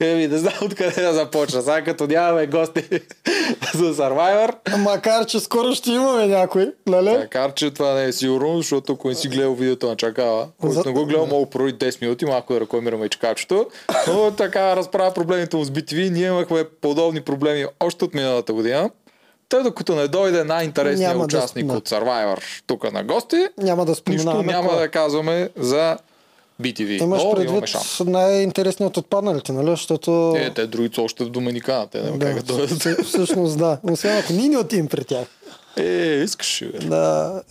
Еми, не знам откъде да започна. Сега като нямаме гости за Survivor. Макар, че скоро ще имаме някой, нали? Макар, че това не е сигурно, защото ако не си гледал видеото на Чакава, който За- не го гледал, мога да прори 10 минути, малко да рекламираме и чакачето. Но така разправя проблемите му с BTV. Ние имахме подобни проблеми още от миналата година. Тъй докато не дойде най-интересният да- участник да. от Survivor тук на гости, Няма да нищо няма кой. да казваме за BTV. Имаш имаме предвид най-интересният от падналите, нали? Защото... Е, те другите са още в Доминикана. Те няма как да дойдат. всъ- всъщност да. Освен ако ние не отидем при тях. Е, искаш ли, бе. Да.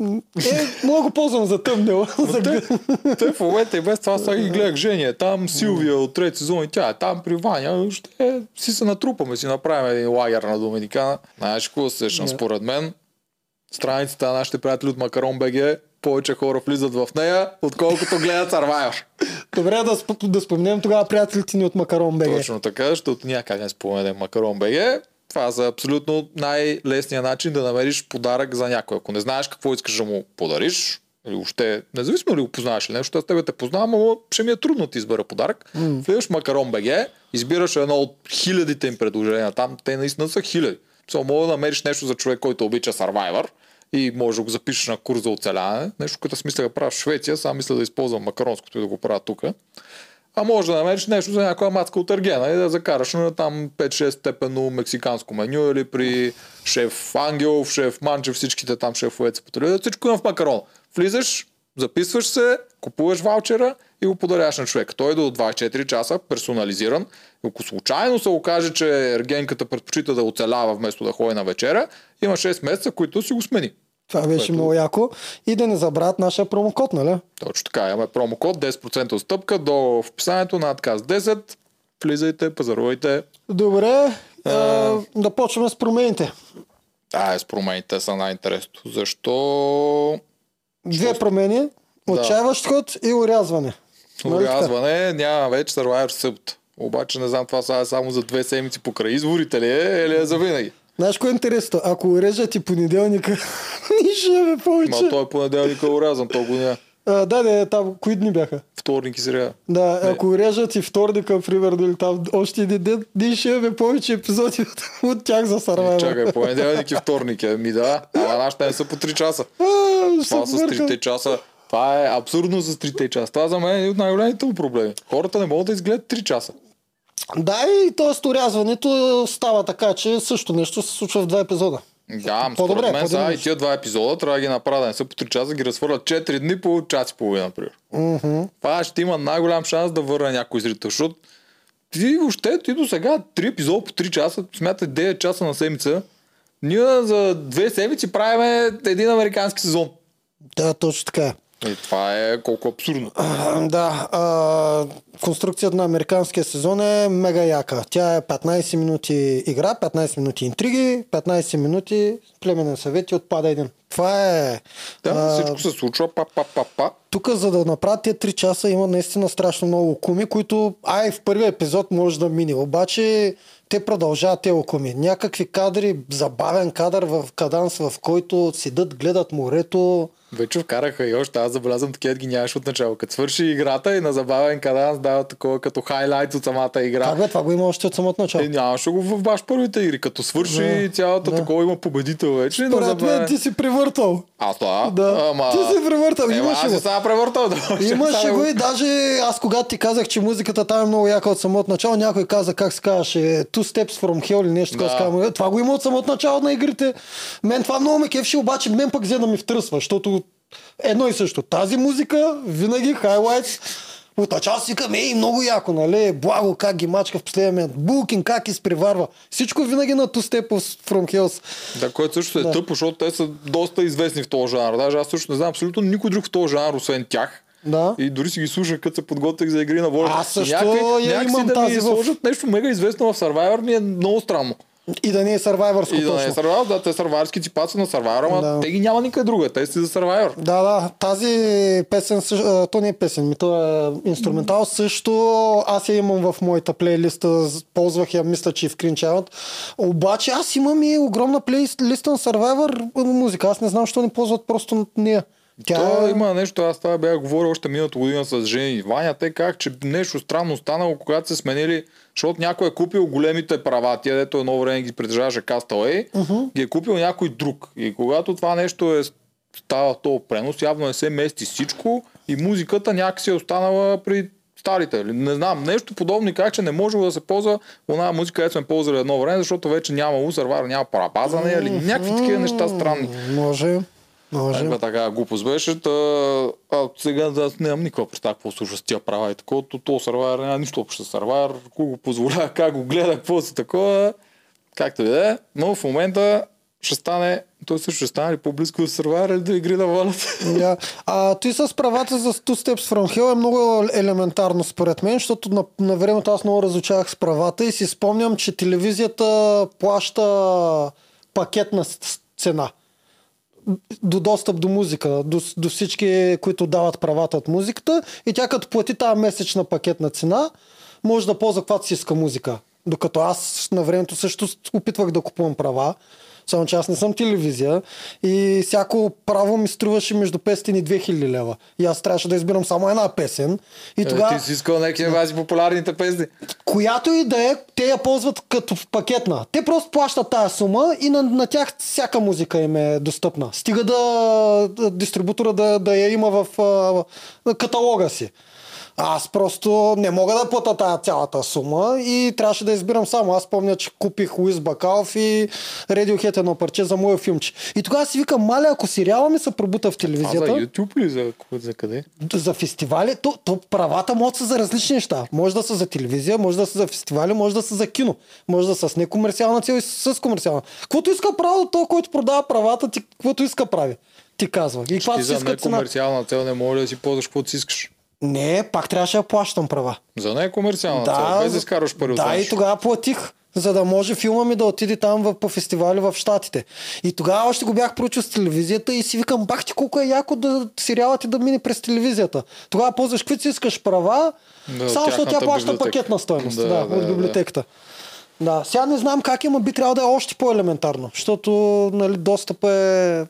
Е, мога го ползвам за тъмнел. Те, те в момента и без това сега ги гледах Жения. Там Силвия от трети сезон и тя е там при Ваня. Ще си се натрупаме, си направим един лагер на Доминикана. Знаеш какво се сещам? Да. Според мен страницата на нашите приятели от Макарон БГ повече хора влизат в нея, отколкото гледат Survivor. Добре, да, сп- да спомнем тогава приятелите ни от Макарон БГ. Точно така, защото някак не споменем Макарон БГ. Това е абсолютно най-лесният начин да намериш подарък за някой. Ако не знаеш какво искаш да му подариш, или въобще, независимо ли го познаваш или нещо, аз тебе те познавам, но ще ми е трудно да ти избера подарък. Mm. Влизаш Макарон БГ, избираш едно от хилядите им предложения. Там те наистина са хиляди. Само мога да намериш нещо за човек, който обича Survivor и може да го запишеш на курс за оцеляване. Нещо, което смисля да правя в Швеция, сега мисля да използвам макаронското и да го правя тук. А може да намериш нещо за някоя мацка от Ергена и да закараш на там 5-6 степенно мексиканско меню или при шеф Ангелов, шеф Манчев, всичките там шефове се потреблят. Всичко има в макарон. Влизаш, записваш се, купуваш ваучера и го подаряваш на човек. Той е до 24 часа, персонализиран. Ако случайно се окаже, че ергенката предпочита да оцелява вместо да ходи на вечеря, има 6 месеца, които си го смени. Това беше Което- много яко. И да не забравят нашия промокод, нали? Точно така, имаме промокод 10% отстъпка до в описанието на отказ 10. Влизайте, пазарувайте. Добре, а, да почваме с промените. А, с промените са най-интересното. Защо Две промени. Отчаяващ ход и урязване. Нали така? урязване няма вече Survivor събота. Обаче не знам това сега само за две седмици покрай изборите ли е или е за винаги. Знаеш кое е интересно? Ако урежат и понеделника, ние ще имаме повече. Ма той понеделник е урязан, то го няма. А, да, да, там, кои дни бяха? Вторник и сряда. Да, Не. ако урежат и вторника, примерно, или там още един ден, ние ще имаме повече епизоди от, от тях за Survivor. Чакай, понеделник и вторник е. Ми да, ама нашите не са по 3 часа. А, Това с сбъркам. 3 часа. Това е абсурдно с 3 часа. Това за мен е един от най-големите му проблеми. Хората не могат да изгледат 3 часа. Да, и т.е. урязването става така, че също нещо се случва в два епизода. Да, По-добре, според мен сега и тия два епизода трябва да ги направят да не са по 3 часа, ги разхвърлят 4 дни по час и половина, например. Мгм. Това ще има най-голям шанс да върне някой зрител, защото ти въобще, ти до сега 3 епизода по 3 часа, смятай 9 часа на седмица, ние за две седмици правим един американски сезон. Да, точно така е. И това е колко абсурдно. А, Да, а, конструкцията на американския сезон е мега яка. Тя е 15 минути игра, 15 минути интриги, 15 минути племенен съвет и отпада един. Това е... Да, а, всичко се случва па, па, па, па. тук, за да направят тези 3 часа, има наистина страшно много куми, които, ай, в първия епизод може да мине. Обаче те продължават тези куми. Някакви кадри, забавен кадър в каданс, в който седат, гледат морето. Вече вкараха и още, аз забелязвам такива ги нямаш от начало. Като свърши играта и на забавен каданс дава такова като хайлайт от самата игра. Как бе, това го има още от самото начало. И нямаше го в баш първите игри. Като свърши Да, цялата да. такова има победител вече. и на Според мен забавен- ти си превъртал. Аз това? Да. Ама... Ти си превъртал. Ема, Имаше аз го. се сега превъртал. Да, Имаше го да и даже аз когато ти казах, че музиката там е много яка от самото начало, някой каза как се казваше Two Steps from Hell или нещо Да. такова. казва. Това го има от самото начало на игрите. Мен това много ме кефши, обаче мен пък взе да ми втръсва, защото едно и също. Тази музика винаги хайлайтс от начало си викам, ей, много яко, нали? Благо как ги мачка в последния момент. Булкин как изпреварва. Всичко винаги на Two Steps from Hell. Да, което също е Да. тъпо, защото те са доста известни в този жанр. Даже аз също не знам абсолютно никой друг в този жанр, освен тях. Да. И дори си ги слушах, като се подготвях за игри на воля. Аз също някакви- я имам да тази ми в- сложат нещо мега известно в Survivor ми е много странно. И да не е сървайвърско И да не е точно. Survivor, да, те сървайвърски ти паци на Survivor, ама Да. те ги няма никъде друга. Те си за Survivor. Да, да, тази песен, а, то не е песен, ми то е инструментал също, аз я имам в моята плейлиста, ползвах я, мисля, че и в кринчават. Обаче аз имам и огромна плейлиста на Survivor музика, аз не знам, защо не ползват просто нея. Тя- То има нещо, аз това бях говорил още миналата година с Жени и Ваня, те как, че нещо странно станало, когато се сменили, защото някой е купил големите права, тия дето едно време ги притежаваше Castaway, ги е купил някой друг. И когато това нещо е става то пренос, явно не се мести всичко и музиката някакси е останала при старите. Не знам, нещо подобно и как, че не може да се ползва она музика, която сме ползвали едно време, защото вече няма усървар, няма парабазане или някакви такива неща странни. Може. Може. Някаква така глупост беше, та, а сега да аз нямам никаква представа какво слуша с тия права и такова, то, то Survivor няма нищо общо с Survivor, кой го позволява, как го гледа, какво са такова, както и да е, но в момента ще стане, той също ще стане ли по-близко до или до игри на волята. Yeah. А ти с правата за Two Steps from Hell е много елементарно според мен, защото на, на времето аз много разучавах с правата и си спомням, че телевизията плаща пакетна цена до достъп до музика, до, до всички, които дават правата от музиката и тя като плати тази месечна пакетна цена, може да ползва каквато си иска музика. Докато аз на времето също опитвах да купувам права, само че аз не съм телевизия и всяко право ми струваше между 500 и 2000 лева. И аз трябваше да избирам само една песен. И тогава, Е, Ти си искал някакви ваши популярните песни. която и да е, те я ползват като пакетна. Те просто плащат тая сума и на, на тях всяка музика им е достъпна. Стига да, да дистрибутора да, да я има в а, каталога си. Аз просто не мога да плата тая цялата сума и трябваше да избирам само. Аз помня, че купих Луис Бакалов и Radiohead едно парче за моя филмче. И тогава си викам, маля, ако сериала ми се пробута в А за телевизията YouTube ли? За, за къде? за фестивали, то, то правата могат да са за различни неща. Може да са за телевизия, може да са за фестивали, може да са за кино. Може да са с некомерциална цел и с комерциална. Каквото иска право, то, който продава правата, ти каквото иска прави. Ти казва. И Ти каквато си за иска цена. некомерциална цел не може да си ползваш каквото си искаш. Не, пак трябваше да плащам права. За некомерциална цел, без да изкарваш пари от Да, и тогава платих, за да може филма ми да отиде там в, по фестивали в Штатите. И тогава още го бях проучил с телевизията и си викам, бах ти колко е яко да сериалът ти да мине през телевизията. Тогава ползваш каквито си искаш права, Да, само от защото тя плаща библиотека. пакетна стоеност Да, да, да, от да. библиотеката. Да, сега не знам как е, но би трябвало да е още по-елементарно, защото нали, достъп е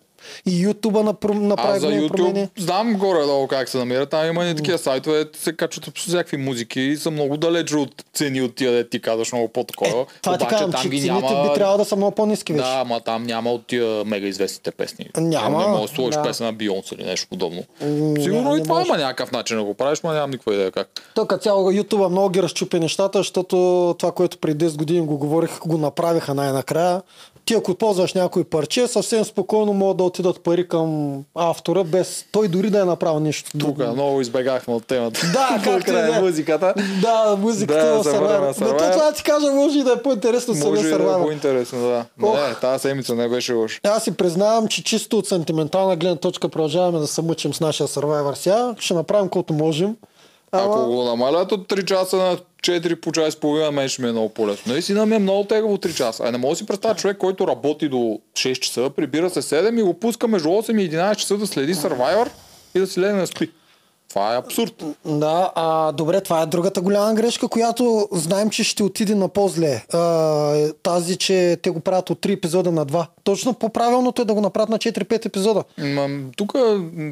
и YouTube направи за YouTube промени. знам горе-долу как се намира. Там има и такива сайтове, се качват с всякакви музики и са много далече от цени от тия, де ти казваш много по-такова. Е, това ти Обаче казвам, там че ги цените няма... би трябвало да са много по-низки вече. Да, ама там няма от тия мега известните песни. Няма, Не можеш да сложиш да. песен на Бионс или нещо подобно. М, Сигурно и това има някакъв начин да го правиш, но нямам никаква идея как. То като цяло YouTube много ги разчупи нещата, защото това, което преди 10 години го говорих, го направиха най-накрая. Ти ако ползваш някой парче, съвсем спокойно могат да отидат пари към автора, без той дори да е направил нищо. Тук много избегахме от темата. Да, както да е. музиката. Да, музиката Да, на Survivor. Но Survivor. то това да ти кажа, може и да е по-интересно от Може самия и да е по-интересно, да. Ох. не, тази седмица не беше лош. Аз си признавам, че чисто от сантиментална гледна точка продължаваме да се мъчим с нашия Survivor сега. Ще направим колкото можем. Ако го намалят от 3 часа на 4 по час и половина, мен ще ми е много по-лесно. Наистина ми е много тегаво 3 часа. А не мога да си представя човек, който работи до 6 часа, прибира се 7 и го пуска между 8 и 11 часа да следи Survivor и да си леgne да спи. Това е абсурд. Да, а, добре, това е другата голяма грешка, която знаем, че ще отиде на по-зле. А, е тази, че те го правят от 3 епизода на 2. Точно по-правилното е да го направят на 4-5 епизода. Тук,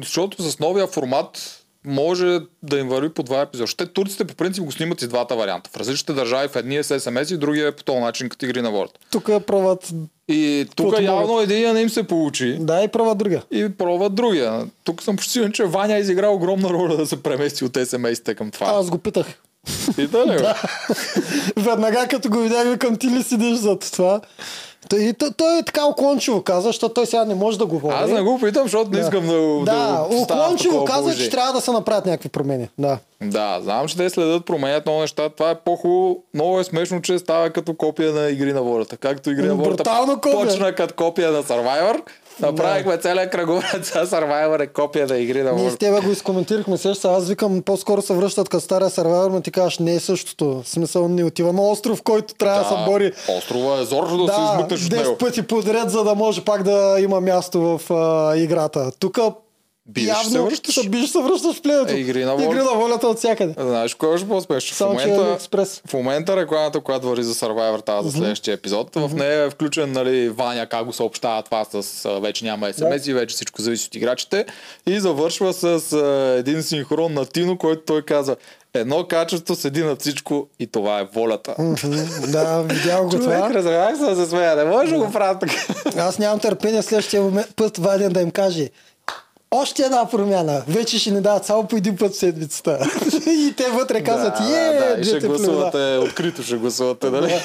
защото с новия формат може да им върви по два епизода. Ще турците по принцип го снимат и двата варианта. В различните държави в едния с СМС и другия е по този начин като игри на волята. Тук пробват, И тук явно един не им се получи. да, и пробват другия. и пробват другия. Тук съм почти сигурен, че Ваня е изиграл огромна роля да се премести от SMS-те към това. Аз го питах. И да ли? бе? Веднага като го видях, викам ти ли седиш зад това. Той, той, той е така уклончиво каза, защото той сега не може да говори. Аз не го питам, защото не искам да, го- Да, в уклончиво каза, че трябва да се направят някакви промени. Да. Да, знам, че те следят, променят много неща. Това е по-хубаво. Много е смешно, че става като копия на Игри на волята. Както Игри на волята Брутално почна като копия на Survivor. Направихме целият кръговрат за Survivor е копия на Игри на Ние с тебе го изкоментирахме сеща, аз викам по-скоро се връщат като стария сервайвер, но ти кажеш не е същото. В смисъл не отива на остров, който трябва да, се бори. Острова е зор, да, се Да, измъкнеш от него. 10 пъти подред, за да може пак да има място в а, играта. Тук Биеш се явно връщаш. се биеш се връщаш в племето. Е, игри на воля. Игри на волята от всякъде. Знаеш кой ще по-успешно? В Само е момента, Алиекспрес. в момента рекламата, която върви за Survivor, тази за следващия епизод, в нея е включен нали, Ваня, как го съобщава това с вече няма смс и вече всичко зависи от играчите. И завършва с а, един синхрон на Тино, който той казва Едно качество седи над всичко и това е волята. Да, видял го Човек, това. разбрах се да се смея, не може да го правя така. Аз нямам търпение следващия момент, път Ваден да им каже още една промяна. Вече ще ни дават само по един път в седмицата. и те вътре казват, е, да, да, ще гласувате, открито ще гласувате, нали?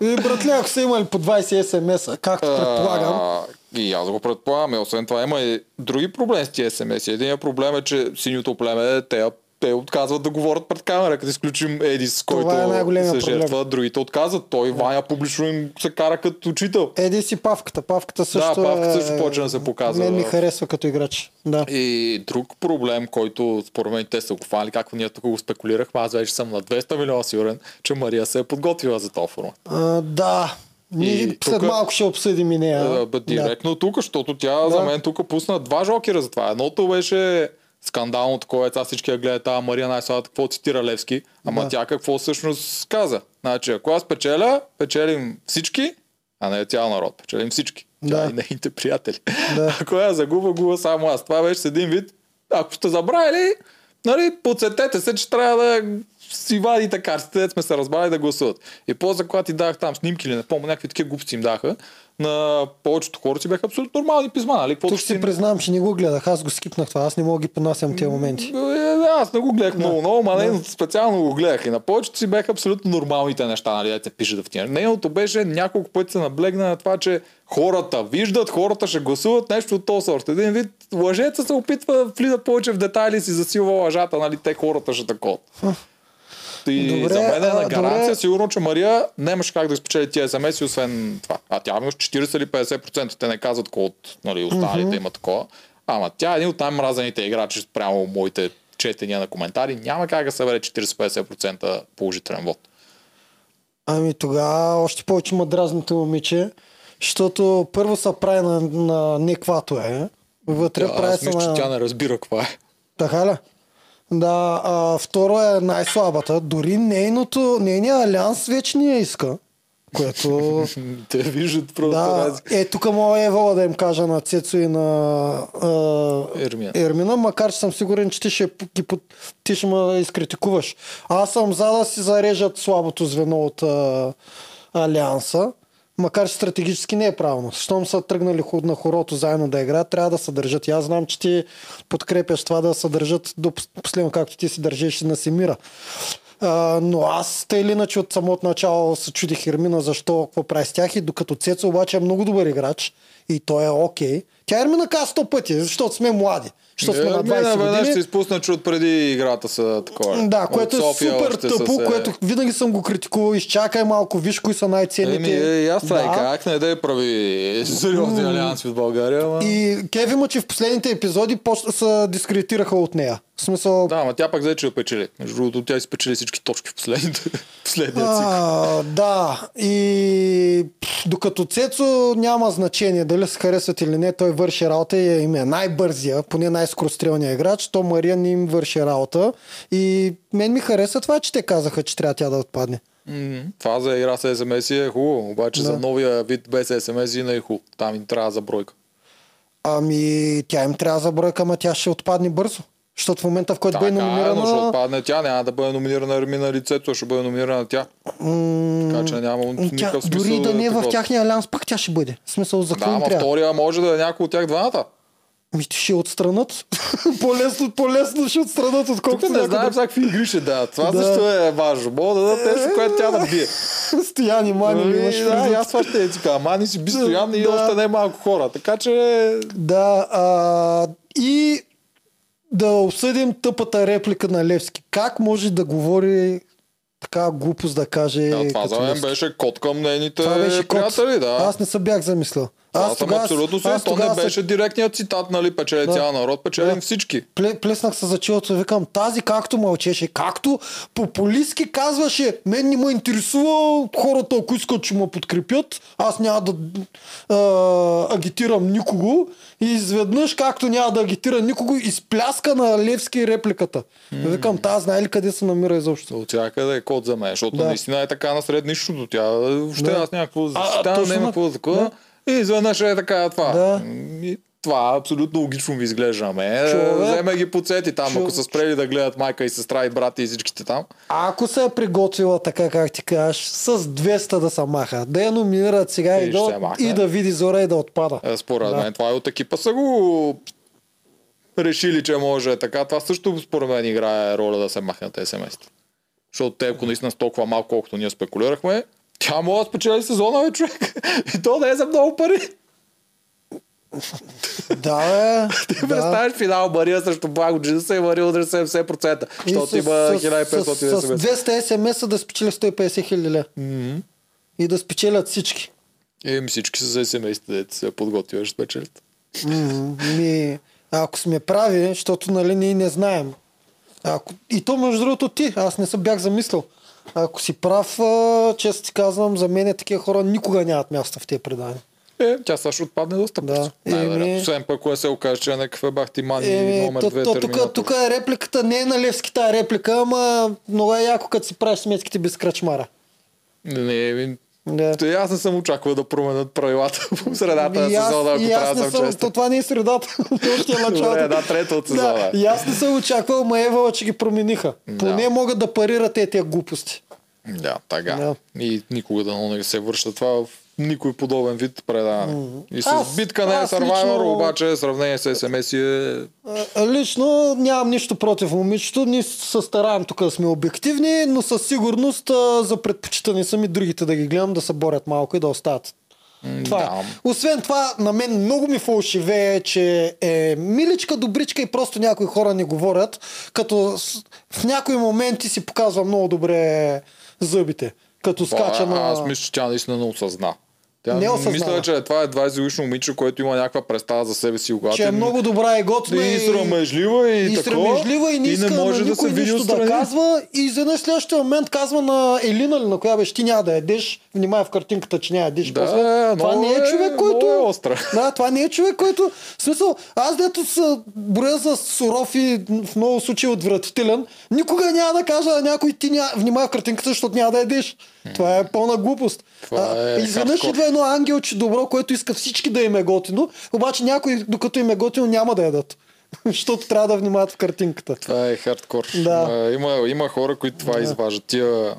И братле, ако са имали по 20 смс-а, както предполагам, И аз го предполагам. И освен това има и други проблеми с тия смс. Единият проблем е, че синьото племе, те, те отказват да говорят пред камера, като изключим Едис, Това който е се жертва, другите отказват. Той Ваня публично им се кара като учител. еди си павката. Павката също Павката е- също почна да се показва. Мен ми харесва като играч. Да. И друг проблем, който според мен те са го хванали, както ние тук го спекулирахме, аз вече съм на 200 милиона сигурен, че Мария се е подготвила за този формат. А, да. Ние И след тука- малко ще обсъдим и нея. Да, бе, директно тук, защото тя Да. за мен тук пусна два жокера за това. Едното беше скандално такова, сега всички я гледат, а Мария най-слабата, какво цитира Левски, ама Да. тя какво всъщност каза. Значи, ако аз печеля, печелим всички, а не цял народ, печелим всички. Тя Да. и нейните приятели. Да. Ако я загуба, губа само аз. Това беше с един вид. Ако сте забравили, нали, подсетете се, че трябва да си вадите картите, дето сме се разбрали да гласуват. И после, когато ти дах там снимки или не помня, някакви такива глупости им даха, на повечето хора си бяха абсолютно нормални писма, нали? Тук ще си признавам, че не го гледах. Аз го скипнах това. Аз не мога да ги понасям тези моменти. Е, да, аз не го гледах много, много, ма не, специално го гледах. И на повечето си бяха абсолютно нормалните неща, нали, да се пише в тия. Нейното беше няколко пъти се наблегна на това, че хората виждат, хората ще гласуват нещо от този сорт. Един вид лъжеца се опитва да влиза повече в детайли си засилва лъжата, нали, те хората ще такова. И Добре, за мен е на гаранция добре. сигурно, че Мария нямаше как да изпечели тия смс освен това. А тя има 40 или 50%, те не казват колко от нали, останалите има такова. Ама тя е един от най-мразените играчи спрямо моите четения на коментари. Няма как да събере 40-50% положителен вод. Ами тогава още повече ма дразното момиче, защото първо се прави на, на не е. Вътре Тя, прави аз мисля, на... че тя не разбира каква е. Така ли? Да, а, второ е най-слабата. Дори нейното, нейният алианс вече не я иска. Което... Те виждат просто да, разлика. е, тук мога Евала да им кажа на Цецо и на а, Ермина. Ермина, макар че съм сигурен, че ти ще, под- ти ще ме изкритикуваш. Аз съм за да си зарежат слабото звено от а, Алианса, макар че стратегически не е правилно. Щом са тръгнали на хорото заедно да играят, трябва да се държат. Аз знам, че ти подкрепяш това да се държат до пос- последно, както ти си държиш на Семира. А, но аз те или иначе от самото начало се чудих Ермина защо, какво прави с тях и докато Цецо обаче е много добър играч и той е окей. Тя Ермина каза сто пъти, защото сме млади. Защото сме на Ермина 20 веднъж години. се изпусна, че от преди играта са такова. Да, което е супер тъпо, се- което винаги съм го критикувал. Изчакай малко, виж кои са най-ценните. Еми, е, и аз това Да. да. как не да прави сериозни алианси в България, ама... И Кеви че в последните епизоди почна се дискредитираха от нея. В смисъл, Да, ама тя пак взе, че я печели. Между другото, тя изпечели всички точки в последните, последния цикъл. А, да, и пф, докато Цецо няма значение дали се харесват или не, той върши работа и им е най-бързия, поне най-скорострелния играч, то Мария не им върши работа. И мен ми хареса това, че те казаха, че трябва тя да отпадне. Това за игра с смс е хубаво, обаче Да. за новия вид без смс не е хубаво. Там им трябва за бройка. Ами, тя им трябва за бройка, ама тя ще отпадне бързо. Защото в момента, в който бъде Така, е, но ще номинирана... отпадне тя, няма да бъде номинирана Ермина лицето, ще бъде номинирана тя. така че няма никакъв смисъл. дори да не е в тяхния алианс, пак тя ще бъде. В смисъл, за Да, ама втория може да е някой от тях двамата. Ми ще отстранат. по-лесно, по-лесно ще отстранат, отколкото Тук не знаем всякакви игри ще дадат. Това Да. също е важно. Мога да дадат нещо, което тя да бие. Стояни, мани, Нали, имаш да, аз това ще ти кажа. Мани си би стоян и още не малко хора. Така че Да, и да обсъдим тъпата реплика на Левски. Как може да говори така глупост да каже... да, това за мен беше код към нейните Това беше код. приятели. Да. Аз не се бях замислил. Това Аз съм тогава- абсолютно аз сигурен. То не беше директният цитат, нали, печели Да. цял народ, печелим Да. всички. Пле, плеснах се за челото и викам, тази както мълчеше, както популистски казваше, мен не ме интересува хората, ако искат, че ме подкрепят, аз няма да а, агитирам никого и изведнъж, както няма да агитира никого, изпляска на Левски репликата. Mm. Викам, тази знае ли къде се намира изобщо? От всякъде е код за мен, защото Да. наистина е така насред нищото. Тя въобще Да. аз някакво А, защитавам, точно няма какво такова. И изведнъж е така това. Да. И това абсолютно логично ми изглежда на мен. Човек- Вземе ги подсети там, Чо- ако са спрели да гледат майка и сестра и брати и всичките там. Ако се е приготвила така, как ти кажеш, с 200 да се маха, да я номинират сега И и, се да, и да види Зора и да отпада. Е, Според Да. мен това е от екипа са го решили, че може така. Това също според мен играе роля да се махнат тези семейства. Защото те, ако наистина с толкова малко, колкото ние спекулирахме, тя може да спечели сезона, бе, човек. И то не е за много пари. Да, бе. Ти да. представяш финал Мария срещу Благо Джинса и Мария удря 70%, И защото с- има с- 1500 с, с SMS. 200 SMS да спечели 150 хиляди ля. И да спечелят всички. Еми всички са за семействата, дете се подготвяш, спечелят. Ми, ако сме прави, защото нали ние не знаем. Ако, и то между другото ти, аз не съм бях замислил. Ако си прав, често ти казвам, за мен такива хора никога нямат място в тези предания. Е, тя ще отпадне доста Да. Най-вероятно. Освен пък, кое се окаже, че е някакъв бахтиман и Еми, номер то, 2 то, тук, тук е репликата, не е на Левски тази реплика, ама много е яко, като си правиш сметките без кръчмара. Не, Да. Те, аз не съм очаквал да променят правилата по средата на сезона, ако и трябва аз да не съм честен. то, това не е средата. Още е началото. Добре, една трета от сезона. Да, и аз не съм очаквал, ма Евала, че ги промениха. Да. Поне могат да парират тези тия глупости. Да, така. Да. И никога да не се връща това в никой подобен вид предаване. И с Аз- битка не е Survivor, лично- обаче сравнение с SMS е... А, Лично нямам нищо против момичето. Ние се стараем тук да сме обективни, но със сигурност за предпочитане са ми другите да ги гледам да се борят малко и да остават. Това е. да. Освен това, на мен много ми фалшивее, че е миличка, добричка и просто някои хора не говорят, като в някои моменти си показва много добре зъбите. Като скача на... Аз мисля, че тя наистина не осъзна. Тя Не осъзнава. мисля, че това е 20 годишно момиче, което има някаква представа за себе си, когато че е много добра и готина. и срамежлива и, и срамежлива и не иска не може на да никой се види нищо да казва и изведнъж следващия момент казва на Елина или на коя беше ти няма да ядеш, внимай в картинката, че няма да ядеш. Да, После. това много не е е- човек, който... е остра. Да, това не е човек, който... В смисъл, аз дето се броя за суров и в много случаи отвратителен, никога няма да кажа на някой ти ня... внимай в картинката, защото няма да ядеш. Това е пълна глупост. Това е изведнъж идва едно ангелче добро, което иска всички да им е готино, обаче някой, докато им е готино, няма да ядат. Защото трябва да внимават в картинката. Това е хардкор. Да. Има, има хора, които това изваждат. Тия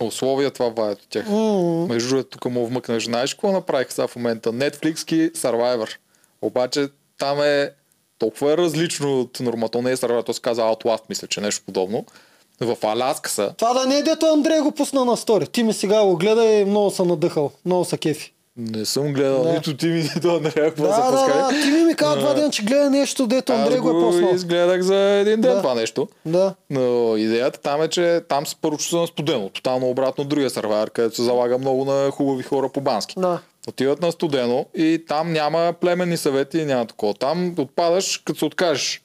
условия това ваят от тях. Mm. Между другото, тук му вмъкнеш. Знаеш какво направих сега в момента? Netflix Survivor. Обаче там е толкова е различно от нормата. То не е Survivor, то се казва Outlast, мисля, че нещо подобно. В Аляска са. Това да не е дето Андрей го пусна на стори. Ти ми сега го гледа и много са надъхал. Много са кефи. Не съм гледал Да. нито ти ми, нито Андрея, какво Да, са да, пускали. да. Ти ми ми каза два дена, че гледа нещо, дето Андрей го е пуснал. изгледах за един ден Да. това нещо. Да. Но идеята там е, че там се първо чувства на студено. Тотално обратно другия сървайвер, където се залага много на хубави хора по бански. Да. Отиват на студено и там няма племенни съвети и няма такова. Там отпадаш, като се откажеш.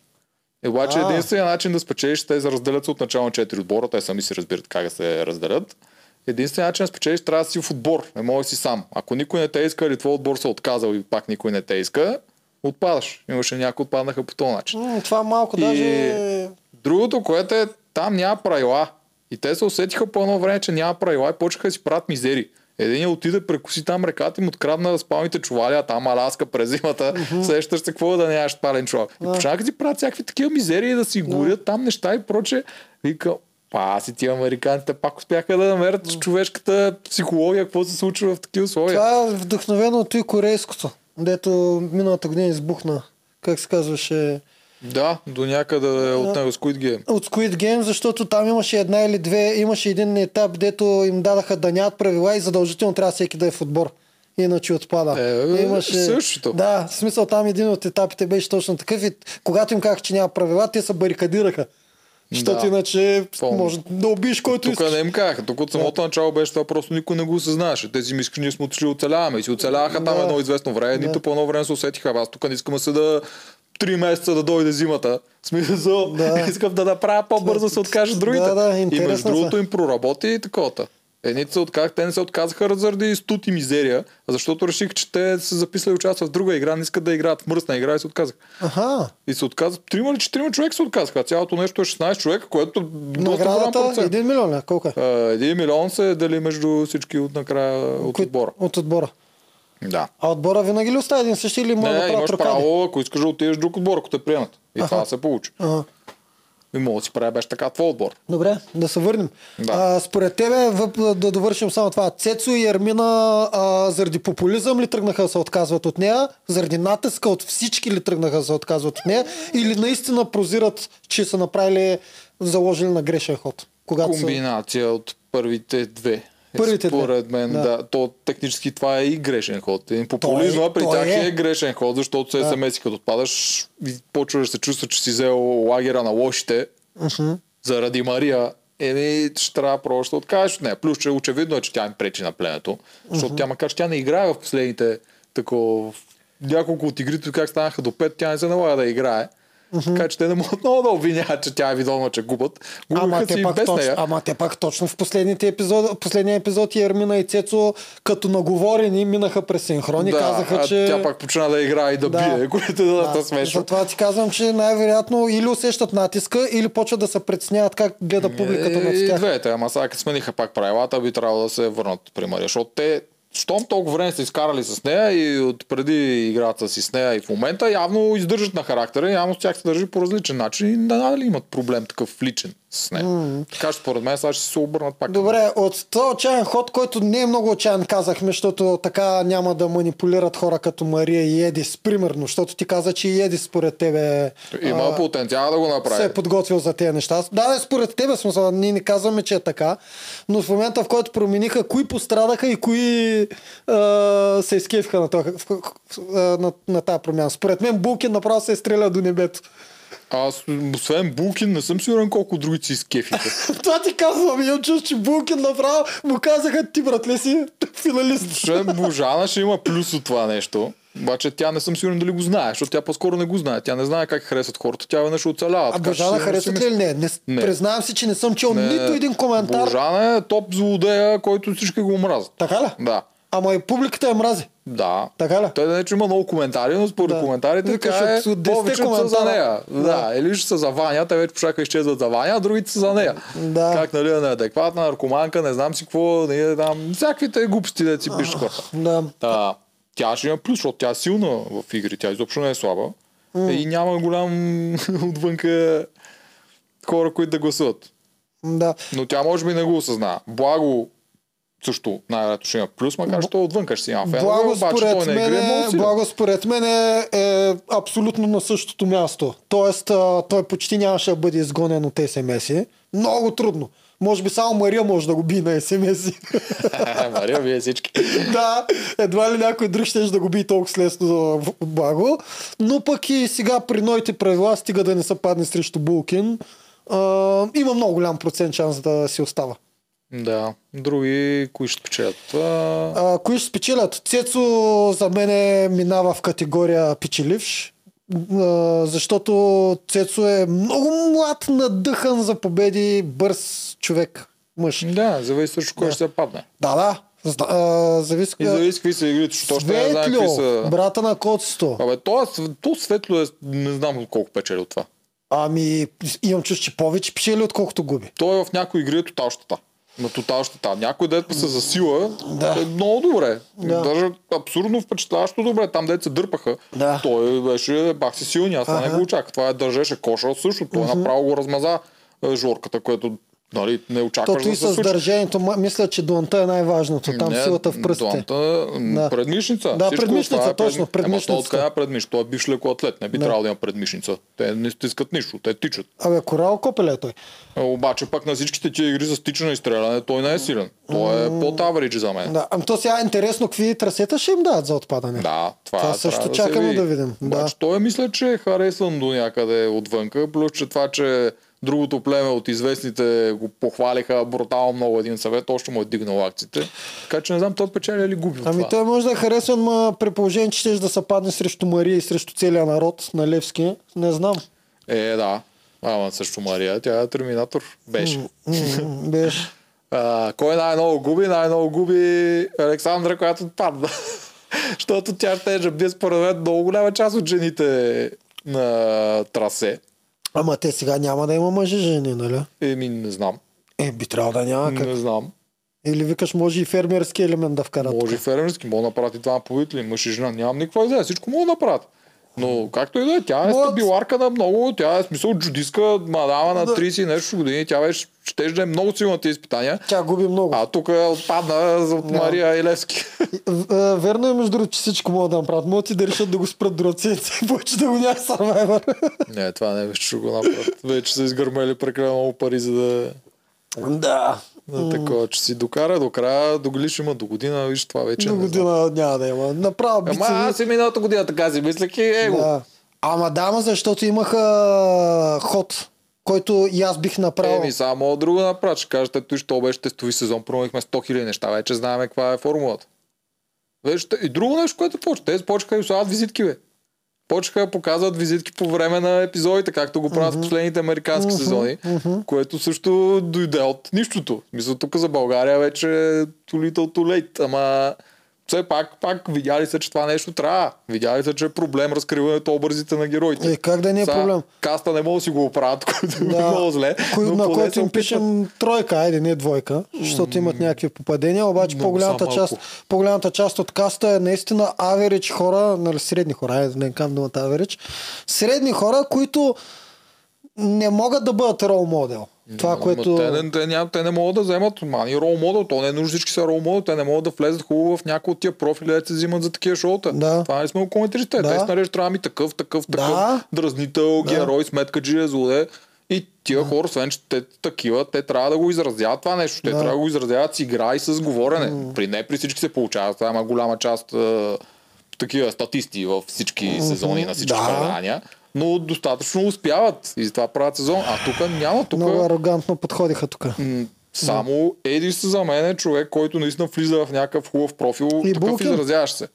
И обаче А. единственият начин да спечелиш, те се разделят се от начало на 4 отбора, те сами си разбират как да се разделят. Единственият начин да спечелиш трябва да си в отбор, не можеш си сам. Ако никой не те иска или твой отбор се е отказал и пак никой не те иска, отпадаш. Имаше някои отпаднаха по този начин. М, това малко И- даже... Другото, което е, там няма правила. И те се усетиха по едно време, че няма правила и почнаха да си правят мизери. Един отиде, прекуси там реката и му открадна спалните чували, а там Аляска през зимата. Сещаш се какво да нямаш спален чувал. И почнаха да си правят всякакви такива мизерии, да си горят там неща и проче. Вика, па си ти американците пак успяха да намерят човешката психология, какво се случва в такива условия. Това е вдъхновено от и корейското, дето миналата година избухна. Как се казваше? Да, до някъде от него Squid Game. От Squid Game, защото там имаше една или две, имаше един етап, дето им дадаха да нямат правила и задължително трябва всеки да е в отбор. Иначе отпада. Е, същото. Да, в смисъл там един от етапите беше точно такъв и когато им казах, че няма правила, те се барикадираха. Защото Да. иначе Пълно. може да убиеш който Тук искаш. не им казаха. Тук от самото начало беше това, просто никой не го осъзнаваше. Те си мислеха, ние сме отишли оцеляваме. И си оцеляваха там Да. едно известно време, Да. нито по едно време се усетиха. Аз тук не искам да се да три месеца да дойде зимата. Смисъл, Да. искам да направя по-бързо се откажат другите. Да, да, и между другото им проработи и таковата. Едните се отказаха, те не се отказаха заради студ и мизерия, а защото реших, че те са записали участват в друга игра, не искат да играят в мръсна игра и се отказаха. Аха. И се отказват. Трима или четирима човека се отказаха. Цялото нещо е 16 човека, което е доста голям процент. 1 милион, ли? колко е? А, Един милион се дели между всички от накрая от Кои- отбора. От отбора. Да. А отбора винаги ли остава един същи или може да правят имаш рокади? право, ако искаш да отидеш друг отбор, ако те приемат. И Аха. това се получи. Ага. И мога да си правя беше така твой отбор. Добре, да се върнем. Да. А, според тебе, въп, да довършим само това, Цецо и Ермина а, заради популизъм ли тръгнаха да се отказват от нея? Заради натиска от всички ли тръгнаха да се отказват от нея? Или наистина прозират, че са направили, заложили на грешен ход? Когато са... Комбинация от първите две. Първите. Според мен, Да. да. То технически това е и грешен ход. Един популизма Той- при той тях е. е. грешен ход, защото се Да. смс като отпадаш и почваш да се чувства, че си взел лагера на лошите Мгм. заради Мария. Еми, ще трябва просто да откажеш от нея. Плюс, че очевидно е, че тя им пречи на племето. Защото тя, макар че тя не играе в последните тако, в няколко от игрите, как станаха до 5, тя не се налага да играе. Така че те не могат много да обвиняват, че тя е видома, че губят. Ама те, и пак без точно, ама те пак точно в последните епизод, последния епизод и Ермина и Цецо като наговорени минаха през синхрон и да, казаха, а че... тя пак почна да играе и да, бие, което е доста смешно. Затова ти казвам, че най-вероятно или усещат натиска, или почват да се притесняват как гледа публиката над И тях. двете, ама сега като смениха пак правилата, би трябвало да се върнат при Мария, защото те щом толкова време са изкарали с нея и от преди играта си с нея и в момента явно издържат на характера, явно с тях се държи по различен начин и надали имат проблем такъв личен с нея. Така че според мен сега ще се обърнат пак. Добре, от този отчаян ход, който не е много отчаян, казахме, защото така няма да манипулират хора като Мария и Едис, примерно, защото ти каза, че и Едис според тебе Има а, потенциал да го направи. се е подготвил за тези неща. Да, да, според тебе смисъл, ние не казваме, че е така, но в момента, в който промениха, кои пострадаха и кои а, се изкефиха на, това, в- в- а, на, на тази промяна. Според мен Булкин направо се е стреля до небето. Аз, освен Булкин, не съм сигурен колко други си изкефиха. Това ти казвам, имам чувство, че Булкин направо му казаха ти, братле си, финалист. Освен Божана ще има плюс от това нещо. Обаче тя не съм сигурен дали го знае, защото тя по-скоро не го знае. Тя не знае как харесват хората. Тя веднъж оцелява. А Божана харесват ли или не? не? Не. Признавам си, че не съм чел Не, нито един коментар. Божана е топ злодея, който всички го мразят. Така ли? Да. Ама и публиката я мрази. Да. Така ли? Той да не че има много коментари, но според Да. коментарите тя е от 10 повечето са за нея. Да. Да. Или ще са за Ваня, те вече почаха изчезват за Ваня, а другите са за нея. Да. Как нали е неадекватна, наркоманка, не знам си какво, не там, всякаквите глупости да си пишат хората. Да. Та, тя ще има плюс, защото тя е силна в игри, тя изобщо не е слаба. И няма голям отвънка хора, които да гласуват. Да. Но тя може би не го осъзнава. Благо също най-вероятно ще има плюс, макар че той отвънка ще си има фенове, Благо обаче според, той не играе много е, силен. благо според мен е, е абсолютно на същото място. Тоест, а, той почти нямаше да бъде изгонен от СМС. Много трудно. Може би само Мария може да го би на СМС. Мария, вие всички. да, едва ли някой друг ще да го би толкова лесно в Благо. Но пък и сега при новите правила, стига да не се падне срещу Булкин, а, има много голям процент шанс да си остава. Да. Други, кои ще спечелят? Това... А, кои ще спечелят? Цецо за мен е минава в категория печеливш, а, защото Цецо е много млад, надъхан за победи, бърз човек, мъж. Да, зависи също кой ще се падне. Да, да. Зна- а, зависи. И зависи какви са игрите, защото още не знам какви са. брата на Коцето. Абе, то, то светло е, не знам колко печели от това. Ами, имам чувство, че повече печели, отколкото губи. Той е в някои игри е тотал щета. На тотал щета. Някой дет са за сила Да. е много добре. Да. Даже абсурдно впечатляващо добре. Там дет се дърпаха. Да. Той беше бах си силни. Аз това не Ага. го очаквах. Това е държеше коша също. Той направо го размаза е, жорката, което нали, не очакваш Тото и да се с държението, мисля, че дуанта е най-важното. Там Не, силата в пръстите. Дуанта, Да. предмишница. Да, Всичко предмишница, е точно, Ема предмишницата. той откъде е предмишница? Той е бивш лекоатлет. Не би трябвало да има предмишница. Те не стискат нищо. Те тичат. Абе, корал копеле е той. Е, Обаче пък на всичките тия игри с тичане и стреляне, той не е силен. Той е под average за мен. Да, ами то сега е интересно какви трасета ще им дадат за отпадане. Да, това, Това също да чакаме види. да видим, да. Обаче той мисля, че е харесван до някъде отвънка, плюс че това, че другото племе от известните го похвалиха брутално много един съвет, още му е дигнал акциите. Така че не знам той печели или губи Ами това. той може да е харесван, ма при положение, че ще да се падне срещу Мария и срещу целия народ на Левски. Не знам. Е, да. Ама също Мария, тя е терминатор. Беше. Беше. А, кой най-много губи? Най-много губи Александра, която отпадна. Защото тя ще е бие според мен много голяма част от жените на трасе. Ама те сега няма да има мъже жени, нали? Еми, не знам. Е, би трябвало да няма. Как? Не знам. Или викаш, може и фермерски елемент да вкарат. Може и фермерски, мога да направят и това победители, мъж и жена. Нямам никаква идея, всичко мога да направят. Но както и да е, тя е стабиларка на много, тя е смисъл джудистка, мадама на Да. 30 и нещо години, тя беше, ще да е много силна на тези изпитания. Тя губи много. А тук отпадна за от Да. Мария Илевски. В- е, Верно е, между другото, че всичко могат да направят. Могат и да решат да го спрат и повече да го няма Survivor. Не, това не беше, ще го направят. Вече са изгърмели прекалено много пари, за да, да. Да такова, че си докара до края, до ще има до година, виж това вече. До година няма да има. Направо Ама бицеви. аз и миналата година така си мислех и его. Да. Ама да, ама защото имаха ход, който и аз бих направил. Еми, само друго направя. Ще кажете, той, що беше тестови сезон, променихме 100 000 неща, вече знаем каква е формулата. Вече, и друго нещо, което почва. Те почнаха да им слагат визитки, бе. Почнаха да показват визитки по време на епизодите, както го правят в последните американски сезони, което също дойде от нищото. Мисля, тук за България вече too little too late, ама все пак, пак видяли се, че това нещо трябва. Видяли се, че е проблем разкриването образите на героите. Е, как да не е Сега, проблем? Каста не мога да си го оправят, който е Да. много зле. Кои, на който им пишем тройка, айде не двойка, защото имат някакви попадения, обаче по-голямата са част, по-голямата част от каста е наистина аверич хора, нали, средни хора, айде не казвам думата аверич, средни хора, които не могат да бъдат рол модел. Това, което... Те, не, те, те не могат да вземат мани рол модел. То не е нужно всички са рол модел. Те не могат да влезат хубаво в някои от тия профили, да се взимат за такива шоута. Да. Това не сме го коментирали. Да. те се нареждат трябва ми такъв, такъв, такъв, Да. дразнител, герой, сметка, джия, злоде. И тия хора, освен че те такива, те трябва да го изразяват това нещо. Те Да. трябва да го изразяват с игра и с говорене. При не при всички се получава. Това има голяма част такива статисти във всички сезони на всички Да. предания. Но достатъчно успяват и затова правят сезон. А тук няма. Тук Много арогантно подходиха тук. Само Едис за мен е човек, който наистина влиза в някакъв хубав профил, И такъв Булкин. изразяващ се.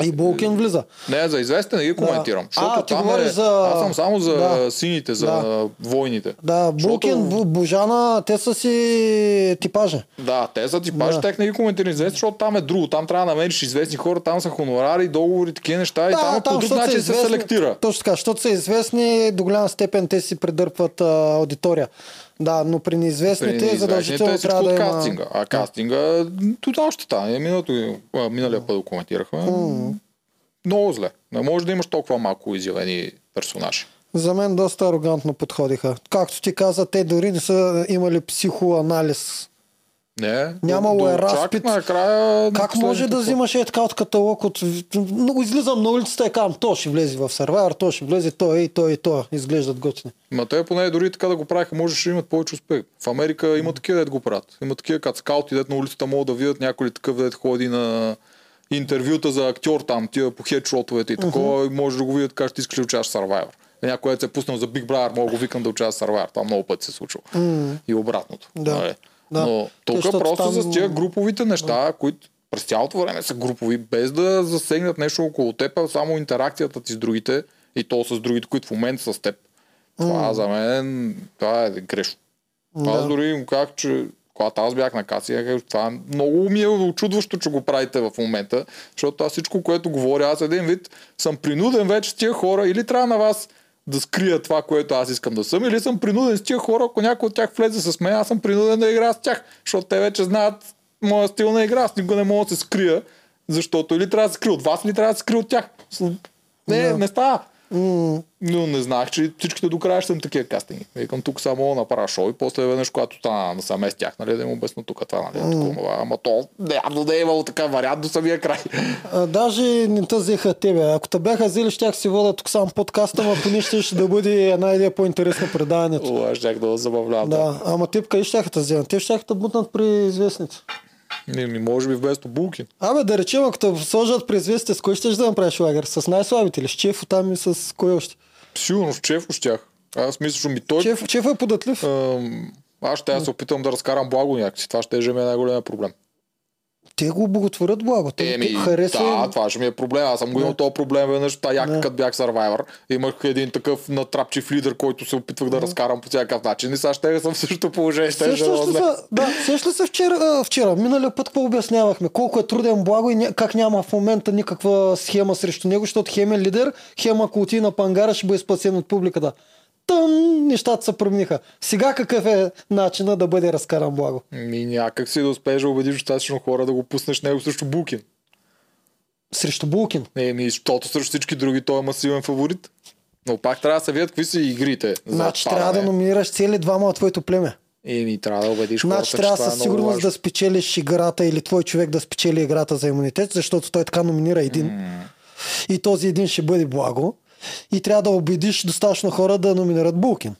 И Булкин влиза. Не, за известен не ги коментирам. Защото А, ти там говориш е, за- Аз съм само за Да. сините, за Да. войните. Да, Защото- Булкин, Бу- Божана, те са си типажа. Да, те са типаж, Да. тях не ги коментирам известни, защото там е друго. Там трябва да намериш известни хора, там са хонорари, договори, такива неща и там, по друг защото начин са се селектира. Точно така, защото са известни, до голяма степен те си придърпват а, аудитория. Да, но при неизвестните При задължително е трябва да има... кастинга. А кастинга, тотално ще стане. Миналото, а, миналия път го коментирахме. Много зле. Не може да имаш толкова малко изявени персонажи. За мен доста арогантно подходиха. Както ти каза, те дори не са имали психоанализ. Не. Нямало е разпит. Накрая. Как може да взимаш е така от каталог от... Много излизам на улицата и казвам, то ще влезе в сервайер, то ще влезе, то и то и то. Изглеждат готини. Ма те поне дори така да го правиха, можеше да имат повече успех. В Америка има такива, дет го правят. Има такива като скаути, дет на улицата могат да видят някой такъв, дет ходи на интервюта за актьор там, тия по хедшотовете и такова, и може да го видят как ще искаш да в Survivor. Някой дет се е пуснал за Big Brother, мога да го викам да участва Survivor. Това много пъти се е случва. И обратното. Да. Да. Но тук просто там- с тия груповите неща, които през цялото време са групови, без да засегнат нещо около теб, а само интеракцията ти с другите и то с другите, които в момента са с теб. Това за мен това е грешно. Аз дори му казах, че когато аз бях на каси, казах, това много ми е очудващо, че го правите в момента, защото аз всичко, което говоря, аз един вид съм принуден вече с тия хора или трябва на вас да скрия това, което аз искам да съм, или съм принуден с тия хора, ако някой от тях влезе с мен, аз съм принуден да играя с тях, защото те вече знаят моя стил на игра, аз никога не мога да се скрия, защото или трябва да се скрия от вас, или трябва да се скрия от тях. Не, не става. Но не знах, че всичките до края ще съм такива кастинги. Викам тук само да направя шоу и после веднъж, когато стана насаме с тях, нали, да им обясна тук това, нали, mm. такова, ама то явно не е имало така вариант до самия край. А, даже не те взеха тебе. Ако те бяха взели, щях си вода тук сам подкаста, ама поне ще, ще да бъде една идея по-интересна предаването. О, щях да забавлявам. Да. Да, ама те къде щяха да вземат? Те щяха да бутнат при известните. Не, ми, може би вместо булки. Абе, да речем, ако те сложат при известните, с кой ще да направиш лагер? С най-слабите ли? С Чефо там и с кой още? Сигурно с Чефо щях. Аз мисля, че ми той... Чеф, Чеф е податлив. Ам, аз ще я се опитам да разкарам благо някакси. Това ще е ми е най-големия проблем. Те го благотворят благо. Те Еми, харесва. да, това ще ми е проблем. Аз съм го имал Да. този проблем веднъж. Та як Да. като бях Survivor. Имах един такъв натрапчив лидер, който се опитвах да разкарам по всякакъв начин. И сега ще съм в същото положение. Ще Сещаш ли се, да, ли се вчера, вчера, миналия път какво обяснявахме? Колко е труден благо и как няма в момента никаква схема срещу него, защото хем е лидер, хем ако отиде на пангара ще бъде спасен от публиката. Тъм, нещата се промениха. Сега какъв е начина да бъде разкаран благо? Ми някак си да успееш да убедиш достатъчно хора да го пуснеш него срещу Букин. Срещу Булкин. Еми, защото срещу всички други той е масивен фаворит. Но пак трябва да се видят какви са игрите. Значи трябва да номинираш цели двама от твоето племе. Еми, трябва да убедиш хората, Значи трябва е със много сигурност да спечелиш играта или твой човек да спечели играта за имунитет, защото той така номинира един. И този един ще бъде благо. И трябва да убедиш достатъчно хора да номинират Булкин.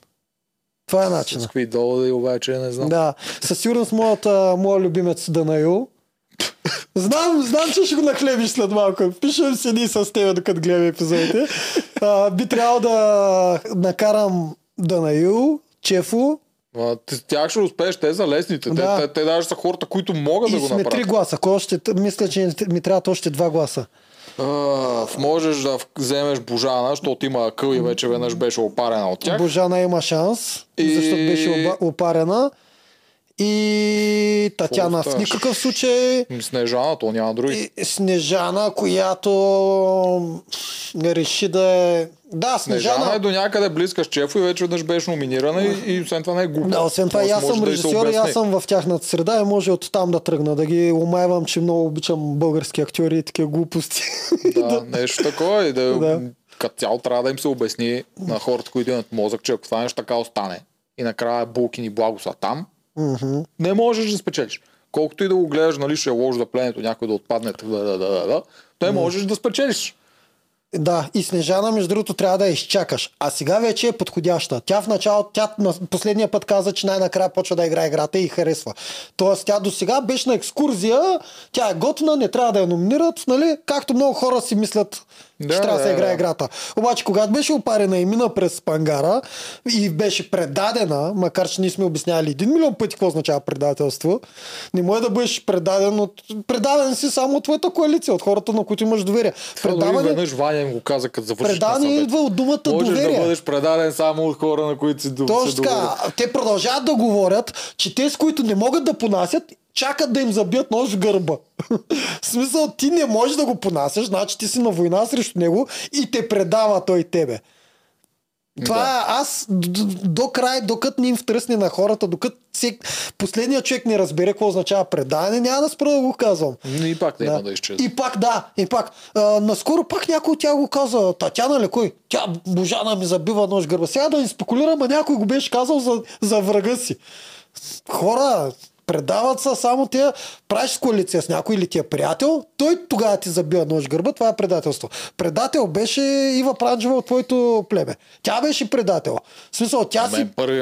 Това е С начинът. какви доводи обаче не знам. Да, със сигурност моята, моя любимец Данаил. Знам, знам, че ще го нахлебиш след малко. Пишем седи с теб, докато гледаме епизодите. А, би трябвало да накарам Данаил, Чефо А, т- Тях ще успееш, те за лесните. Да. Те, те, те даже са хората, които могат да и го сме три направят. гласа. Кой още, мисля, че ми трябват още два гласа. А, можеш да вземеш Божана, защото има акъл и вече веднъж беше опарена от тях. Божана има шанс, И- защото беше опарена. И Татяна в никакъв случай. Снежана, то няма други. И Снежана, която реши да е... Да, Снежана Снежана. е до някъде близка с Чефо и вече веднъж беше номинирана и, и освен това не е глупа. Да, освен това аз съм да режисьор и аз съм в тяхната среда и може от там да тръгна, да ги омайвам, че много обичам български актьори и такива глупости. Да, нещо такова и да, Да. като цяло трябва да им се обясни на хората, които имат мозък, че ако това нещо така остане и накрая Булкин и Благо са там, Мгм. не можеш да спечелиш. Колкото и да го гледаш, нали, ще е лошо за пленето, някой да отпадне, да, да, да, да, не можеш да спечелиш. Да, и Снежана, между другото, трябва да я изчакаш. А сега вече е подходяща. Тя в началото, тя на последния път каза, че най-накрая почва да играе играта и харесва. Тоест, тя до сега беше на екскурзия, тя е готина, не трябва да я номинират, нали? Както много хора си мислят, Да, че трябва да се играе играта. Обаче, когато беше опарена и мина през пангара и беше предадена, макар че ние сме обяснявали един милион пъти какво означава предателство, не може да бъдеш предаден от... Предаден си само от твоята коалиция, от хората, на които имаш доверие. Дори веднъж Ваня им го каза, като завършиш съвет. идва от думата Можеш доверие. да бъдеш предаден само от хора, на които си Точно така. Те продължават да говорят, че те, с които не могат да понасят, чакат да им забият нож в гърба. в смисъл, ти не можеш да го понасяш, значи ти си на война срещу него и те предава той тебе. Това Да. е аз д- д- до край, докато не им втръсне на хората, докато всек... последният човек не разбере какво означава предаване, няма да спра да го казвам. И пак няма да изчезне. И пак да, и пак. А, наскоро пак някой от тях го каза, Татяна ли кой? Тя Божана ми забива нож гърба. Сега да не спекулирам, а някой го беше казал за, за врага си. Хора, предават се само тия, правиш коалиция с някой или ти е приятел, той тогава ти забива нож гърба, това е предателство. Предател беше Ива Пранджева от твоето племе. Тя беше предател. В смисъл, тя си първи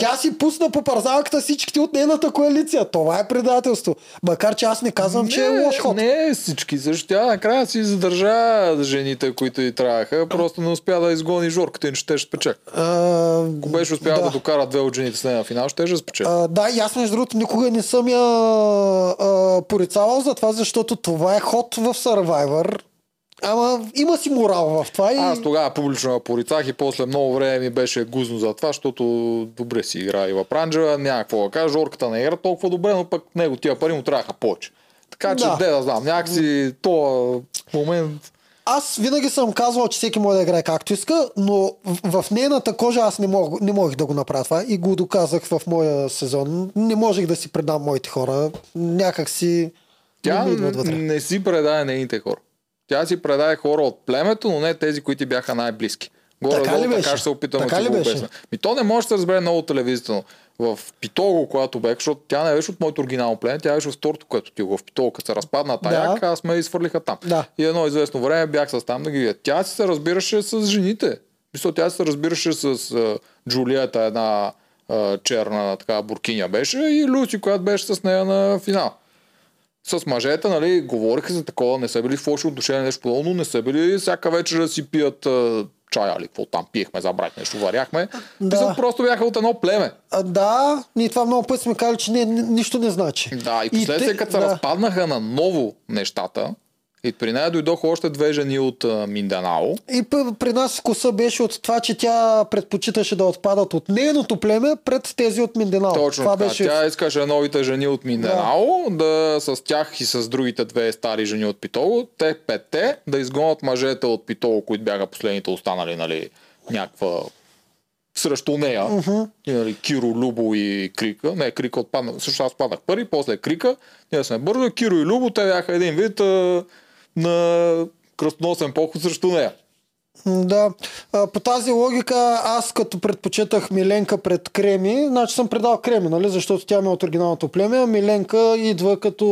тя си пусна по парзалката всичките от нейната коалиция. Това е предателство. Макар че аз не казвам, че е лош ход. Не всички, също тя накрая си задържа жените, които й трябваха, просто не успя да изгони Жорката, иначе те ще спечак. А, Ако беше успял да. да докара две от жените с нея на финал, ще ще спечели. а, да, и аз между другото никога не съм я а, порицавал за това, защото това е ход в Survivor. Ама има си морал в това и... Аз тогава публично я порицах и после много време ми беше гузно за това, защото добре си игра Ива Пранджева, няма какво да кажа, Жорката не игра толкова добре, но пък него тия пари му трябваха повече. Така че, да. де да знам, някакси то момент... Аз винаги съм казвал, че всеки може да играе както иска, но в, в нейната кожа аз не, мог, не можех да го направя това и го доказах в моя сезон. Не можех да си предам моите хора. Някак си... Тя не не си предаде нейните хора. Тя си предаде хора от племето, но не тези, които бяха най-близки. Горе Така долу, така ще се опитам Така да го обясня. Ми то не може да се разбере много телевизията, в Питого, когато бях, защото тя не беше от моето оригинално племе, тя беше в второто, което ти в Питого, като се разпадна тая, Да. аз ме изфърлиха там. Да. И едно известно време бях с там да ги видя. Тя си се разбираше с жените. Мисля, тя се разбираше с uh, Джулиета, една uh, черна така буркиня беше, и Люси, която беше с нея на финал. С мъжете, нали, говориха за такова, не са били в лоши отношения, нещо подобно, не са били всяка вечер да си пият а, чая или какво там пиехме, забрах нещо, варяхме. Да. Да. просто бяха от едно племе. А, да, ние това много пъти сме казали, че не, ни- нищо не значи. Да, и последствие, като се да. разпаднаха на ново нещата, и при нея дойдоха още две жени от а, Минданао. И при нас вкуса беше от това, че тя предпочиташе да отпадат от нейното племе пред тези от Минденал. Точно това така. беше... Тя искаше новите жени от Минданао да. с тях и с другите две стари жени от Питоло, те петте да изгонят мъжете от Питоло, които бяха последните останали, нали, някаква срещу нея. Uh-huh. И, нали, Киро, Любо и Крика. Не, Крика отпадна. Също аз паднах първи, после Крика. Ние сме бързо. Киро и Любо, те бяха един вид на кръстоносен поход срещу нея. Да. По тази логика, аз като предпочитах Миленка пред Креми, значи съм предал Креми, нали, защото тя ми е от оригиналното племе, а Миленка идва като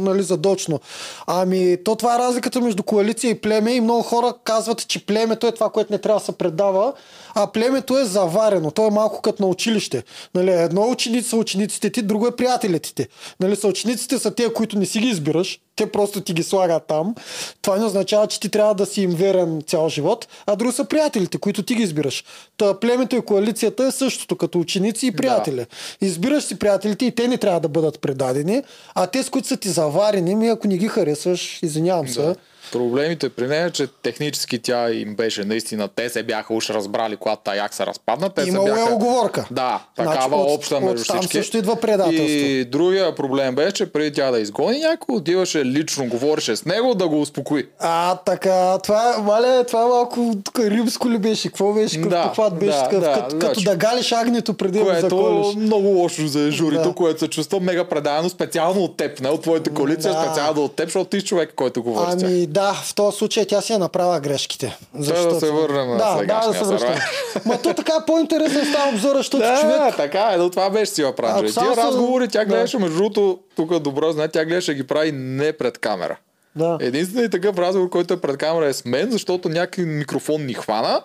нали, задочно. Ами, то това е разликата между коалиция и племе и много хора казват, че племето е това, което не трябва да се предава, а племето е заварено. То е малко като на училище. Нали, едно ученици са учениците ти, друго е приятелите ти. Нали, са учениците са те, които не си ги избираш, те просто ти ги слагат там. Това не означава, че ти трябва да си им верен цял живот, а други са приятелите, които ти ги избираш. Та племето и коалицията е същото, като ученици и приятели. Избираш си приятелите и те не трябва да бъдат предадени, а те, с които са ти заварени, ми ако не ги харесваш, извинявам се. Да. Проблемите при нея, е, че технически тя им беше наистина, те се бяха уж разбрали, когато Таяк се разпадна. Те Имало е бяха... оговорка. Да, Значи такава от- обща между оттам всички. също идва предателство. И другия проблем беше, че преди тя да изгони някой, отиваше лично, говореше с него да го успокои. А, така, това, е- мале, това е малко римско ли беше? Какво беше? Какъв Да, похват беше? да, такъв, да, като, да, като че- да галиш агнето преди да Което заколиш. много лошо за журито, Да. което се чувства мега предадено специално от теб, не от твоята коалиция, Да. специално от теб, защото ти човек, който говори с тях. Да, в този случай тя си е направила грешките. Трябва да се върнем на да, да, да сегашния се връщаме. Ма то така по-интересен става обзора, защото Да, човек... така е, но това беше си само Тия се- разговори тя да. гледаше, между другото, тук добро знае, тя гледаше да ги прави не пред камера. Да. Единственият такъв разговор, който е пред камера е с мен, защото някакъв микрофон ни хвана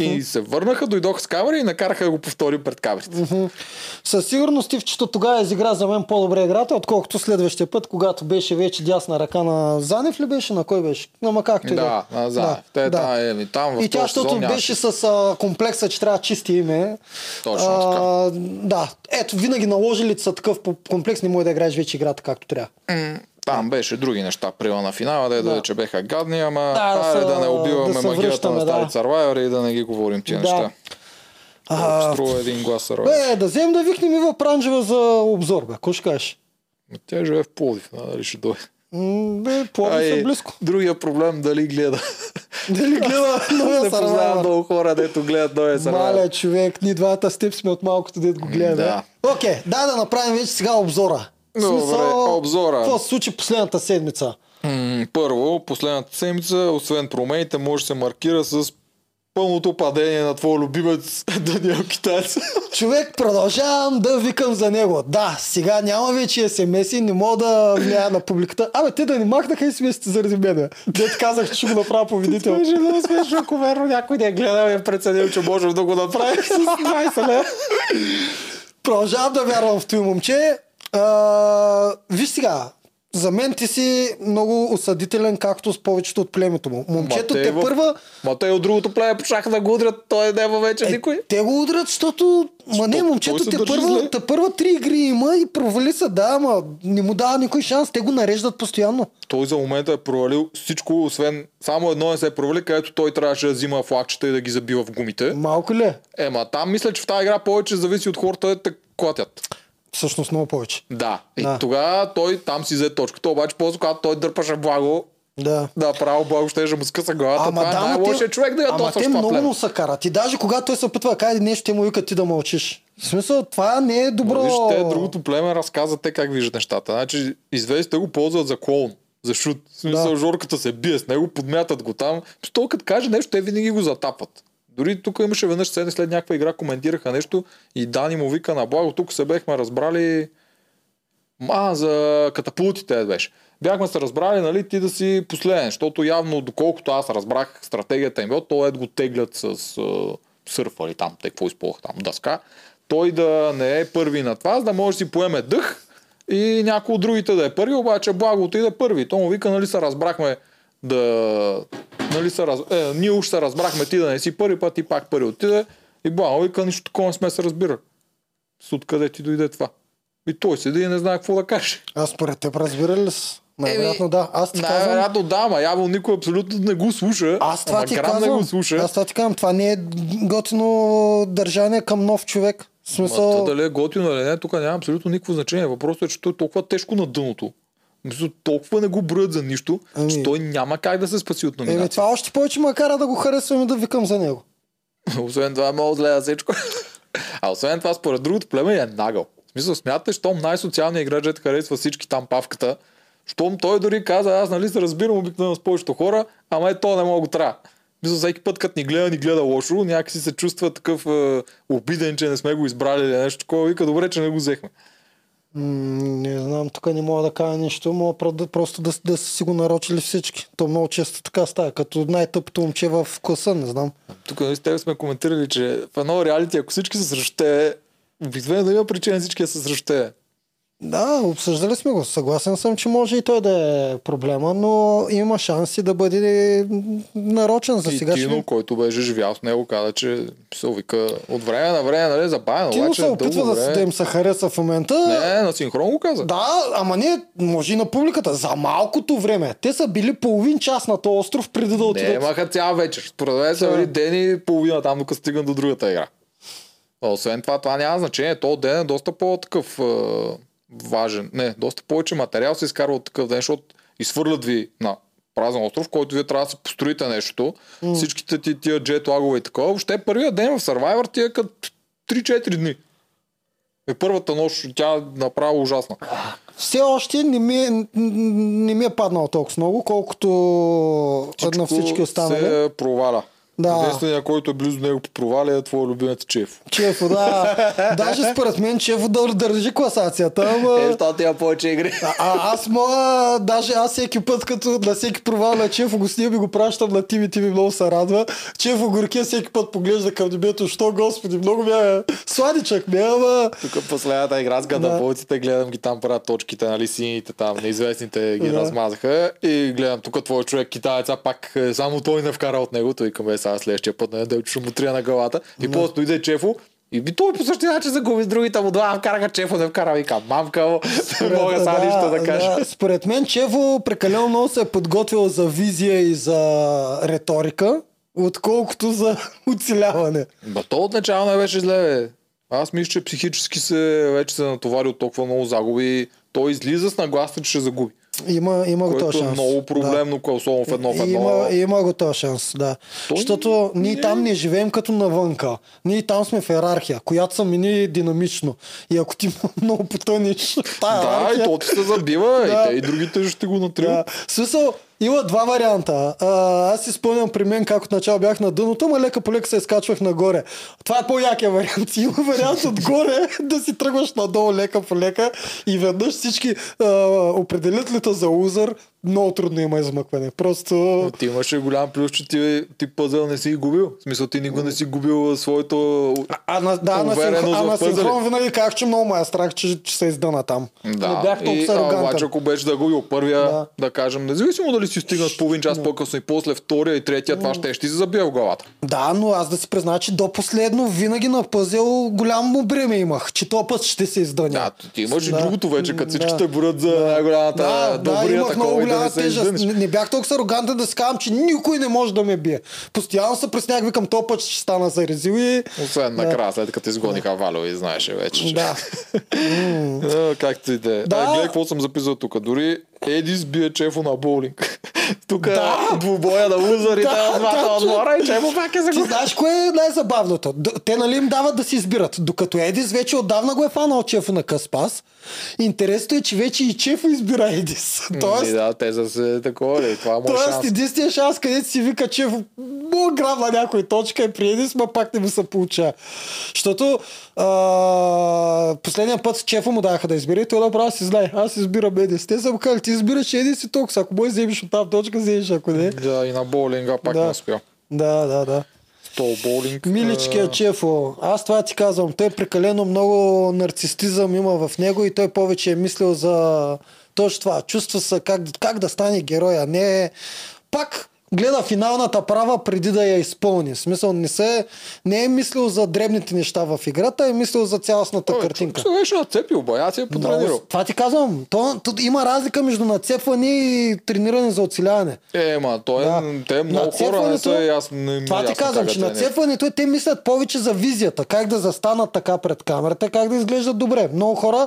и се върнаха, дойдоха с камера и накараха да го повторим пред камерите. Мгм. Със сигурност Тивчето тогава изигра за мен по-добре играта, отколкото следващия път, когато беше вече дясна ръка на Занев ли беше, на кой беше? Ама както и да. Да, е. на Заев. Те, да, е, ми, там в И тя, защото сезон беше с а, комплекса, че трябва да чисти име. Точно така. Да, ето, винаги наложили са такъв комплекс, не може да играеш вече играта както трябва. М, Там беше други неща. Прила на финала, да, Да. да. че беха гадни, ама Да, да, да айде се- да не убиваме да магията връщаме, на да. старите сървайвери и да не ги говорим тия Да. неща. А, Струва един глас сървайвер. бе, да вземем да викнем Ива Пранжева за обзор, бе. Какво ще кажеш? Тя живее в Пловдив, а, дали ще дойде. Бе, плавно са близко. Другия проблем дали гледа. Дали гледа новия Не познавам много хора, дето гледат новия сървайвер. Мале, човек, ние двата с теб сме от малкото дет го гледаме. Да. Окей, дай да направим вече сега обзора. Добре, обзора. Какво се случи последната седмица? М, Първо, последната седмица, освен промените, може да се маркира с пълното падение на твой любимец Даниел Китаец. Човек, продължавам да викам за него. Да, сега няма вече смс не мога да влияя на публиката. Абе, те да ни махнаха и смс заради мен. Дет казах, че ще го направя победител. Беше много смешно, ако верно някой не е гледал и е преценил, че можем да го направим с 20 лева. Продължавам да вярвам в това момче. А, виж сега, за мен ти си много осъдителен, както с повечето от племето му. Момчето те в- първа... Ма те от другото племе почнаха да го удрят, той няма вече Е, никой. Те го удрят, защото... Ма не, момчето те първа, те първа три игри има и провали се, да, ама не му дава никой шанс. Те го нареждат постоянно. Той за момента е провалил всичко, освен само едно не се е провали, където той трябваше да взима флагчета и да ги забива в гумите. Малко ли е? Ема там мисля, че в тази игра повече зависи от хората да те клатят. Всъщност много повече. Да. И Да. тогава той там си взе точката, обаче после когато той дърпаше благо, Да. да, право благо ще му скъса главата. Ама това да, е най-лошият човек да я ама те много му се карат. И даже когато той се опитва да каже нещо, те му викат ти да мълчиш. В смисъл, това не е добро. Ма Виж, те другото племе разказват те как виждат нещата. Значи, известите го ползват за клоун. За шут. В смисъл, Да. жорката се бие с него, подмятат го там. Той като каже нещо, те винаги го затапат. Дори тук имаше веднъж сцени след някаква игра, коментираха нещо и Дани му вика на благо. Тук се бехме разбрали А, за катапултите беше. Бяхме се разбрали, нали, ти да си последен, защото явно, доколкото аз разбрах стратегията им, то е го теглят с а, сърфа или там, те какво използвах там, дъска. Той да не е първи на това, за да може да си поеме дъх, и някой от другите да е първи, обаче Благо отиде първи. То му вика, нали се разбрахме да... Нали се раз... е, ние уж се разбрахме ти да не си първи път и пак първи отиде. И Благо вика, нищо такова не сме се разбира. С откъде ти дойде това? И той седи и не знае какво да каже. А според теб разбирали ли са? Най-вероятно да. Аз ти казвам, Най-вероятно да, ама явно никой абсолютно не го слуша. аз това ти казвам. не го слуша. Аз това ти казвам, това не е готино държание към нов човек. В Ма смисъл, то дали е готино или не, тук няма абсолютно никакво значение. Въпросът е, че той е толкова тежко на дъното. Толкова не го броят за нищо, Ами- че той няма как да се спаси от Еми, номинация. това още повече ме кара да го харесвам и да викам за него. Освен това, мога да гледа всичко. а освен това, според другото племе е нагъл. В смисъл, смятате, щом най-социалният играч е харесва всички там павката, щом той дори каза, аз нали се разбирам обикновено с повечето хора, ама е то не мога го трябва. Мисля, всеки път, като ни гледа, ни гледа лошо, някакси се чувства такъв е, обиден, че не сме го избрали или нещо такова. Вика, добре, че не го взехме. Не знам, тук не мога да кажа нищо, мога про- да- просто да, да са си го нарочили всички. То много често така става, като най-тъпото момче в класа, не знам. Тук нали, с теб сме коментирали, че в едно реалити, ако всички са срещу те, обикновено има причина всички да са срещу те. Да, обсъждали сме го. Съгласен съм, че може и той да е проблема, но има шанси да бъде нарочен за сега. Тино, който беше живял с него, каза, че се вика от време на време, нали, забавено, Тино обаче се опитва да, време... да им се хареса в момента. Не, на синхрон го каза. Да, ама не, може и на публиката. За малкото време. Те са били половин час на този остров преди да Не, отидат. имаха цял вечер. Според мен са били ден и половина там, докато стигнат до другата игра. Освен това, това няма значение. То ден е доста по-такъв важен. Не, доста повече материал се изкарва от такъв ден, защото изхвърлят ви на празен остров, в който вие трябва да си построите нещо. Mm. Всичките ти тия джет лагове и такова. Въобще първият ден в Survivor ти е като 3-4 дни. Е първата нощ, тя е направо ужасна. Все още не ми, е, не ми е паднал толкова много, колкото на всички останали. се проваля. Да. Единственият, който е близо до него по проваля е твой любимец Чеф. Чефо, да. Даже според мен Чефо да държи класацията, ама... Е, защото има повече игри. А, а, аз мога, даже аз всеки път, като на всеки провал на Чефо го снимам и го пращам на Тими, Тими много се радва. Чефо горкия всеки път поглежда към небето, що господи, много ми е сладичък ми, е, ама... Тук последната игра с гадаболците, гледам ги там правят точките, нали, сините там, неизвестните ги Да. размазаха и гледам тук твой човек китаеца, пак е, само той не вкара от него, той към е сега следващия път, не да ще му трия на главата и после дойде Чефо и би той по същия начин загуби с другите му два, вкараха Чефо, не вкара, вика, мамка, не мога сега нищо да кажа. Да, според мен Чево прекалено много се е подготвил за визия и за риторика, отколкото за оцеляване. Ба то отначало не беше зле, бе. Аз мисля, че психически се вече се натовари от толкова много загуби. Той излиза с нагласа, че ще загуби. Има, има го този е шанс. много проблемно, да. особено в едно в едно. Има, има го този шанс, да. Той Защото ние не- там не живеем като навънка. Ние там сме в иерархия, която се мини динамично. И ако ти много потънеш тая Да, и иерархия... то ти се забива, Да. и те и другите ще го Да. натриват. В смисъл, има два варианта. А, аз си спомням при мен как отначало бях на дъното, ама лека по лека се изкачвах нагоре. Това е по-якия вариант. Има вариант отгоре да си тръгваш надолу лека по лека и веднъж всички а, определят ли те за лузър, много трудно има измъкване. Просто... Но Ти имаше голям плюс, че ти, ти пъзъл не си губил. В смисъл ти никога не си губил своето... А, на, да, Увереност синхрон, а на синхрон винаги казах, че много ме е страх, че, че се издъна там. Да, Не бях и, толкова а, арогантен. обаче ако беше да губил първия, Да. да. да кажем, независимо дали си стигнат половин час по-късно и после втория и третия, това ще ще ти се забие в главата. Да, но аз да си призна, че до последно винаги на пъзел голямо бреме имах, че то път ще се издъня. Да, ти имаш и Да. другото вече, като всички Да. те борят за най-голямата Да, да, добрия такова да голяма се тежест. Не, не бях толкова арогантен да си казвам, че никой не може да ме бие. Постоянно се преснях, викам, то път ще стана за резил и... Освен накрая, след като изгониха Валео и знаеше вече. че- Да. Както и да е. Да. Да. гледай какво съм записал тук. Дори Едис бие Чефо на боулинг. тук Да. е двубоя на лузарите Да, двата да, отбора и Чефо пак е Ти загубил. знаеш кое е най-забавното? Те нали им дават да си избират. Докато Едис вече отдавна го е фанал Чефо на Къспас. Интересното е, че вече и Чефо избира Едис. Ами Тоест, да, те са се такова ли. Това му е Тоест, единствения шанс, където си вика, че мога грам на някой точка и при Едис, ма пак не му се получава. Защото последния път с Чефа му даха да избира и той направо си знае. Аз избирам Едис. Те са му казали, ти избираш Едис и толкова. Ако можеш да вземеш от тази точка, вземеш, ако не. Да, и на боулинга пак Да. не успял. Да, да, да. То боулинг. Миличкия а, Чефо, аз това ти казвам, той прекалено много нарцистизъм има в него и той повече е мислил за точно това. Чувства се как, как да стане герой, а не пак гледа финалната права преди да я изпълни. В смисъл не, се, не е мислил за дребните неща в играта, е мислил за цялостната той, картинка. Се беше нацепил, бая си е потренирал. Това ти казвам. То, то, има разлика между нацепване и трениране за оцеляване. Е, ма, той Да. е, те много хора не са ясно. Не, Това ти казвам, че да на тренират. цепването е, те мислят повече за визията, как да застанат така пред камерата, как да изглеждат добре. Много хора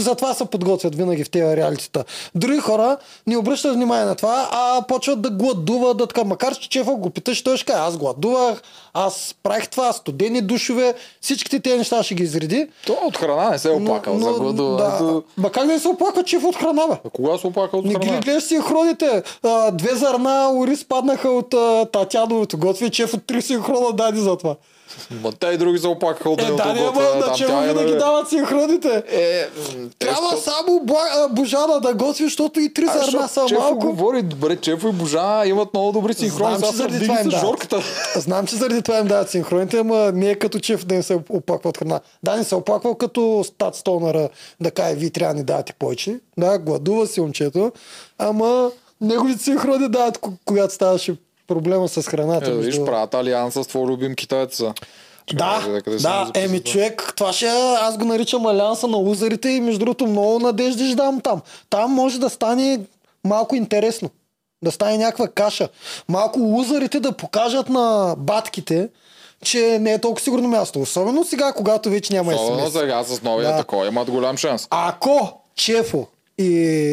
затова се подготвят винаги в тези реалитета. Други хора не обръщат внимание на това, а почват да гладуват, да така. Макар че Чефа го питаш, той ще каже, аз гладувах, аз правих това, студени душове, всичките тези неща ще ги изреди. Той от храна не се е оплакал за да, гладуването. Ма как да не се оплаква Чеф от храна, бе? А Кога се оплака от Не храна? ги гледаш синхроните. А, две зърна ориз паднаха от а, Татяновото. Готви Чеф от три синхрона даде за това. Ма те и други се оплакаха от Е, да, не, ама на там Чеф тя е, винаги дават синхроните. Е, Трябва те, само Бла- Божана да готви, защото и три зърна са Чефо малко. говори, добре, Чефо и Божана имат много добри синхрони. Знам, че заради това им. Жорката. Знам, че заради това им дават синхроните, ама не е като Чеф да не се оплаква от храна. Да, не се оплаква като стат стонера да каже, вие трябва да ни давате повече. Да, гладува си момчето, ама неговите синхрони дават, ко- когато ставаше проблема с храната. Е, виж, между- правят алианс с твой любим китайца. Да, да, го записал еми човек, това ще аз го наричам алианса на лузерите и между другото много надежди ще дам там. Там може да стане малко интересно. Да стане някаква каша. Малко лузерите да покажат на батките, че не е толкова сигурно място. Особено сега, когато вече няма Особено СМС. сега с новия Да. такова имат голям шанс. Ако Чефо и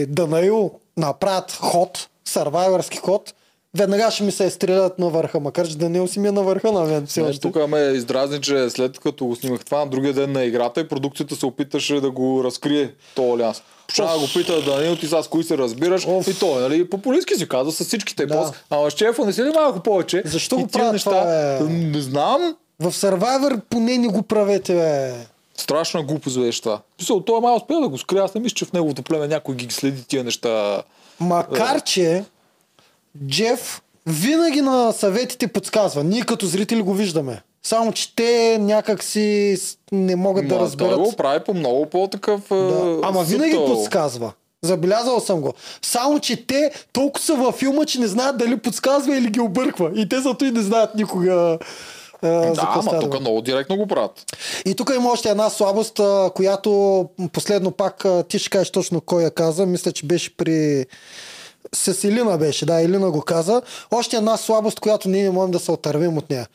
Данаил направят ход, сървайвърски ход, веднага ще ми се стрелят на върха, макар че Данаил си ми е на върха на мен все още. тук ме издразни, че след като го снимах това, на другия ден на играта и продукцията се опиташе да го разкрие то алианс. Почна го пита Данил, ти сега с кои се разбираш Оф. и той, нали, популистски си казва с всичките. Да. Да. Ама Чефо не си ли малко повече? Защо и го правят неща, това? Не знам. В Survivor поне не го правете, бе. Страшна глупост беше това. Писал, той е май успял да го скрие. Аз не мисля, че в неговото племе някой ги следи тия неща. Макар, че Джеф винаги на съветите подсказва. Ние като зрители го виждаме. Само, че те някак си не могат да Ма, разберат. Той го прави по много по-такъв. Да. Ама винаги субтил. подсказва. Забелязал съм го. Само, че те толкова са във филма, че не знаят дали подсказва или ги обърква. И те зато и не знаят никога. а, Да, ама тук много директно го правят. И тук има още една слабост, която последно пак ти ще кажеш точно кой я каза. Мисля, че беше при... С Илина беше, да, Илина го каза. Още една слабост, която ние не можем да се отървим от нея.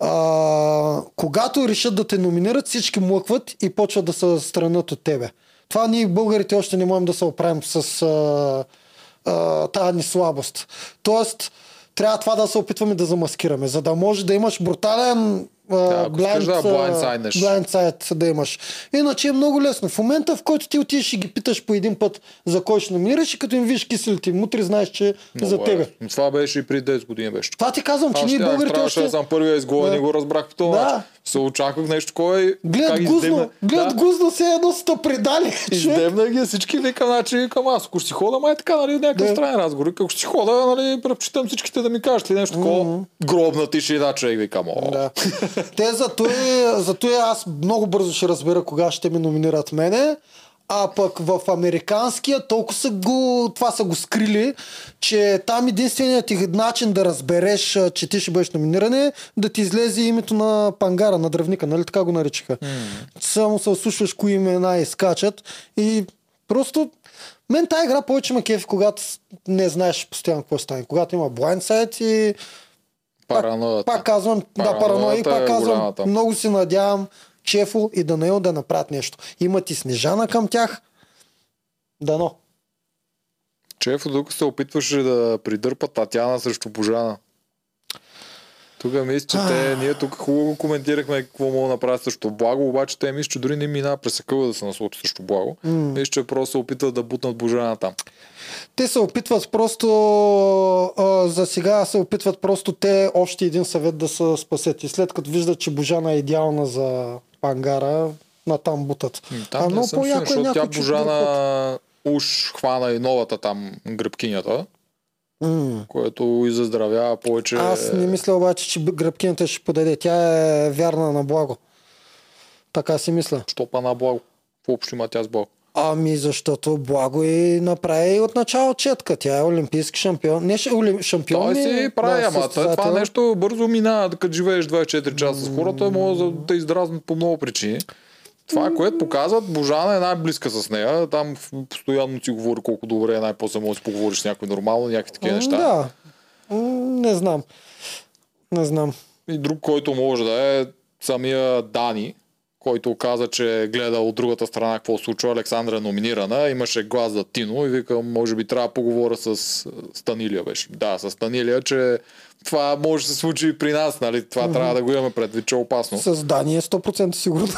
А, когато решат да те номинират, всички млъкват и почват да се странят от тебе. Това ние българите още не можем да се оправим с а, а, тази ни слабост. Тоест, трябва това да се опитваме да замаскираме, за да може да имаш брутален Да, искаш да а, blindsidнеш. blindsided да имаш. Иначе е много лесно. В момента, в който ти отидеш и ги питаш по един път за кой ще номинираш и като им виж киселите мутри, знаеш, че е Много за е. тебе. Но Това беше и преди 10 години беше. Това ти казвам, че Аз ние щях, българите още... да съм първия изгоен Да. и го разбрах по този Да. Се очаквах нещо, кой Гледат как гузно, издебна- гледат да, гузно, все едно са предали. Издебна ги всички, викам, значи, викам аз, ако ще си хода, май така, нали, някакъв Да. странен разговор. Ако ще си хода, нали, предпочитам всичките да ми кажат ли нещо такова. Гробна тишина, човек, викам, о. Да. Те зато е, зато е аз много бързо ще разбера кога ще ме номинират мене. А пък в американския толкова са го, това са го скрили, че там единственият ти начин да разбереш, че ти ще бъдеш номиниран е да ти излезе името на пангара, на дръвника, нали така го наричаха. Само се ослушваш кои имена изкачат и просто мен тази игра повече ме кефи, когато не знаеш постоянно какво стане. Когато има blindside и Параноята. пак казвам, да, Параноята паранои, е пак казвам, голямата. много се надявам Чефо и Данаил да направят нещо. Имат и Снежана към тях. Дано. Чефо тук се опитваше да придърпа Татяна срещу Божана. Тук мисля, че те, ние тук хубаво коментирахме какво мога да направят срещу Благо, обаче те мисля, че дори не мина през съкъла да се насочи срещу Благо. М. Мисля, че просто се опитват да бутнат Божана там. Те се опитват просто, а, за сега се опитват просто те още един съвет да се спасят. И след като виждат, че Божана е идеална за пангара, натам бутат. М, а Там не много по-яко е тя някой ход. Божана уж хвана и новата там гръбкинята. М. което и заздравява повече. Аз не мисля обаче, че Гръбкината ще подаде. Тя е вярна на благо. Така си мисля. Що па на благо? Общо има тя с Бог? Ами защото Благо и направи от начало четка. Тя е олимпийски шампион. Не олим... шампион. Той ли е? си прави, Да, ама това нещо бързо минава, като живееш 24 часа с хората, може да те издразнат по много причини. Това, което показват, Божана е най-близка с нея. Там постоянно си говори колко добре е най-после може да си поговориш с някой нормално, някакви такива неща. Да. Не знам. Не знам. И друг, който може да е самия Дани, който каза, че е гледал от другата страна какво се случва. Александра е номинирана, имаше глас за Тино и вика, може би трябва да поговоря с Станилия беше. Да, с Станилия, че това може да се случи и при нас, нали? Това трябва да го имаме предвид, че е опасно. С Дани е 100% сигурно.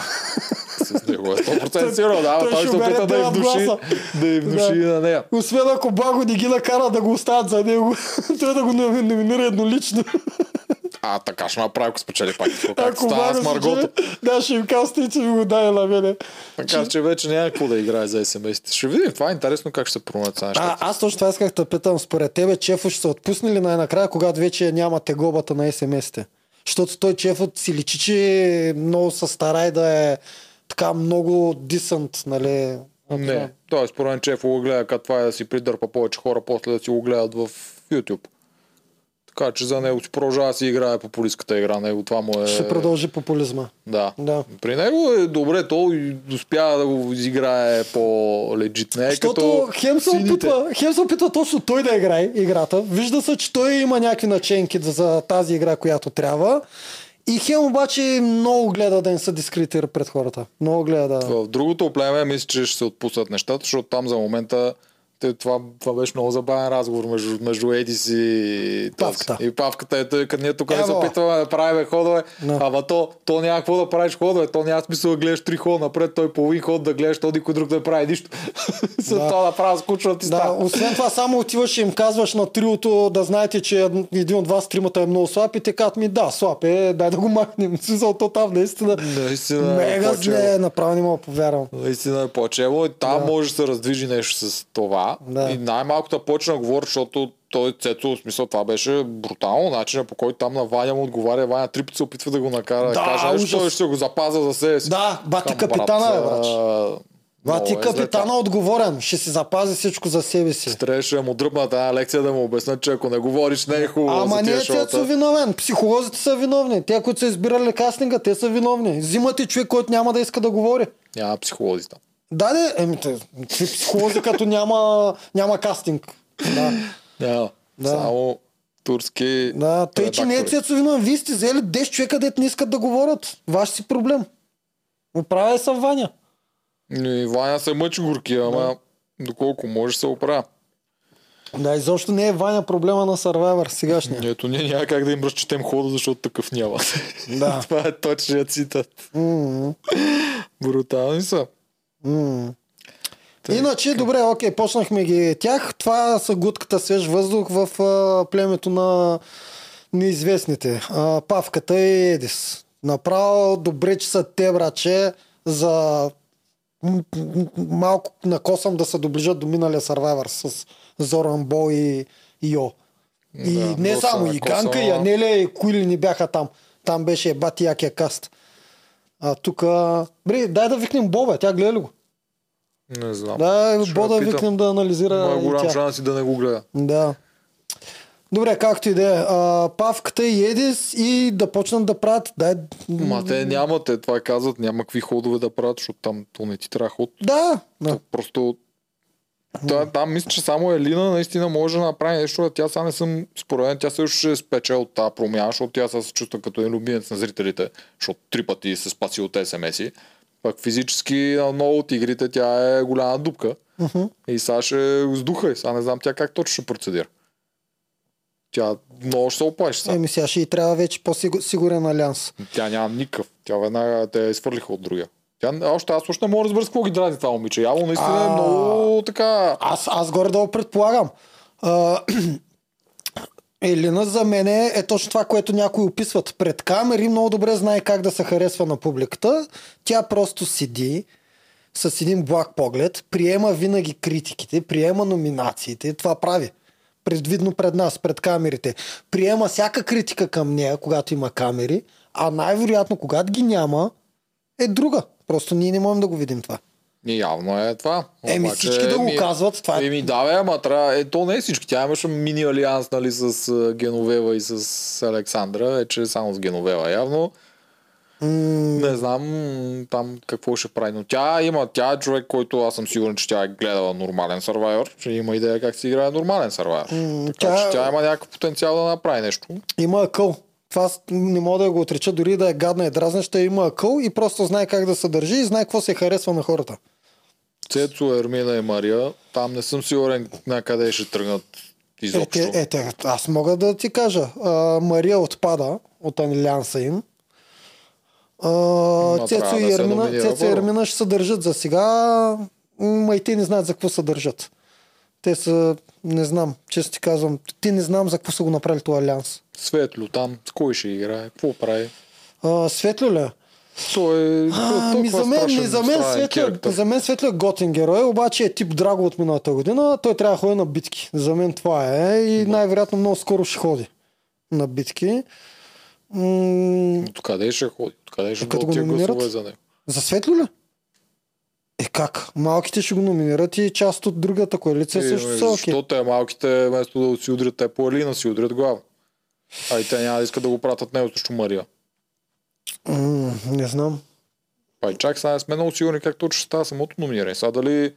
С него е 100% сигурно, да, Той той, ще опита да им гласа. да им внуши Да. на нея. Освен ако Благо не ги накара да го оставят за него. Той да го номи- номинира еднолично. А, така ще направи, ако спечели пак. Както Ако става с Маргото. Да, ще им казвате, че ми го дай на мене. Така че вече няма какво да играе за SMS. Ще видим. Това е интересно как ще се променят тези неща. А, аз точно това исках да питам. Според тебе Чефо ще се отпусне ли най-накрая, когато вече няма тегобата на СМС-те? Защото той Чефо си личи, че много се старай да е така много дисант, нали? Не, той според мен Чеф го гледа, като това е да си придърпа повече хора, после да си го гледат в YouTube. Така че за него си продължава да си играе популистската игра. Него това му е... Ще продължи популизма. Да. Да. При него е добре, той успя да го изиграе по-легит. Не е Защото като хем се, опитва, хем се опитва точно той да играе играта. Вижда се, че той има някакви наченки за, за тази игра, която трябва. И хем обаче много гледа да не се дискредитира пред хората. Много гледа да... В другото племе мисля, че ще се отпуснат нещата, защото там за момента те, това, това беше много забавен разговор между, между Едис и. Павката. И павката е той, като ние тук не се Ево. опитваме да правим ходове, Да. ама то, то няма какво да правиш ходове, то няма смисъл да гледаш три хода напред, той половин ход да гледаш, то никой друг да прави нищо. За Да. това направо скучно ти Да, става. освен това, само отиваш и им казваш на триото да знаете, че ед- един от вас тримата е много слаб и те казват ми да, слаб е, дай да го махнем. Смисъл, то там наистина Наистина е мега по-чело. зле, направо не мога да повярвам. Наистина е по-чело и там Да. може да се раздвижи нещо с това. Да. И най-малкото да почна да говори, защото той Цецо, в смисъл това беше брутално, начинът по който там на Ваня му отговаря, Ваня три пъти се опитва да го накара да, Да, каже нещо, той ще го запаза за себе си. Да, бати капитана, брат, бе, брач. Бати е капитана това. отговорен, ще си запази всичко за себе си. Трябваше да му дръпна тази лекция да му обяснят, че ако не говориш не е хубаво Ама не е. Цецо виновен. Психолозите са виновни. Те, които са избирали кастинга, те са виновни. Взимате човек, който няма да иска да говори. Няма психолози там. Да, де, еми, те, психолози, като няма, няма кастинг. Да. Няма. Да. Само турски Да, тъй, че не е редактори. Цецо виновен. Вие сте взели 10 човека, дет не искат да говорят. Ваш си проблем. Оправя се Ваня. И Ваня се мъчи горки, ама доколко може се оправя. Да, изобщо не е Ваня проблема на Survivor сегашния. Ето ние няма как да им разчетем хода, защото такъв няма. Да. Това е точният цитат. Брутални са. М. Иначе, добре, окей, почнахме ги тях. Това са гудката свеж въздух в а, племето на неизвестните. А, Павката и Едис. Направо добре, че са те, браче, за малко накосам да се доближат до миналия Survivor с Зоран Бол и Йо. И Да, не само, и Ганка, и Анелия, и Куили не бяха там. Там беше бати якия каст. А тук... Бре, дай да викнем Бобе, тя гледа ли го? Не знам. Да, Ще Бо да викнем да анализира Има голям шанс и да не го гледа. Да. Добре, както и да е. Павката и Едис и да почнат да правят. Дай... Ма те няма, те това казват, няма какви ходове да правят, защото там то не ти трябва ход. Да, да. То просто Та, там мисля, че само Елина наистина може да направи нещо, а тя сега не съм, според мен, тя също ще спече от тази промяна, защото тя се чувства като един любимец на зрителите, защото три пъти се спаси от СМС-и. Пък физически на много от игрите тя е голяма дупка. Мгм. И сега ще сдуха и сега не знам тя как точно ще процедира. Тя много ще се оплаши сега. Еми сега ще и трябва вече по-сигурен алианс. Тя няма никакъв. Тя веднага те изфърлиха от другия. Тя, още аз още не мога да разбера с какво ги дразни това момиче. Явно наистина е А. много така... Аз, аз горе-долу предполагам. А, Елина за мен е, е точно това, което някои описват. Пред камери много добре знае как да се харесва на публиката. Тя просто седи с един благ поглед, приема винаги критиките, приема номинациите, това прави. предвидно пред нас, пред камерите, приема всяка критика към нея, когато има камери, а най-вероятно, когато ги няма, е друга. Просто ние не можем да го видим това. И явно е това. Еми Обаче, всички да го ми- казват, това е... Еми да, бе, ама трябва. Е, то не е всички. Тя имаше мини алианс, нали, с Геновева и с Александра. Е, че само с Геновева явно. М, Не знам там какво ще прави. Но тя има, тя е човек, който аз съм сигурен, че тя е гледала нормален Survivor, че има идея как се играе нормален Survivor. М, така тя- че тя има някакъв потенциал да направи нещо. Има акъл. Това не мога да го отреча, дори да е гадна и дразнеща, има акъл и просто знае как да се държи и знае какво се харесва на хората. Цецо, Ермина и Мария, там не съм сигурен на къде ще тръгнат Е, изобщо. те, е, те, аз мога да ти кажа. А, Мария отпада от алианса им. А, Цецо, и да Ермина, Цецо и. Ермина ще се държат за сега. Ма и те не знаят за какво се държат. Те са, не знам, често ти казвам, ти не знам за какво са го направили този алианс. Светло там, кой ще играе, какво прави? А, Светло ли? Той е А, толкова ми за мен, ми за мен керактер. за мен Светло е готин герой, обаче е тип Драго от миналата година. Той трябва да ходи на битки. За мен това е и най-вероятно много скоро ще ходи на битки. М- Откъде ще ходи? Откъде ще Като го номинират? за него? за Светло ли? Е как? Малките ще го номинират и част от другата коалиция Е, също е, са окей. Защо те малките, вместо да си удрят те по Алина, си удрят глава? А и те няма да искат да го пратят него срещу Мария. М, Не знам. Па и чак сега не сме много сигурни как точно ще става самото номиниране. Сега дали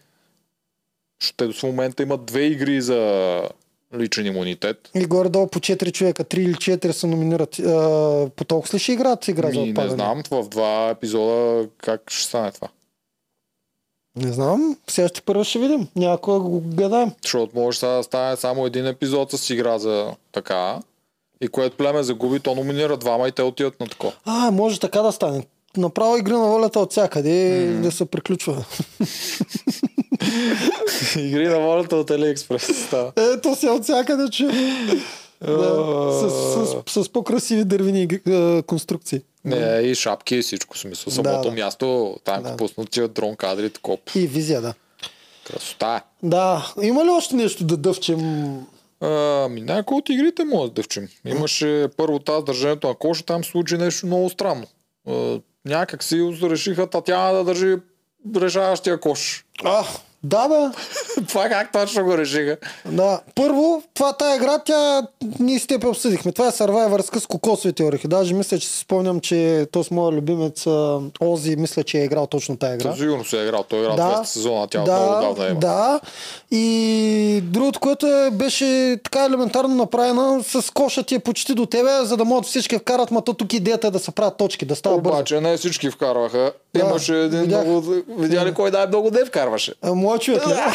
ще до момента имат две игри за личен имунитет. И горе-долу по 4 човека, 3 или 4 се номинират. А, по толкова ли ще играят игра за Ми, не отпадане? знам в два епизода как ще стане това. Не знам. Сега ще първо ще видим. Някой го гадаем. Защото може сега да стане само един епизод с игра за така. И което племе загуби, то номинира двама и те отиват на тако. А, може така да стане. Направо игра на волята от всякъде mm. да се приключва. Игри на волята от Алиекспрес става. Ето се от всякъде, че... да, с, с, с, по-красиви дървени конструкции. Не, и шапки и всичко смисъл. Самото да. място, там Да. пуснат тия дрон кадри, такова. И визия, да. Красота. Да, има ли още нещо да дъвчем? Ами, някои от игрите може да дъвчим. Имаше първо тази държането на коша, там се случи нещо много странно. А, някак си решиха Татяна да държи решаващия кош. А, да, бе. Това как точно го решиха? Да. Първо, това тая игра, тя ние с теб обсъдихме. Това е Survivor с кокосовите орехи. Даже мисля, че си спомням, че то с моя любимец Ози, мисля, че е играл точно тая игра. Със сигурно се е играл. Той е играл Да, 200 сезона, тя да, много давна има. Да. И другото, което е, беше така елементарно направена, с коша ти е почти до тебе, за да могат всички вкарат, ма то тук идеята е да се правят точки, да става бързо. Обаче не всички вкарваха. Да, Имаше един видях. много... Видя ли кой най-много не вкарваше? А, моят човек ли? Да,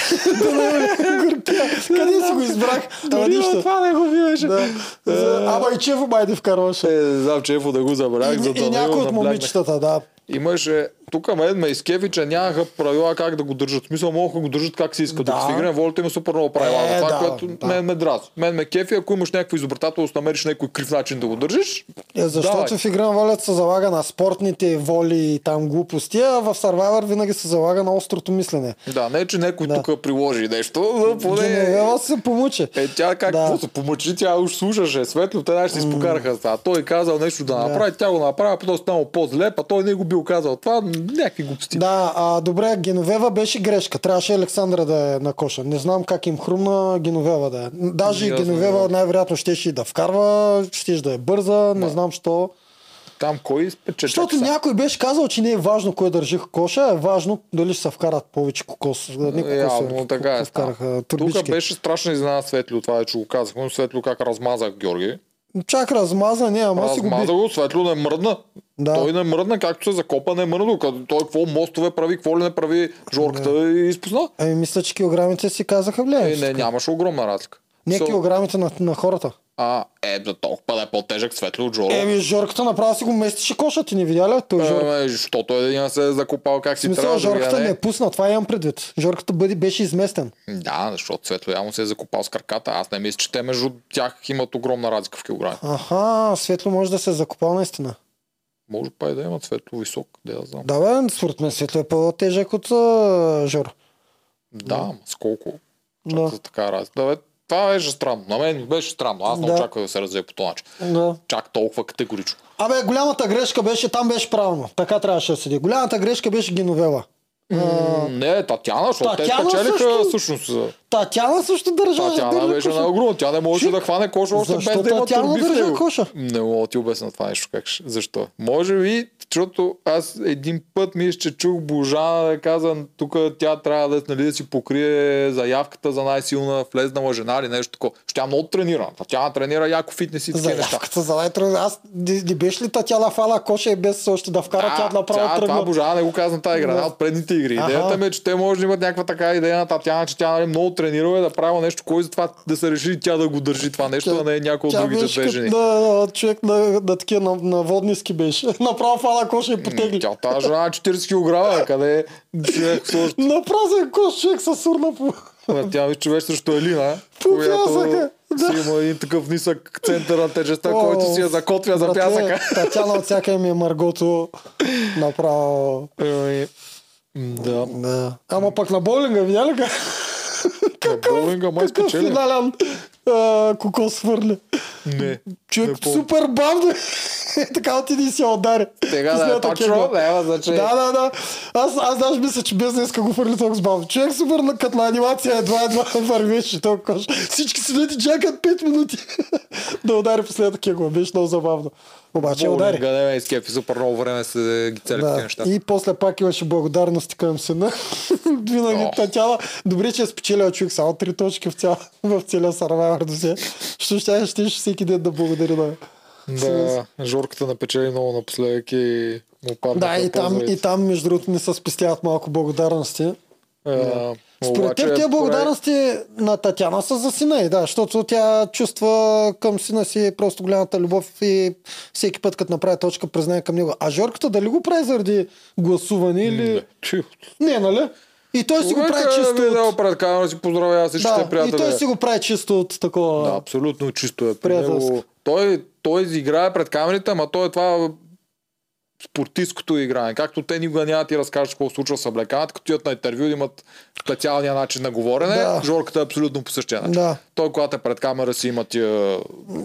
не, не, горкия. Къде си го избрах? Дори нищо. това не го. Да. За- Ама и Чефо майде вкарваше. Е, не знам, че Ефо да го забравях, за И, да и не някой го от момичетата, да. Имаше, тук мен ме изкеви, че нямаха правила как да го държат. Смисъл, могат да го държат как си искат. Да. Докато в игра волята има супер много правила. Е, това, да, което да. мен ме дразни. Мен ме кефи, ако имаш някаква изобретателност, намериш някой крив начин да го държиш. Е, защото давай. в игра волята се залага на спортните воли и там глупости, а в Survivor винаги се залага на острото мислене. Да, не че някой Да. тук приложи нещо, но поне... Геневела се помучи. Е, тя как Да. да. се помъчи, тя уж слушаше. Светло, те наши се изпокараха това. Той казал нещо да направи, тя го направи, потом станало по-зле, па той не го бил казал. Това някакви глупости. Да, а, добре, Геновева беше грешка. Трябваше Александра да е на коша. Не знам как им хрумна Геновева да е. Даже Ясно, Геновева да. най-вероятно щеше да вкарва, щеше да е бърза, не знам що. Там кой спече? Защото някой беше казал, че не е важно кой държи коша, е важно дали ще се вкарат повече кокос. Не кокос, Явно така е. Вкараха Тук беше страшна изненада Светло, това е, че го казахме. но Светло как размазах Георги. Чак размаза, не, ама си го Размаза го, Светло не мръдна. Да. Той не мръдна, както се закопа, не мръдна. Като той какво мостове прави, какво ли не прави Жорката и изпусна. Ами мисля, че килограмите си казаха влияе. Е, не, нямаше огромна разлика. Не So- килограмите на, на хората. А, е, за толкова да е по-тежък Светло от Жоро. Еми, Жорката направо си го местише коша, ти не видя ли? Той Жор... Е, защото един се е закопал как си смисъл, трябва. Жорката не е пусна, това имам предвид. Жорката бъде, беше изместен. Да, защото Светло явно се е закопал с краката. Аз не мисля, че те между тях имат огромна разлика в килограми. Аха, Светло може да се е закопал наистина. Може па и да имат Светло висок, да я знам. Да, бе, според мен Светло е по-тежък от а, Жор. Да, ама с колко? Да. За така разлика. Да, бе, това беше странно. На мен беше странно. Аз не Да. очаквах да се развие по този начин. Да. Чак толкова категорично. Абе, голямата грешка беше, там беше правилно. Така трябваше да седи. Голямата грешка беше Геновела. М, Не, Татяна, защото те спечелиха също- всъщност. Татяна също държаше. Татяна държа беше коша. на огромно. Тя не можеше Чик, да хване коша още без защо да има Татяна държа коша? Не мога да ти обясня това нещо. Как ще... Защо? Може би, защото аз един път мисля, че чух Божана да каза, тук тя трябва да, нали, да си покрие заявката за най-силна влезнала жена или нещо такова. Ще тя много тренира. Тя тренира яко фитнес и такива неща. За най Аз не, не беше ли Татяна фала коша и без още да вкара, тя направо тя, това тръгна. Божана не го каза на тази игра, Да. една от предните игри. Идеята ми е, че те може да имат някаква така идея на Татяна, че тя нали, много тренирала и да правила нещо, кой затова да се реши тя да го държи това нещо, а не някой от Тя другите две жени. на, човек на, на такива на, на водниски беше. Направо фала коша и потегли. Тя тази жена е 40 кг, къде е. На празен кош човек се сурна по... Тя ми човек срещу Елина, която да. си има един такъв нисък център на тежестта, О, който си я закотвя за пясъка. Татяна от всяка ми е Маргото направо. Ами, Да. Да. Ама пък на боулинга, видя ли как? На боулинга май Какъв спечели. финален а, кокос хвърля. Не. Човек не супер бавно. Е, така отиди и си я удари. Тега да е точно, няма значение. Да, да, да. Аз, аз даже мисля, че без днеска го хвърли толкова бавно. Човек супер на, като на анимация едва едва вървеше толкова. Всички седят и чакат 5 минути да удари последната кегла. Беше много забавно. Обаче я удари. Не ме изкепи, супер много време се ги цели Да. неща. И после пак имаше благодарности към сина. Винаги О. Татяна. Добре, че е спечелила човек само три точки в, цял, в целия Survivor до сега. Що ще, ще, всеки ден да благодари на... Да, Жорката напечели много напоследък и му. Да, и там, и там, между другото, не се спестяват малко благодарности. Според теб тези благодарности на Татяна са за сина и да, защото тя чувства към сина си просто голямата любов и всеки път, като направи точка, признае към него. А Жорката дали го прави заради гласуване или... Не, нали? И той си го прави чисто Да, от... пред камера си поздравя всичките Да, и приятели. той си го прави чисто от такова... Да, абсолютно чисто е. Него- Той, той изиграе пред камерите, ама той е това спортистското игране. Както те никога няма ти разкажат какво случва с облеканата, като идват на интервю имат специалния начин на говорене, Да. Жорката е абсолютно по същия начин. Да. Той, когато е пред камера си има тия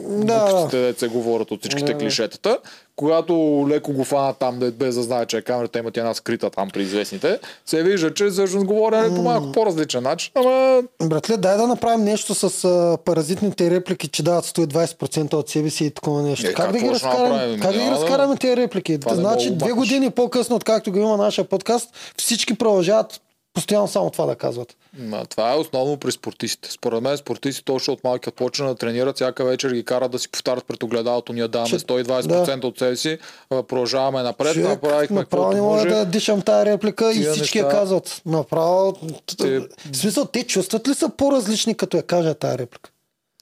Да, буксите, да се говорят от всичките Да, клишетата. Когато леко го фанат там, да без да знае, че е камерата, имат една скрита там при известните, се вижда, че всъщност говорене по малко по-различен начин, ама Братле, дай да направим нещо с а, паразитните реплики, че дават 120% от себе си и такова нещо. Е, как, как да ги разкараме, как да ги разкараме тези реплики? Това значи, две години по-късно, откакто го има нашия подкаст, всички продължават постоянно само това да казват. Ма, това е основно при спортистите. Според мен спортистите точно от малки, като почнат да тренират, всяка вечер ги карат да си повтарят пред огледалото. Ние даваме Че- 120% от себе си, продължаваме напред, Човек, направихме направо не мога може. да дишам тая реплика и всички я неща- казват. Направо. Те- В смисъл, те чувстват ли са по-различни, като я кажат тая реплика?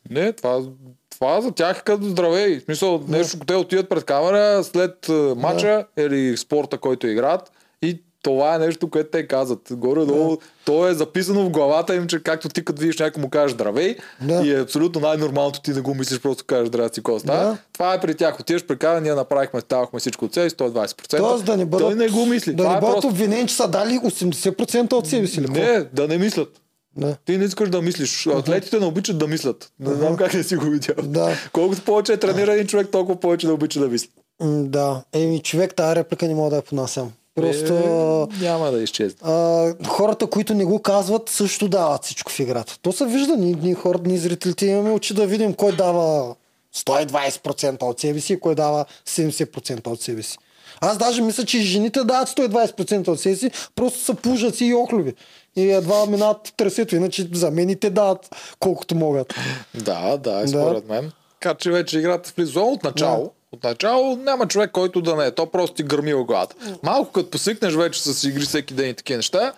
Не, това, това за тях е като здравей. В смисъл, нещо, те отидат пред камера след матча или спорта, който играят и това е нещо, което те казват. Горе-долу, то е записано в главата им, че както ти като видиш някой му кажеш здравей Да. и е абсолютно най-нормалното ти да го мислиш, просто кажеш здрасти, какво става. Да. Това е при тях. Отиваш при камера, ние направихме, ставахме всичко от себе си, 120%. Тоест да не бъдат, Той не го мисли. да това не е бъдат просто... обвинени, че са дали 80% от себе си. Не, да не мислят. Да. Ти не искаш да мислиш. Атлетите не обичат да мислят. Не знам как не си го видял. Да. Колкото повече е тренира един човек, толкова повече да обича да мисли. Да. Еми, човек, тази реплика не мога да я понасям. Просто Е, няма да изчезне. а, хората, които не го казват, също дават всичко в играта. То се вижда. Ние, ние хората, ние зрителите имаме очи да видим кой дава 120% от себе си и кой дава 70% от себе си. Аз даже мисля, че жените дават 120% от себе си, просто са пужаци и охлюви. И едва минават тресето, иначе за мен и те дават колкото могат. Да, да, според мен. Така че вече играта влиза от начало. Да. От начало няма човек, който да не е. То просто ти гърми в главата. Малко като посикнеш вече с игри всеки ден и такива неща,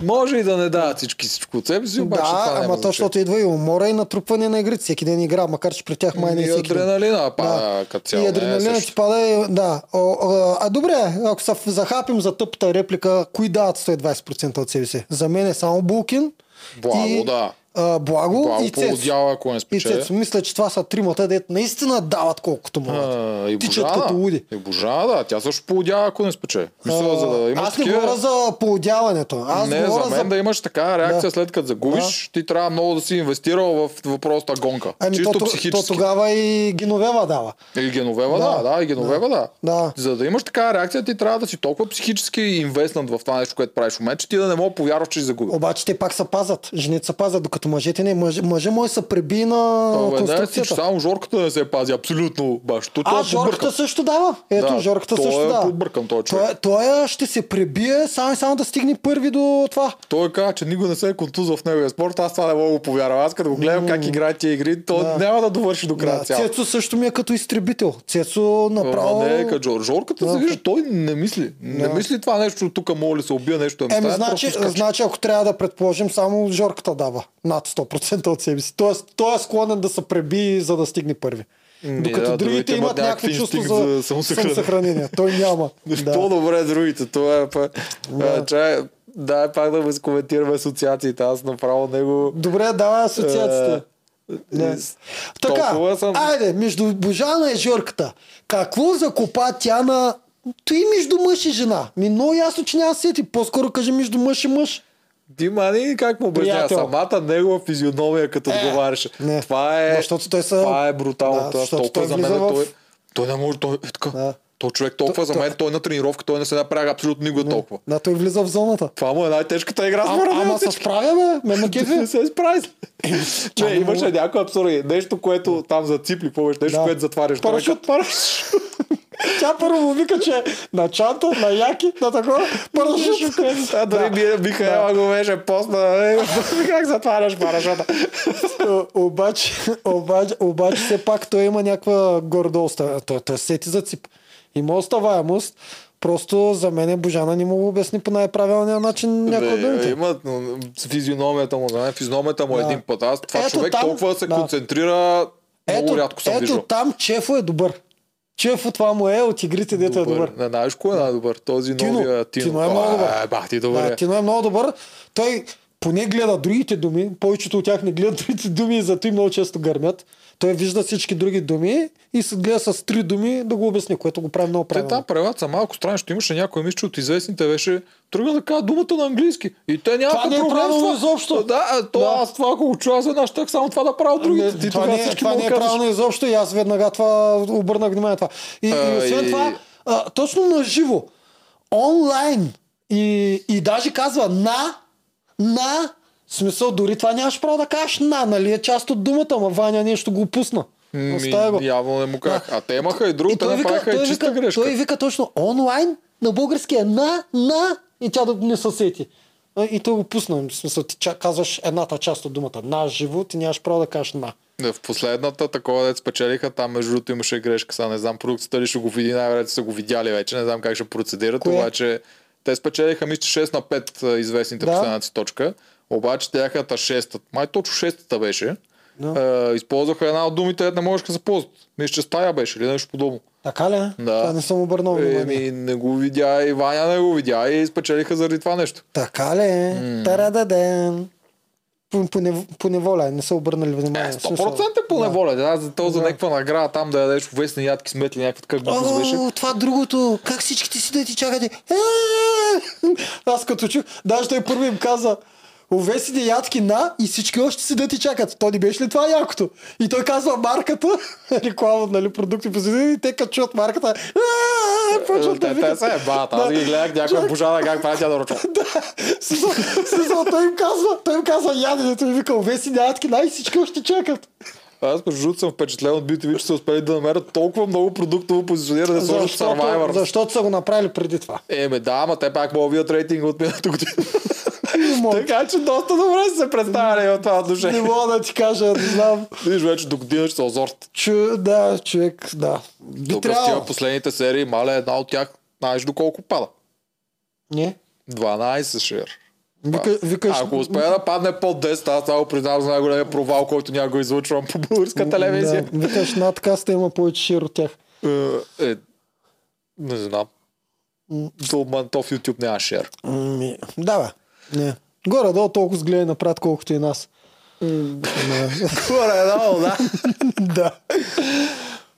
може и да не дават всички всичко от себе си, обаче това да, няма ама то, защото идва и умора и натрупване на игри. Всеки ден игра, макар че при тях май не е И всеки ден. адреналина пада като цяло. И е адреналинът също. ти пада, и- да. О, а, а добре, ако се захапим за тъпата реплика, кои дават 120% от себе си? За мен е само Булкин Благо, и, да. А, Благо, Благо и Цецо. полудяла, ако не И спечели. Цецо. Мисля, че това са тримата, дето наистина дават колкото могат. И Тичат Божана. като луди. И Божана, да. Тя също полудява, ако не спечели. Мисля, за да имаш Аз не такива... говоря за поудяването. Аз не, говоря за мен за... да имаш така реакция Да. след като загубиш, ти трябва много да си инвестирал в въпросата гонка. Ами Чисто то, то, то, психически. тогава и Геновева дава. И Геновева, да, Да. да, и Геновева, да. Да. За да имаш такава реакция, ти трябва да си толкова психически инвестнат в това нещо, което правиш в момента, че ти да не мога повярваш, че си загубил. Обаче те пак се пазят. Жените се пазят, докато мъжете не. Мъж, мъжа му се преби на си, че конструкцията. само Жорката не се пази абсолютно баш. То, А, той е Жорката също дава. Ето, Да, Жорката той също е дава. подбъркан, този човек. Той, той ще се пребие само и само да стигне първи до това. Той каза, че никой не се е контузал в неговия спорт. Аз това не мога да повярвам. Аз като го гледам как играе тия игри, то Да. няма да довърши до края Да, цяло. Цецо също ми е като изтребител. Цецо направо... Ама не, като Жор. Жорката Да. се вижда, той не мисли. Не Да. мисли това нещо, тук мога ли се убия нещо. да ми Еми, значи, значи, ако трябва да предположим, само Жорката дава над 100% от себе си. Тоест, той е склонен да се преби, за да стигне първи. Ми, Докато да, другите имат някакво чувство за, за самосъхранение. Той няма. да. По-добре другите. Това е па... Да. Чай, да, пак да коментираме асоциациите. Аз направо него... Добре, давай асоциациите. Не. Е, Така, съм- айде, между Божана и Жорката. Какво закопа тя на... Той между мъж и жена. Ми много ясно, че няма сети. По-скоро кажи между мъж и мъж. Ти мани как му обяснява самата негова физиономия, като Е, отговаряше. не. Това е, Защото той са- това е брутално. Да, защото толкова той за мен в- той, той не може, той е така. Да. Той човек толкова То- за мен, той на тренировка, той не се напряга абсолютно никога толкова. Да, той влиза в зоната. Това му е най-тежката игра, А, ама от се справя, бе. Ме Не се справи. Не, не имаше мога. някои абсурди. Нещо, което там заципли повече, нещо, Да. което затваряш. Парашют. Парашют. Тя първо му вика, че на чанта, на яки, на такова, парашют. А дори да. Михаела го беше постна. е, Как затваряш парашута? Обаче, обаче, обаче, все пак той има някаква гордост. Той, той сети за цип. Има оставаемост. Просто за мен Божана не му обясни по най-правилния начин някой Не, думите. има физиономията му, да, физиономията му е Да. един път. Аз това Ето човек там- толкова се да. концентрира, много Ето, рядко съм ето виждал. там Чефо е добър. Чефо това му е от игрите, дето е добър. Не знаеш кой е най-добър? Този Тино. новия Тино. Тино е много добър. Е, бах ти добър. Да, е. Тино е много добър. Той поне гледа другите думи. Повечето от тях не гледат другите думи и зато и много често гърмят. Той вижда всички други думи и се гледа с три думи да го обясни, което го прави много Те правилно. там правилата са малко странни, защото имаше някой мисля, от известните беше тръгна да казва думата на английски. И те Това нямаха не е правилно това. изобщо. Да, а, то Да. аз това ако го чуя аз веднъж, так само това да правя другите. Не, Ти това тогава не, е- това не е правилно изобщо и аз веднага това обърнах внимание това. И, и А, освен и- това, а, точно на живо, онлайн и, и даже казва на, на, в смисъл дори това нямаш право да кажеш на, нали е част от думата, ма Ваня нещо го опусна. Оставя го. Явно не му казах. Да. А те имаха и друго, те направиха и чиста вика, грешка. той вика точно онлайн, на български е на, на и тя да не се сети. А, И той го пусна. В смисъл, ти казваш едната част от думата на живо, ти нямаш право да кажеш на. Да, В последната такова дет спечелиха, там между другото имаше грешка. Сега не знам продукцията ли ще го види, най-вероятно са го видяли вече, не знам как ще процедират, Кое? обаче те спечелиха мисля 6 на 5 а, известните Да. да. точка, обаче тяхната шестата, май точно шестата беше, Да. е, използваха една от думите, не можеш да се ползват. Мисля, че стая беше или нещо подобно. Така ли? е? Да. Това не съм обърнал внимание. Еми, не го видя и Ваня не го видя и спечелиха заради това нещо. Така ли? Mm. Тарададен. По, по, нев, по неволя, не са обърнали внимание. Е, В смисъл, 100% е по неволя. Да. За този за Да. някаква награда там да ядеш овесни ядки с метли, някаква така глупост беше. О, това другото. Как всичките си да ти чакате? Е! Аз като чух, даже той първи им каза, овесите ядки на и всички още си да ти чакат. То не беше ли това якото? И той казва марката, реклама, нали, продукти произведени, и те като чуят марката, «А, почват да Те, те викат. се е бата. Аз ги гледах някаква божана как прави тя да смисъл, той им казва, той им казва яденето и вика, овеси ядки на и всички още чакат. Аз между другото съм впечатлен от BTV, че са успели да намерят толкова много продуктово позициониране да сложат Survivor. защото са го направили преди това. Еме, да, ама те пак могат да видят рейтинга от миналата година. така че доста добре са се представяли от това Не отношение. мога да ти кажа, не знам. Виж вече до година ще са озорт. Чу, да, човек, да. Би Тук трябвало. последните серии, мале една от тях, знаеш до колко пада? Не. 12 шер. Вика, викаш, Ако успея да падне под 10, аз това го признавам за най-големия провал, който няма го излъчвам по българска телевизия. Да, викаш, над каста има повече шир от тях. Е, е, не знам. То, ма, то в YouTube няма шер. Ми, да, бе. Не. Горе-долу толкова с гледай напред, колкото и нас. Горе-долу, да. да.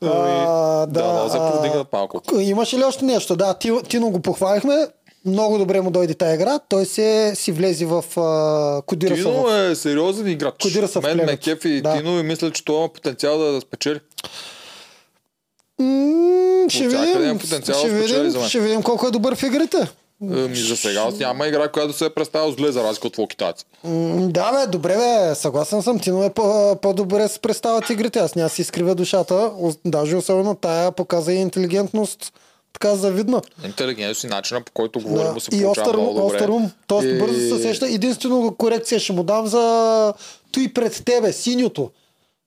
Да, да, се а, повдигнат малко. Имаше ли още нещо? Да, Ти- Тино го похвалихме. Много добре му дойде тази игра. Той се си влезе в а, Кодира Тино в... е сериозен играч. Кодира са Мен ме кефи Да. Тино и мисля, че това има потенциал да, да спечели. М, Ще видим, потенциал ще да видим, ще видим колко е добър в игрите. Ами, за сега няма игра, която се е представила зле за разлика от локитаци. М, Да, бе, добре, бе, съгласен съм. Тино е по- по-добре се представят игрите. Аз няма си изкривя душата. Даже особено тая показа и интелигентност така завидна. Интелигентност си начина по който говори Да. му се И остър, много добре. остър ум. Тоест И- бързо се сеща. Единствено корекция ще му дам за той пред тебе, синьото.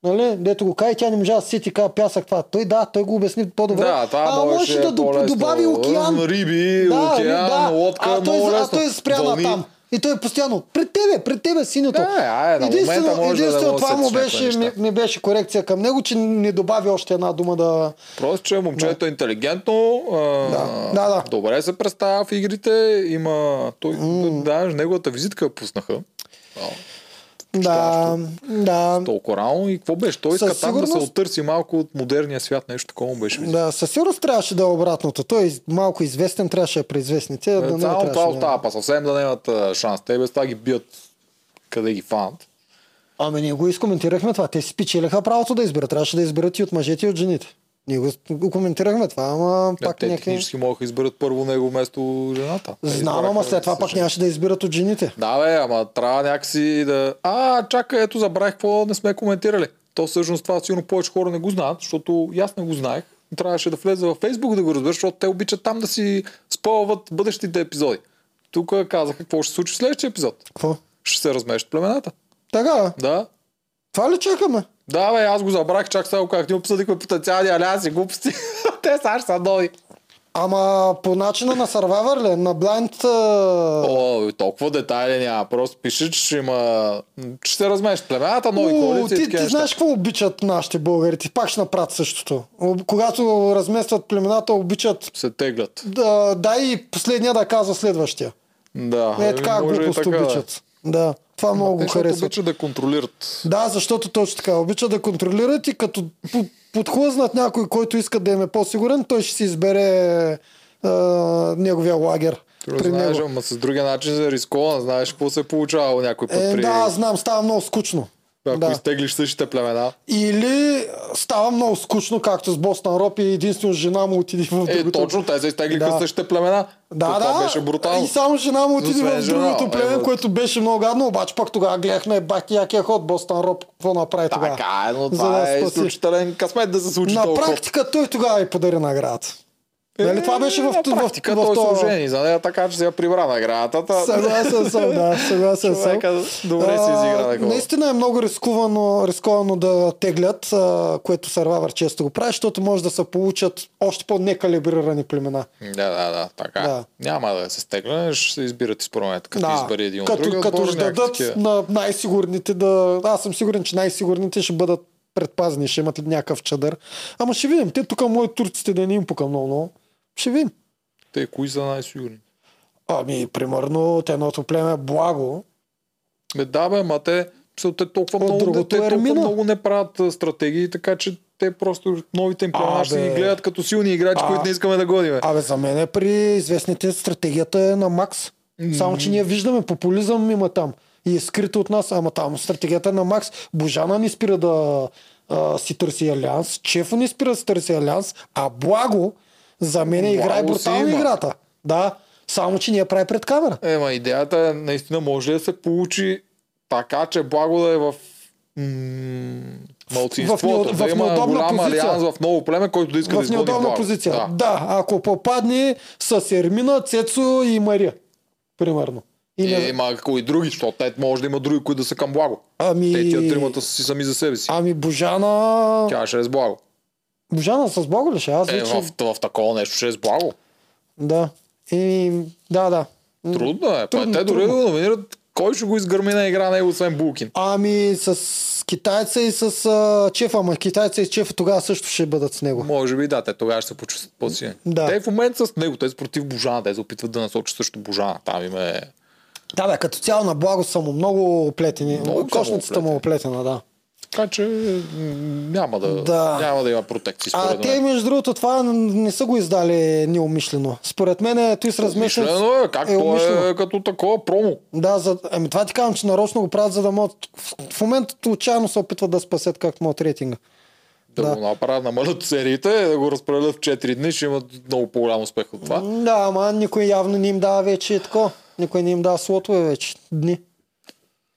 Нали? Дето го кай, тя не можа да се сети каза пясък това. Той да, той го обясни по-добре. Да, това а можеше да добави океан. Риби, да, океан, да. лодка, а той, а той спря на там. И той постоянно, пред тебе, пред тебе, синьото. Да, на единствено, да единствено го това му беше, ми, неща. ми, беше корекция към него, че не добави още една дума да... Просто, че момчето е интелигентно, а, Да, да, да. добре се представя в игрите, има... Той, даже неговата визитка пуснаха. Да, да. толкова рано и какво беше? Той иска Със там да се сигурност- оттърси малко от модерния свят, нещо такова беше. Да, със сигурност трябваше да е обратното. Той е малко известен, трябваше да е преизвестни. Те, да не Само това да- остава, па съвсем да нямат шанс. Те без това ги бият къде ги фанат. Ами ние го изкоментирахме това. Те си спечелиха правото да изберат. Трябваше да изберат и от мъжете и от жените. Ние го, коментирахме това, ама Пак те някакви... технически могат да изберат първо него вместо жената. Те Знам, ама след това пак съжаление. нямаше да избират от жените. Да, бе, ама трябва някакси да... А, чакай, ето забравих какво не сме коментирали. То всъщност това сигурно повече хора не го знаят, защото и аз не го знаех. Трябваше да влезе във Фейсбук да го разбереш, защото те обичат там да си спълват бъдещите епизоди. Тук казаха какво ще се случи в следващия епизод. Какво? Ще се размещат племената. Така, Да. това ли чакаме? Да, бе, аз го забравих, чак сега казах. Ние обсъдихме потенциални алианси, глупости. те са са нови. Ама по начина на Survivor ли? На Blind... О, толкова детайли няма. Просто пише, че ще има... Ще се размещат племената, нови коалиции ти, ти знаеш какво обичат нашите българи? Ти пак ще направят същото. Когато разместват племената, обичат Се теглят. да, дай и последния да казва следващия. Да. Е, така глупост да. обичат. Да, това много Те, го защото харесват. обичат да контролират. Да, защото точно така. Обичат да контролират и като по- подхлъзнат някой, който иска да им е по-сигурен, той ще си избере а, неговия лагер. Ти при знаеш, него. ама с другия начин за рискован, знаеш какво се е получавало някой път Е, при... да, знам, става много скучно. Ако да. изтеглиш същите племена. Или става много скучно, както с Бостън Роб и единствено жена му отиде в Е, другото. точно, те се изтеглиха Да. същите племена. Да, То да. Това беше брутално. И само жена му отиде в другото е, племе, бе. което беше много гадно, обаче пък тогава гледахме бахти якия ход Бостън Роб, какво направи тогава. Така е, но това да е спаси. изключителен късмет да се случи На толкова. практика той тогава и подари наградата. Нали това беше в, Е, на в, практика, в, в, той този- се ожени за нея, така че си я прибра наградата. та- Съгласен съм, да, съгласен съм. Добре си изигра А, такова. Наистина е много рисковано, рисковано да теглят, а, което Survivor често го прави, защото може да се получат още по-некалибрирани племена. Да, да, да, така. Да. Няма да се стегне, ще се избират и според като Да, избери един от като, другия като ще дадат такива. на най-сигурните да... Аз съм сигурен, че най-сигурните ще бъдат предпазни, ще имат някакъв чадър. Ама ще видим. Те тук мои турците да не им пука много, много. Ще видим. Те кои са най-сигурни? Ами, примерно, те едното племе Благо, Бе, да, бе, ма те, са, те толкова, От много, те, е толкова Ермина. много не правят стратегии, така че те просто новите им племена ще ги гледат като силни играчи, А. които не искаме да гоним. Абе, за мен е при известните стратегията е на Макс. Само, че ние виждаме популизъм има там. И е скрито от нас, ама там стратегията е на Макс. Божана ни спира да а, си търси алианс, Чефо ни спира да си търси алианс, а Благо за мен е играе брутално играта. Да, само, че ние прави пред камера. Ема идеята е наистина може ли да се получи така, че благо да е в м- малцинството, В неу- да в има неудобна голям позиция. алианс в много племе, който да иска да в изгони неудобна благо. позиция. Да. Да. да, ако попадне с Ермина, Цецо и Мария, примерно. И не- има и други, защото те може да има други, които да са към благо. Ами, Те тия тримата са си сами за себе си. ами Божана... Тя ще е с благо. Божана с Благо ли ще? Аз Е, вече... в, в, такова нещо ще е с благо. Да. И, да, да. Трудно е. Трудно, те дори да го номинират, кой ще го изгърми на игра него, освен Булкин. Ами с китайца и с а, Чефа, ама китайца и Чефа тогава също ще бъдат с него. Може би да, те тогава ще се почувстват по-силни. Да. Те в момента с него, те са против Божана, те се опитват да насочат също Божана. Там им е Да, бе, като цяло на благо са му много оплетени. Много Кошницата му е оплетена, да. Така че няма да, Да. няма да има протекции А според те, мен. между другото, това не са го издали неумишлено. Според мен той с размесен... Мишлено е, как е умишлено. е като такова промо. Да, за... ами това ти казвам, че нарочно го правят, за да могат... В- момента отчаяно се опитват да спасят както могат рейтинга. Да, Да. го направят, намалят сериите, да го разпределят в 4 дни, ще имат много по-голям успех от това. Да, ама никой явно не им дава вече тако. Никой не им дава слотове вече. Дни.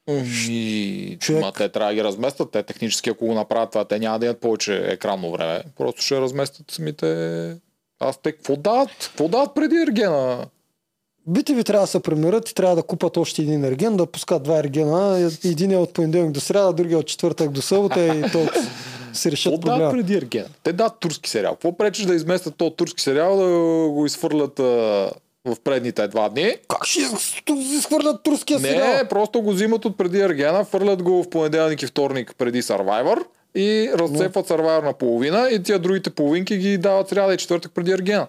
И Човек. ма, те трябва да ги разместят. Те технически, ако го направят това, те няма да имат повече екранно време. Просто ще разместят самите... Аз те какво дават? Какво дават преди Ергена? Бите ви трябва да се премират и трябва да купат още един ерген, да пускат два ергена. Един е от понеделник до сряда, другия от четвъртък до събота и то се решат Какво проблема. преди Ергена? Те дадат турски сериал. Какво пречиш да изместят този турски сериал, да го изхвърлят а, в предните два дни? Как ще изхвърлят турския Не, сериал? просто го взимат от преди Ергена, фърлят го в понеделник и вторник преди Survivor и разцепват Survivor на половина и тия другите половинки ги дават сряда и четвъртък преди Ергена.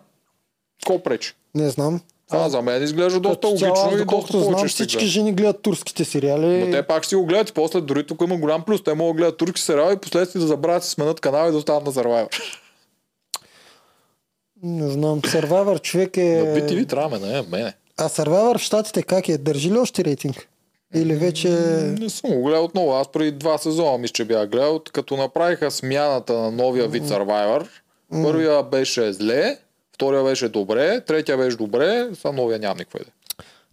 Какво пречи? Не знам. Това за мен изглежда доста Като цяло, логично и доста знам, всички гледат. жени гледат турските сериали. Но те пак ще си го гледат и после дори тук има голям плюс. Те могат да гледат турски сериал и последствие да забравят да си сменят канал и да останат на Survivor. Не знам. Survivor човек е... На BTV трябва не мене. А Survivor в Штатите как е? Държи ли още рейтинг? Или вече... Не съм го гледал отново. Аз преди два сезона мисля, че бях гледал. Като направиха смяната на новия вид Survivor, първия беше зле, втория беше добре, третия беше добре, сега новия няма никаква идея.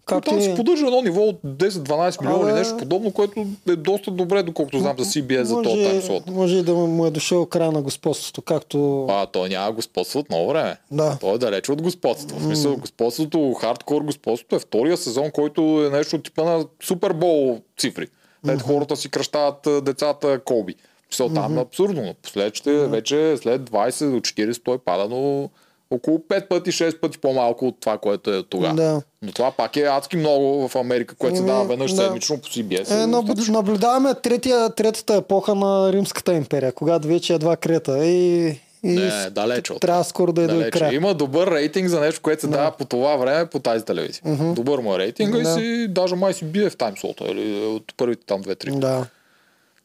Как Там се ти... поддържа едно ниво от 10-12 милиона или Абе. нещо подобно, което е доста добре, доколкото знам за CBS за този таймслот. може и да му е дошъл края на господството, както... А, той няма господство от много време. Да. Той е далеч от господство. В смисъл, господството, хардкор господството е втория сезон, който е нещо типа на Супербол цифри. Те хората си кръщават децата колби. Мисъл, там е абсурдно. Но Последните вече след 20 до 40 той пада, но около 5 пъти, 6 пъти по-малко от това, което е тогава. Да. Но това пак е адски много в Америка, което се дава веднъж да. седмично по CBS. Е, наб- наблюдаваме третия, третата епоха на Римската империя, когато вече едва крета. И, и Не, далеч от. трябва скоро да е до края. Има добър рейтинг за нещо, което се дава по това време по тази телевизия. Добър му е рейтинга Да. и си, даже май си бие в таймслота или от първите там 2-3. Да,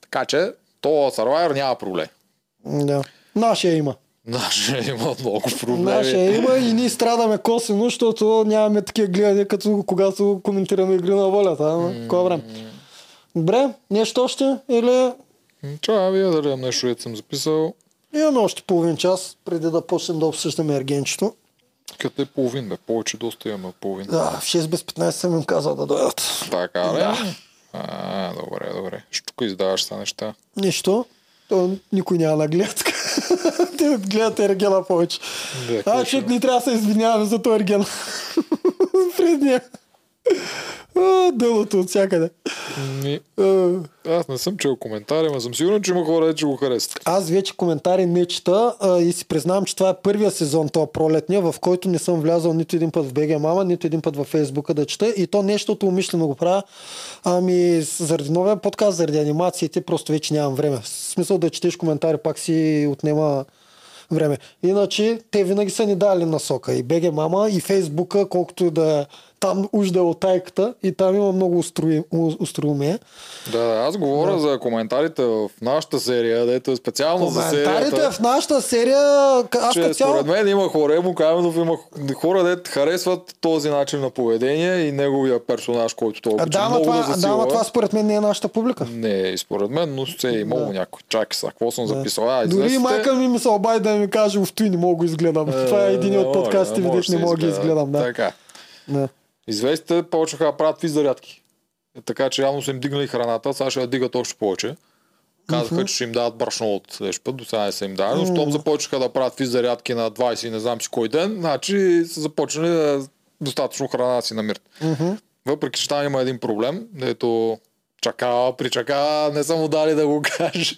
Така че, то Survivor няма проблем. да. Нашия има. Наше има много проблеми. Нашия има и ние страдаме косвено, защото нямаме такива гледания, като когато коментираме игри на волята. Ама, кое време. Добре, нещо още? Или Чакай, вие да гледам нещо, което съм записал. имаме още половин час, преди да почнем да обсъждаме ергенчето. Къде е половин, бе? Повече доста имаме половин. Да, в 6 без 15 съм им казал да дойдат. Така, да. Да. А, добре, добре. Ще тук издаваш са неща. Нищо. То никой няма да гледа така. Те гледат ергена повече. Да, А, човек ще- ни трябва да се извиняваме за този ерген. Предния. Дълото от всякъде. А, Аз не съм чел коментари, но съм сигурен, че има хора, че го харесват. Аз вече коментари не чета а, и си признавам, че това е първия сезон, това пролетния, в който не съм влязал нито един път в BG Мама, нито един път във Фейсбука да чета. И то нещото умишлено го правя. Ами, заради новия подкаст, заради анимациите, просто вече нямам време. В смисъл да четеш коментари, пак си отнема време. Иначе те винаги са ни дали насока. И BG Мама, и Фейсбука, колкото и да е там уж да е от тайката, и там има много устрои- устроумие. Да, да, аз говоря за коментарите в нашата серия, дето е специално за Коментарите серията. в нашата серия, аз че цяло... според мен има хора, Емо Каменов има хора, дето харесват този начин на поведение и неговия персонаж, който той обича да, много това, да да, засилва. ама това според мен не е нашата публика. Не, според мен, но се е имало Да. някой. Чакай сега, какво съм записал? А, Дори изнесете- майка ми ми се обади да ми каже, в не мога го изгледам. това е един от подкастите, не не мога да изгледам. Да. Така. Да. Известите почнаха да правят физ зарядки. Е, Така че явно са им дигнали храната, сега ще я дигат още повече. Казаха, че ще им дадат брашно от следващ път, до сега не са им дали, но щом започнаха да правят физ зарядки на 20 и не знам си кой ден, значи са започнали да достатъчно храна да си намират. Въпреки, че там има един проблем, дето чака, причака, не са му дали да го каже.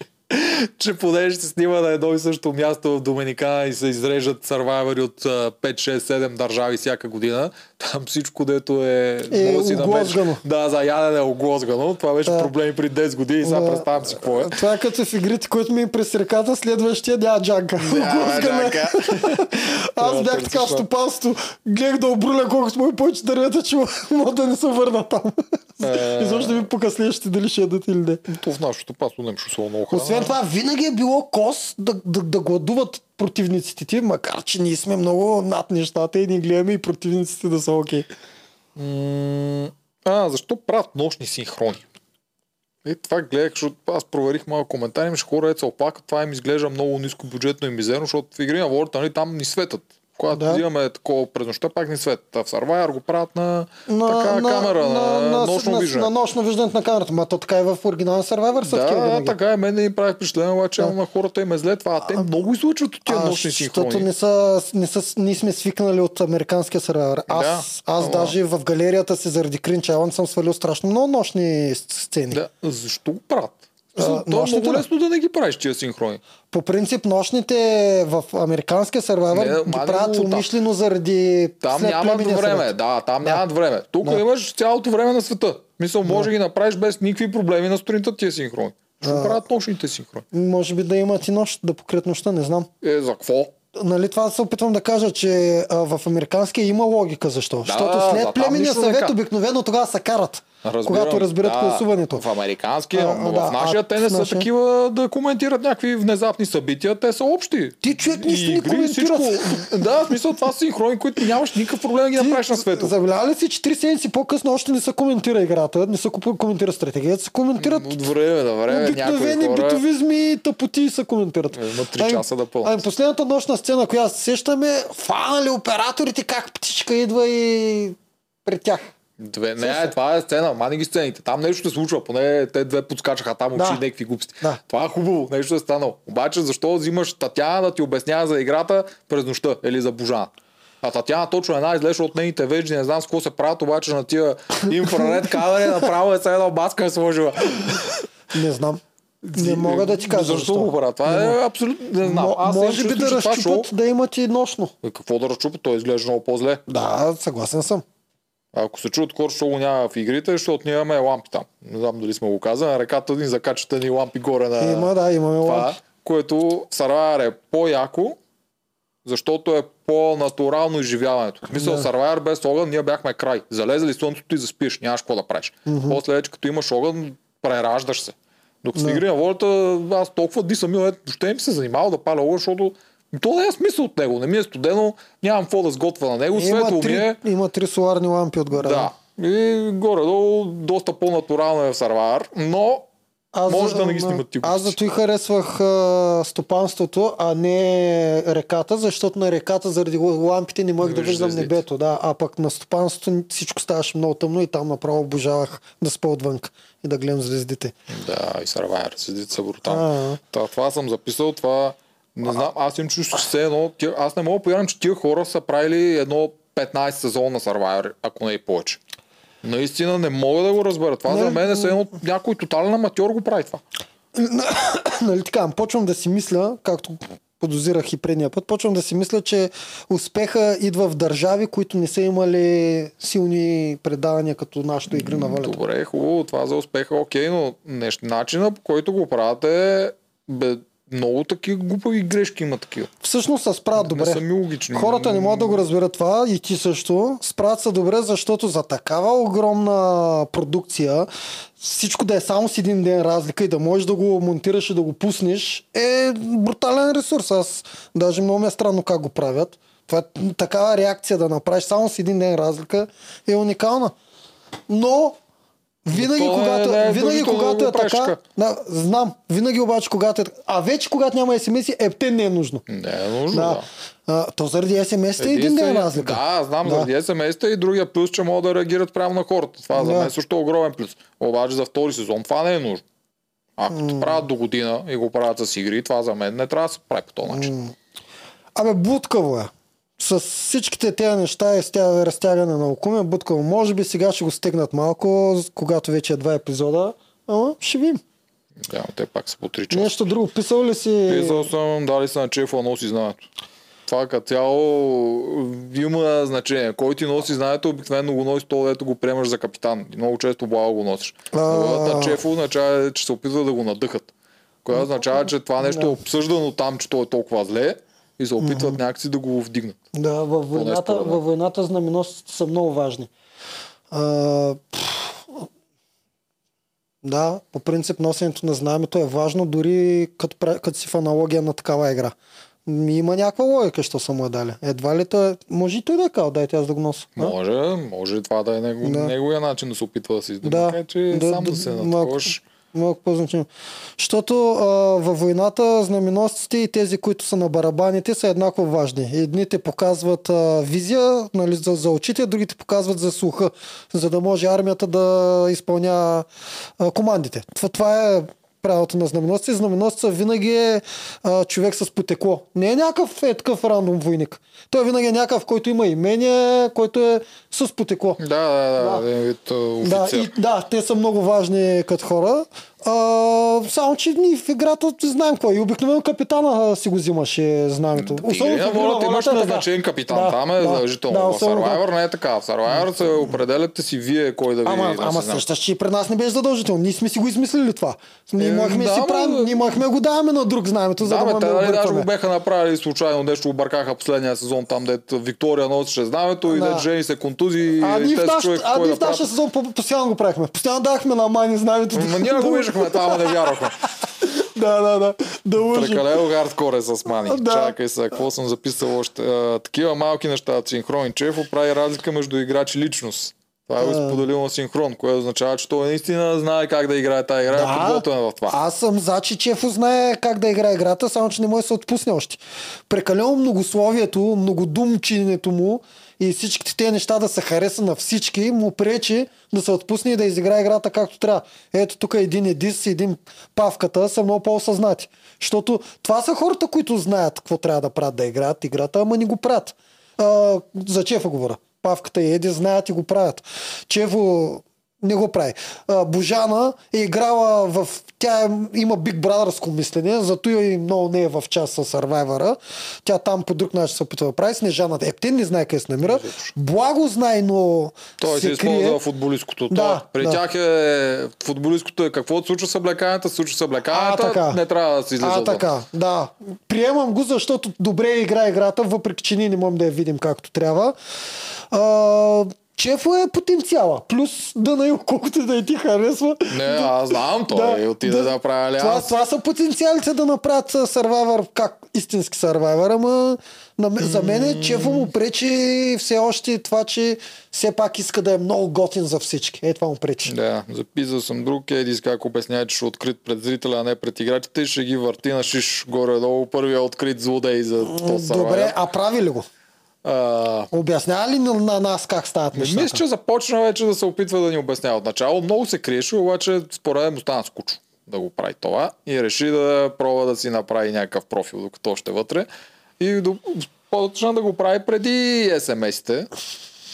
че понеже се снима на едно и също място в Доминикана и се изрежат сървайвери от а, 5, 6, 7 държави всяка година, там всичко, дето е... Е, да си оглозгано. Да, за ядене е оглозгано. Това беше Да. проблеми при 10 години, сега Да. представям си какво е. Това е като в игрите, които ми е през ръката, следващия няма джанка. Оглозгана. Аз бях така в това. стопанството, гледах да обруля колкото му повече дървета, че мога да не се върна там. Е. И защо да ми пука следващите дали ще ядат или не. То в нашото пасо немше особено много храна. Освен това, винаги е било кос да, да, да гладуват противниците ти, макар че ние сме много над нещата и ни гледаме и противниците да са окей. М, А, защо правят нощни синхрони? И това гледах, защото аз проверих малко коментари, имаше хора, деца оплакат, това им изглежда много ниско бюджетно и мизерно, защото в игри на волята, нали, там ни светят. Когато Да. да. имаме такова през нощта, пак ни светят. А в Survivor го правят на, На, така камера, на, на, нощно на, виждане. на нощно виждането на камерата. Ма то така и в оригинален Survivor са такива да, винаги. така е, мен не ми прави впечатление, обаче да. на хората им е зле това. А те много излучват от тия А, нощни защото синхрони. не са, не са, ние сме свикнали от американския сервер. Аз, Да, аз ама- даже в галерията си заради Кринч Айланд съм свалил страшно много нощни сцени. Да, защо го правят? А, А, То е много лесно да не ги правиш тия синхрони. По принцип, нощните в американския сервер Не, ги правят умишлено заради Там нямат време. съвет. Да, там Да. нямат време. Тук Да. имаш цялото време на света. Мисъл, може да ги направиш без никакви проблеми на сутринта тия синхрони. Ще Да. правят нощните синхрони. Може би да имат и нощ, да покрият нощта, не знам. Е, за какво? Нали, това се опитвам да кажа, че а, в американския има логика защо. Защото за след племенния съвет обикновено тогава се карат. Разбирам, когато разберат да, гласуването. В американския, А, но да, в нашия а те не са нашия? такива да коментират някакви внезапни събития, те са общи. Ти, човек, нищо не игри, коментират. Да, в смисъл това са синхрони, които нямаш никакъв проблем да ги направиш на свето. Забелява ли си, че три седмици по-късно още не се коментира играта, не се ко- коментира стратегията, се коментират От време на време обикновени хора... битовизми тъпоти се коментират. Има три Ами- часа да пълнат. Ами последната нощна сцена, която се сещаме, фанали операторите как птичка идва и пред тях. Две, не, това е сцена, мани ги сцените. Там нещо се случва, поне те две подскачаха там Да. учи някакви глупости. Да. Това е хубаво, нещо е станало. Обаче защо взимаш Татяна да ти обяснява за играта през нощта или за Божана? А Татяна точно една излеша от нейните вежди, не знам с какво се правят, обаче на тия инфраред камери направо е се едно маска е сложила. Не знам. Не мога да ти кажа Защо, защо. го правят? Това Не е абсолютно... Не знам. Аз може би да това шоу... да имат и нощно. Е, Какво да разчупят? Той изглежда много по-зле. Да, съгласен съм. Ако се чуят хора, що го няма в игрите, защото ние имаме лампи там. Не знам дали сме го казали. На реката ни закачате ни лампи горе на... Има, да, имаме това, лампи. което Survivor е по-яко, защото е по-натурално изживяването. В смисъл, Да. Survivor без огън, ние бяхме край. Залезе ли слънцето и заспиш, нямаш какво да правиш. После вече като имаш огън, прераждаш се. Докато Да. да. игри на волята, аз толкова ди съм, е, въобще им се занимавал да паля огън, защото то не е смисъл от него. Не ми е студено, нямам какво да сготвя на него, Има светло три, е. има три соларни лампи отгоре. Да. И горе-долу доста по-натурално е в Survivor, но Може да не ги снимат тия Аз зато и харесвах а, стопанството, а не реката, защото на реката заради лампите не можех да виждам звездите. небето. Да. А пък на стопанството всичко ставаше много тъмно и там направо обожавах да спа отвън и да гледам звездите. Да, и Survivor, седите са брутални. Това съм записал, това не знам, аз им чувствам, че все едно, аз не мога да повярвам, че тия хора са правили едно 15 сезона на Survivor, ако не и повече. Наистина не мога да го разбера. Това Не, за мен е все едно някой тотален аматьор го прави това. нали така, почвам да си мисля, както подозирах и предния път, почвам да си мисля, че успеха идва в държави, които не са имали силни предавания като нашото игри на волята. Добре, хубаво, това за успеха, окей, но нещо, начина по който го правят е бе, много такива глупави грешки има такива. Всъщност се справят добре. Не са ми логични. Хората не могат да го разберат това и ти също. Справят се добре, защото за такава огромна продукция всичко да е само с един ден разлика и да можеш да го монтираш и да го пуснеш е брутален ресурс. Аз даже много ми е странно как го правят. Това е такава реакция да направиш само с един ден разлика е уникална. Но винаги, то когато, е винаги когато е така, да, знам, винаги обаче когато е А вече когато няма смс, е, те не е нужно. Не е нужно, Да. да. А, то заради SMS-та е един ден разлика. Да, знам, Да. заради SMS-та и другия плюс, че могат да реагират прямо на хората. Това за Да. мен също е огромен плюс. Обаче за втори сезон това не е нужно. Ако те правят до година и го правят с игри, това за мен не трябва да се прави по този начин. Абе, будкаво е. С всичките тези неща и с тя разтягане на окуми е будкаво. Може би сега ще го стегнат малко, когато вече е два епизода. Ама ще видим. Да, но те пак са по 3 часа. Нещо друго. Писал ли си... Писал съм, дали са на Чефа носи знанието. Това като цяло има значение. Кой ти носи знанието, обикновено го носи то, дето го приемаш за капитан. И много често благо го носиш. На Чефа означава, че се опитва да го надъхат. Което означава, че това нещо е обсъждано там, че то е толкова зле и се опитват някакси да го вдигнат. Да, във войната, във войната знаменосците са много важни. А, да, по принцип носенето на знамето е важно, дори като, като си в аналогия на такава игра. Има някаква логика, що са му я дали. Едва ли той, може и той да е казал, дайте аз да го нося. а? Може, може това да е него, Да. неговия начин да се опитва да се издъма, Да, че да, сам да, да, се малко- натковаш. Малко по-значимо. Защото във войната знаменосците и тези, които са на барабаните, са еднакво важни. Едните показват а, визия нали, за, за очите, другите показват за слуха, за да може армията да изпълнява командите. Това, това е правилото на знаменосци. Знаменосца винаги е а, човек с потекло. Не е някакъв е такъв рандом войник. Той винаги е някакъв, който има имение, който е с потекло. Да, да, да, Да. Да, и, да, те са много важни като хора. А, само, че ние в играта знаем е. И обикновено капитана си го взимаше знамето. В Игри на волята имаш е назначен капитан. Да, Там е да, задължително. Да, в особено. Survivor не е така. В Survivor се определяте си вие кой да ви Ама, ама същаш, че при нас не беше задължително. Ние сме си го измислили това. Ние Е, можехме да, си правим, ние можехме го даваме на друг знамето, за Да, да нали, даже го беха направили случайно, нещо объркаха последния сезон, там дето Виктория носеше знамето и Да. дето жени се контузи А ние в кой да в нашия сезон по- постоянно го правихме. Постоянно дахме на Мани знамето. Ма ние го това, ама не вярвахме. Да, да, да. Да лъжим. Прекалено хардкор е с мани. Да. Чакай сега, какво съм записал още? А, такива малки неща. Синхронен Чефо прави разлика между играч и личност. Това е го споделил на синхрон, което означава, че той наистина знае как да играе тази игра, е подготвен в това. Аз съм за, че Чефо знае как да играе играта, само че не може да се отпусне още. Прекалено многословието, многодумченето му и всичките тези неща да се хареса на всички, му пречи да се отпусне и да изиграе играта както трябва. Ето тук един Едис един Павката са много по-осъзнати. Защото това са хората, които знаят какво трябва да правят да играят играта, ама не го правят. А, за Чефа говоря. Павката и Еди знаят и го правят. Чефо не го прави. А, Божана е играла в... Тя е, има Big Brotherско мислене, зато и много не е в част с Survivor. Тя там по друг начин се опитва да прави. Снежана Ептин не знае къде се намира. Благо знае, но Той се, се крие. използва футболисткото. Да, при да. тях е футболисткото е какво се случва с облеканията, случва с А, облеканията, така. не трябва да се излиза А, така, да. Приемам го, защото добре игра играта, въпреки че ние не можем да я видим както трябва. А, Чефо е потенциала. Плюс Данаил, колкото да и ти харесва. Не, аз знам, той да, отиде да, да прави това, това са потенциалите да направят Survivor, как истински Survivor, ама на, за мен Чефо му пречи все още това, че все пак иска да е много готин за всички. Е, това му пречи. Да, записал съм друг Едис как обяснява, че ще е открит пред зрителя, а не пред играчите и ще ги върти на шиш горе-долу. Първия открит злодей за този Добре, а прави ли го? А, Обяснява ли на, на нас как стават не нещата? мисля, че започна вече да се опитва да ни обяснява. Отначало много се криеше, обаче според мен му стана скучно да го прави това и реши да пробва да си направи някакъв профил, докато още вътре. И до, почна да го прави преди SMS-ите,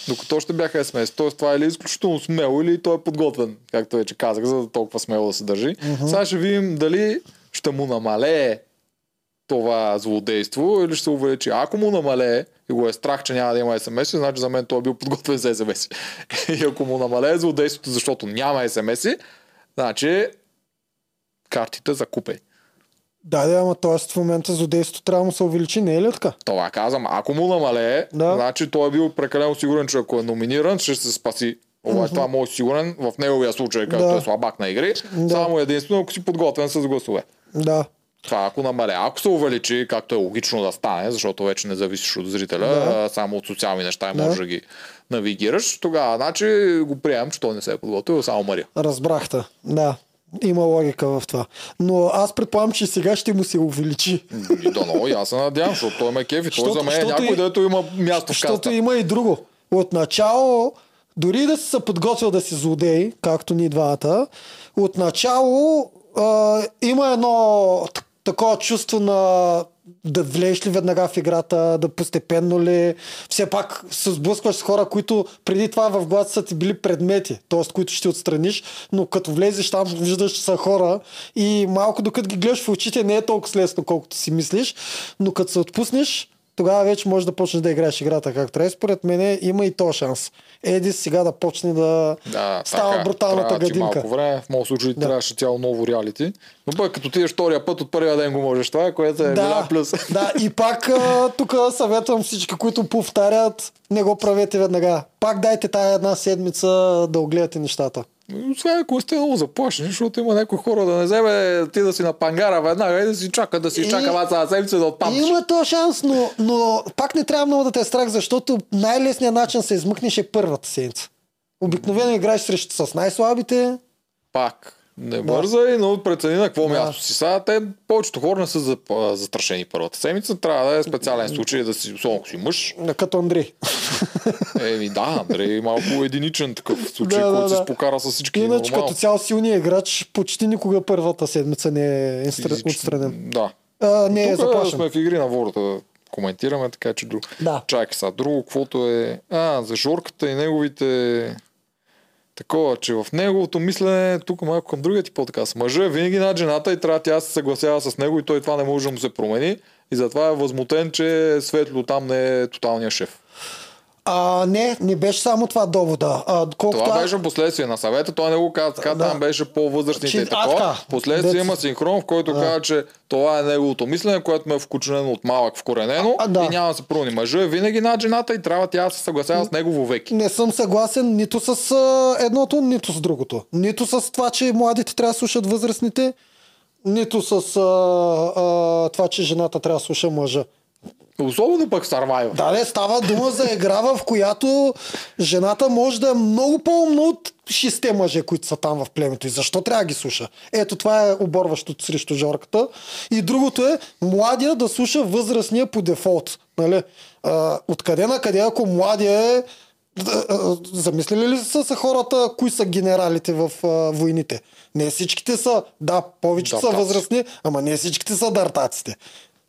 докато още бяха SMS. Тоест това е или изключително смело, или той е подготвен, както вече казах, за да толкова смело да се държи. Сега ще видим дали ще му намалее това злодейство или ще се увеличи. Ако му намалее и го е страх, че няма да има смс значи за мен той е бил подготвен за смс И ако му намалее злодейството, защото няма смс значи картите закупай. Да, да, ама т.е. в момента злодейството трябва да му се увеличи, не е ли така? Това казвам. Ако му намалее, Да. значи той е бил прекалено сигурен, че ако е номиниран, ще се спаси. Обаче това може сигурен в неговия случай, като Да. е слабак на игри, Да. само единствено ако си подготвен с гласове. Да. Това ако намалее. Ако се увеличи, както е логично да стане, защото вече не зависиш от зрителя, Да. а само от социални неща и Да. можеш да ги навигираш, тогава значи го приемам, че той не се е подготвил, само Мария. Разбрахте. Да. Има логика в това. Но аз предполагам, че сега ще му се увеличи. И дано, и аз се надявам, защото той ме кефи. Той за мен е някой, и- дето има място в Защото каста. има и друго. Отначало, дори да си се подготвил да си злодей, както ни двамата, отначало а, има едно такова чувство на да влезеш ли веднага в играта, да постепенно ли. Все пак се сблъскваш с хора, които преди това в главата са ти били предмети, т.е. които ще отстраниш, но като влезеш там, виждаш, че са хора и малко докато ги гледаш в очите не е толкова лесно, колкото си мислиш, но като се отпуснеш, тогава вече можеш да почнеш да играеш играта както трябва. Според мен има и то шанс. Еди сега да почне да, Да, става така, бруталната гадинка. малко време, в моят случай Да. трябваше цяло ново реалити. Но пък като ти втория път от първия ден го можеш това, което е голям плюс. да, и пак тук съветвам всички, които повтарят, не го правете веднага. Пак дайте тая една седмица да огледате нещата. Освен ако сте много заплашени, защото има някои хора да не вземе ти да си на пангара веднага и да си чака, да си И- изчака ваца седмица да отпаднеш. Има то шанс, но, но пак не трябва много да те е страх, защото най-лесният начин се измъкнеш е първата седмица. Обикновено играеш срещу с най-слабите. Пак. Не бързай, но прецени на какво Да. място си. Сега те, повечето хора не са за- а, застрашени първата седмица. Трябва да е специален случай, да си, особено си мъж. Като Андрей. Еми да, Андрей е малко единичен такъв случай, Да, да, който се да. спокара с всички. Иначе нормално. като цял силният играч почти никога първата седмица не е Физически- отстранен. Да. А, не е Тук заплашен. сме в игри на волята да коментираме, така че друг. Да. Чакай сега, друго, каквото е... А, за Жорката и неговите... Такова, че в неговото мислене, тук малко към другия ти подкаст. Мъжът е винаги над жената и трябва тя се съгласява с него и той това не може да му се промени. И затова е възмутен, че Светло там не е тоталният шеф. А, не, не беше само това довода. А, колкото Това беше последствие на съвета, той не го каза така, Да. там беше по-възрастните Че- и а, такова. така. Последствие Дец- има синхрон, в който каза, че това е неговото мислене, което ме е вкучено от малък вкоренено А, да. и няма да се промени. Мъжът е винаги над жената и трябва тя да се съгласява с него вовеки. Не съм съгласен нито с а, едното, нито с другото. Нито с това, че младите трябва да слушат възрастните, нито с а, а, това, че жената трябва да слуша мъжа. Особено пък Survivor. Да, не, става дума за игра, в която жената може да е много по-умна от шесте мъже, които са там в племето. И защо трябва да ги слуша? Ето това е оборващото срещу Жорката. И другото е младия да слуша възрастния по дефолт. Нали? А, откъде на къде, ако младия е Замислили ли са, са хората, кои са генералите в а, войните? Не всичките са, да, повече са възрастни, ама не всичките са дартаците.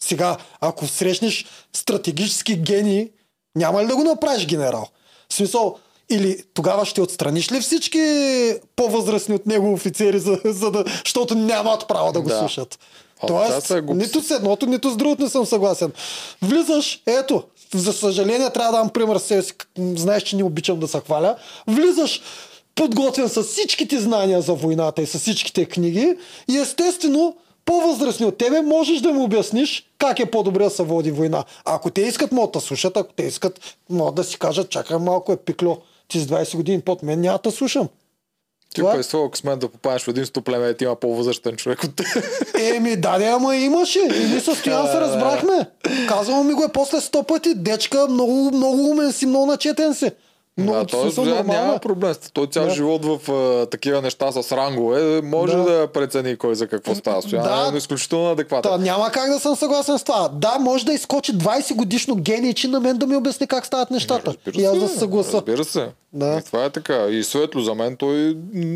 Сега, ако срещнеш стратегически гений, няма ли да го направиш генерал? В смисъл, или тогава ще отстраниш ли всички по-възрастни от него офицери, за, за да, защото нямат право да го Да. слушат? Тоест, глупости. нито с едното, нито с другото не съм съгласен. Влизаш, ето, за съжаление трябва да дам пример с себе си, знаеш, че не обичам да се хваля. Влизаш подготвен с всичките знания за войната и с всичките книги и естествено по-възрастни от тебе можеш да му обясниш как е по-добре да се води война. Ако те искат, могат да слушат, ако те искат, могат да си кажат, чакай малко е пикло, ти с 20 години под мен няма да слушам. Ти Това- е своя късмет да попадеш в един племе и има по-възрастен човек от теб. Еми, да, да, ама имаше. И ние с Стоян се разбрахме. Казвам ми го е после сто пъти. Дечка, много, много умен си, много начетен си. Много Да, той смисъл, няма нормално. е. проблем. Той цял Да. живот в а, такива неща с рангове може Да. да, прецени кой за какво става. Стоян Да. е изключително адекватен. Та, няма как да съм съгласен с това. Да, може да изкочи 20 годишно гений, че на мен да ми обясни как стават нещата. Разбира И аз да се съгласа. Разбира се. Да. И това е така. И Светло за мен той е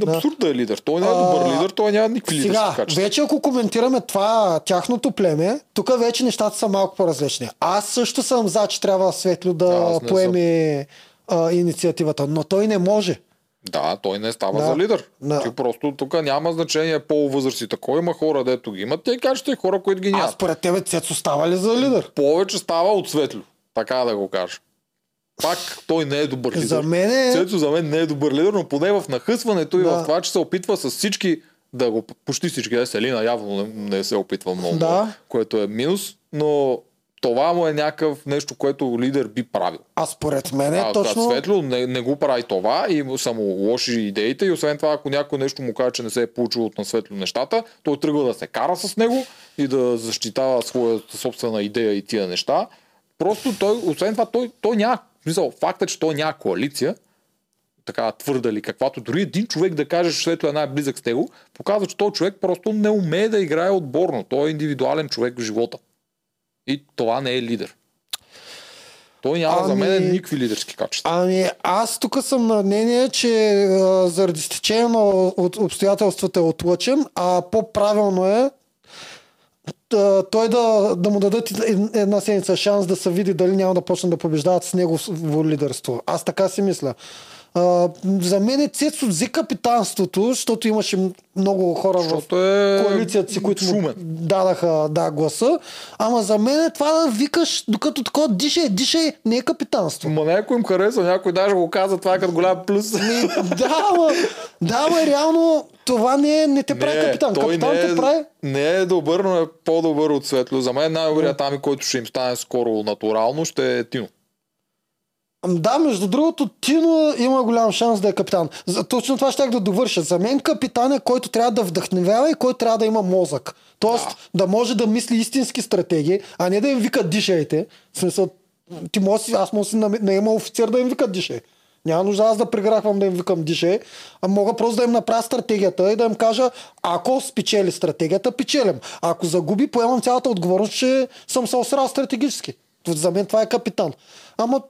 абсурд да е лидер. Той не е добър лидер, той няма никакви лидерски качества. вече ако коментираме това тяхното племе, тук вече нещата са малко по-различни. Аз също съм за, че трябва Светло Да, да поеме а, инициативата, но той не може. Да, той не става Да. за лидер. Да. Ти просто тук няма значение по-възрастите. Кой има хора, дето ги имат, те кажат, че хора, които ги нямат. според тебе Цецо става ли за лидер? Повече става от Светло. Така да го кажа. Пак той не е добър лидер. За мен е... Цецо за мен не е добър лидер, но поне в нахъсването и Да. в това, че се опитва с всички да го, почти всички, да Селина явно не, не се опитва много, Да. което е минус, но това му е някакъв нещо, което лидер би правил. А според мен е а, точно... Светло не, не го прави това и са му лоши идеите и освен това, ако някой нещо му каже, че не се е получило от на Светло нещата, той тръгва да се кара с него и да защитава своята собствена идея и тия неща. Просто той, освен това, той, той няма, в смисъл, факта, че той няма коалиция, така твърда ли, каквато дори един човек да каже, че Светло е най-близък с него, показва, че този човек просто не умее да играе отборно. Той е индивидуален човек в живота. И това не е лидер. Той няма за мен Ами- никакви лидерски качества. Ами аз тук съм на мнение, че а, заради стечение на от обстоятелствата е отлъчен, а по-правилно е а, той да, да му дадат ед- една седмица шанс да се види дали няма да почне да побеждават с негово лидерство. Аз така си мисля. А, за мен е Цецо взе капитанството, защото имаше много хора в Защото е коалицията си, които му дадаха да, гласа. Ама за мен е това да викаш, докато такова дишай, дишай, не е капитанство. Ма някой им харесва, някой даже го каза това е като голям плюс. да, ама, да, ама реално това не, е, не те прави капитан. той Капитан не те е, прави не е добър, но е по-добър от Светло. За мен най-добрият там, който ще им стане скоро натурално, ще е Тино. Да, между другото, Тино има голям шанс да е капитан. За, точно това ще да довърша. За мен капитан е който трябва да вдъхновява и който трябва да има мозък. Тоест да, да може да мисли истински стратегии, а не да им вика дишайте. В смисъл, ти може, аз може да си наема офицер да им вика дишай. Няма нужда аз да преграхвам да им викам дишай, а мога просто да им направя стратегията и да им кажа, ако спечели стратегията, печелям. Ако загуби, поемам цялата отговорност, че съм се осрал стратегически. За мен това е капитан. Ама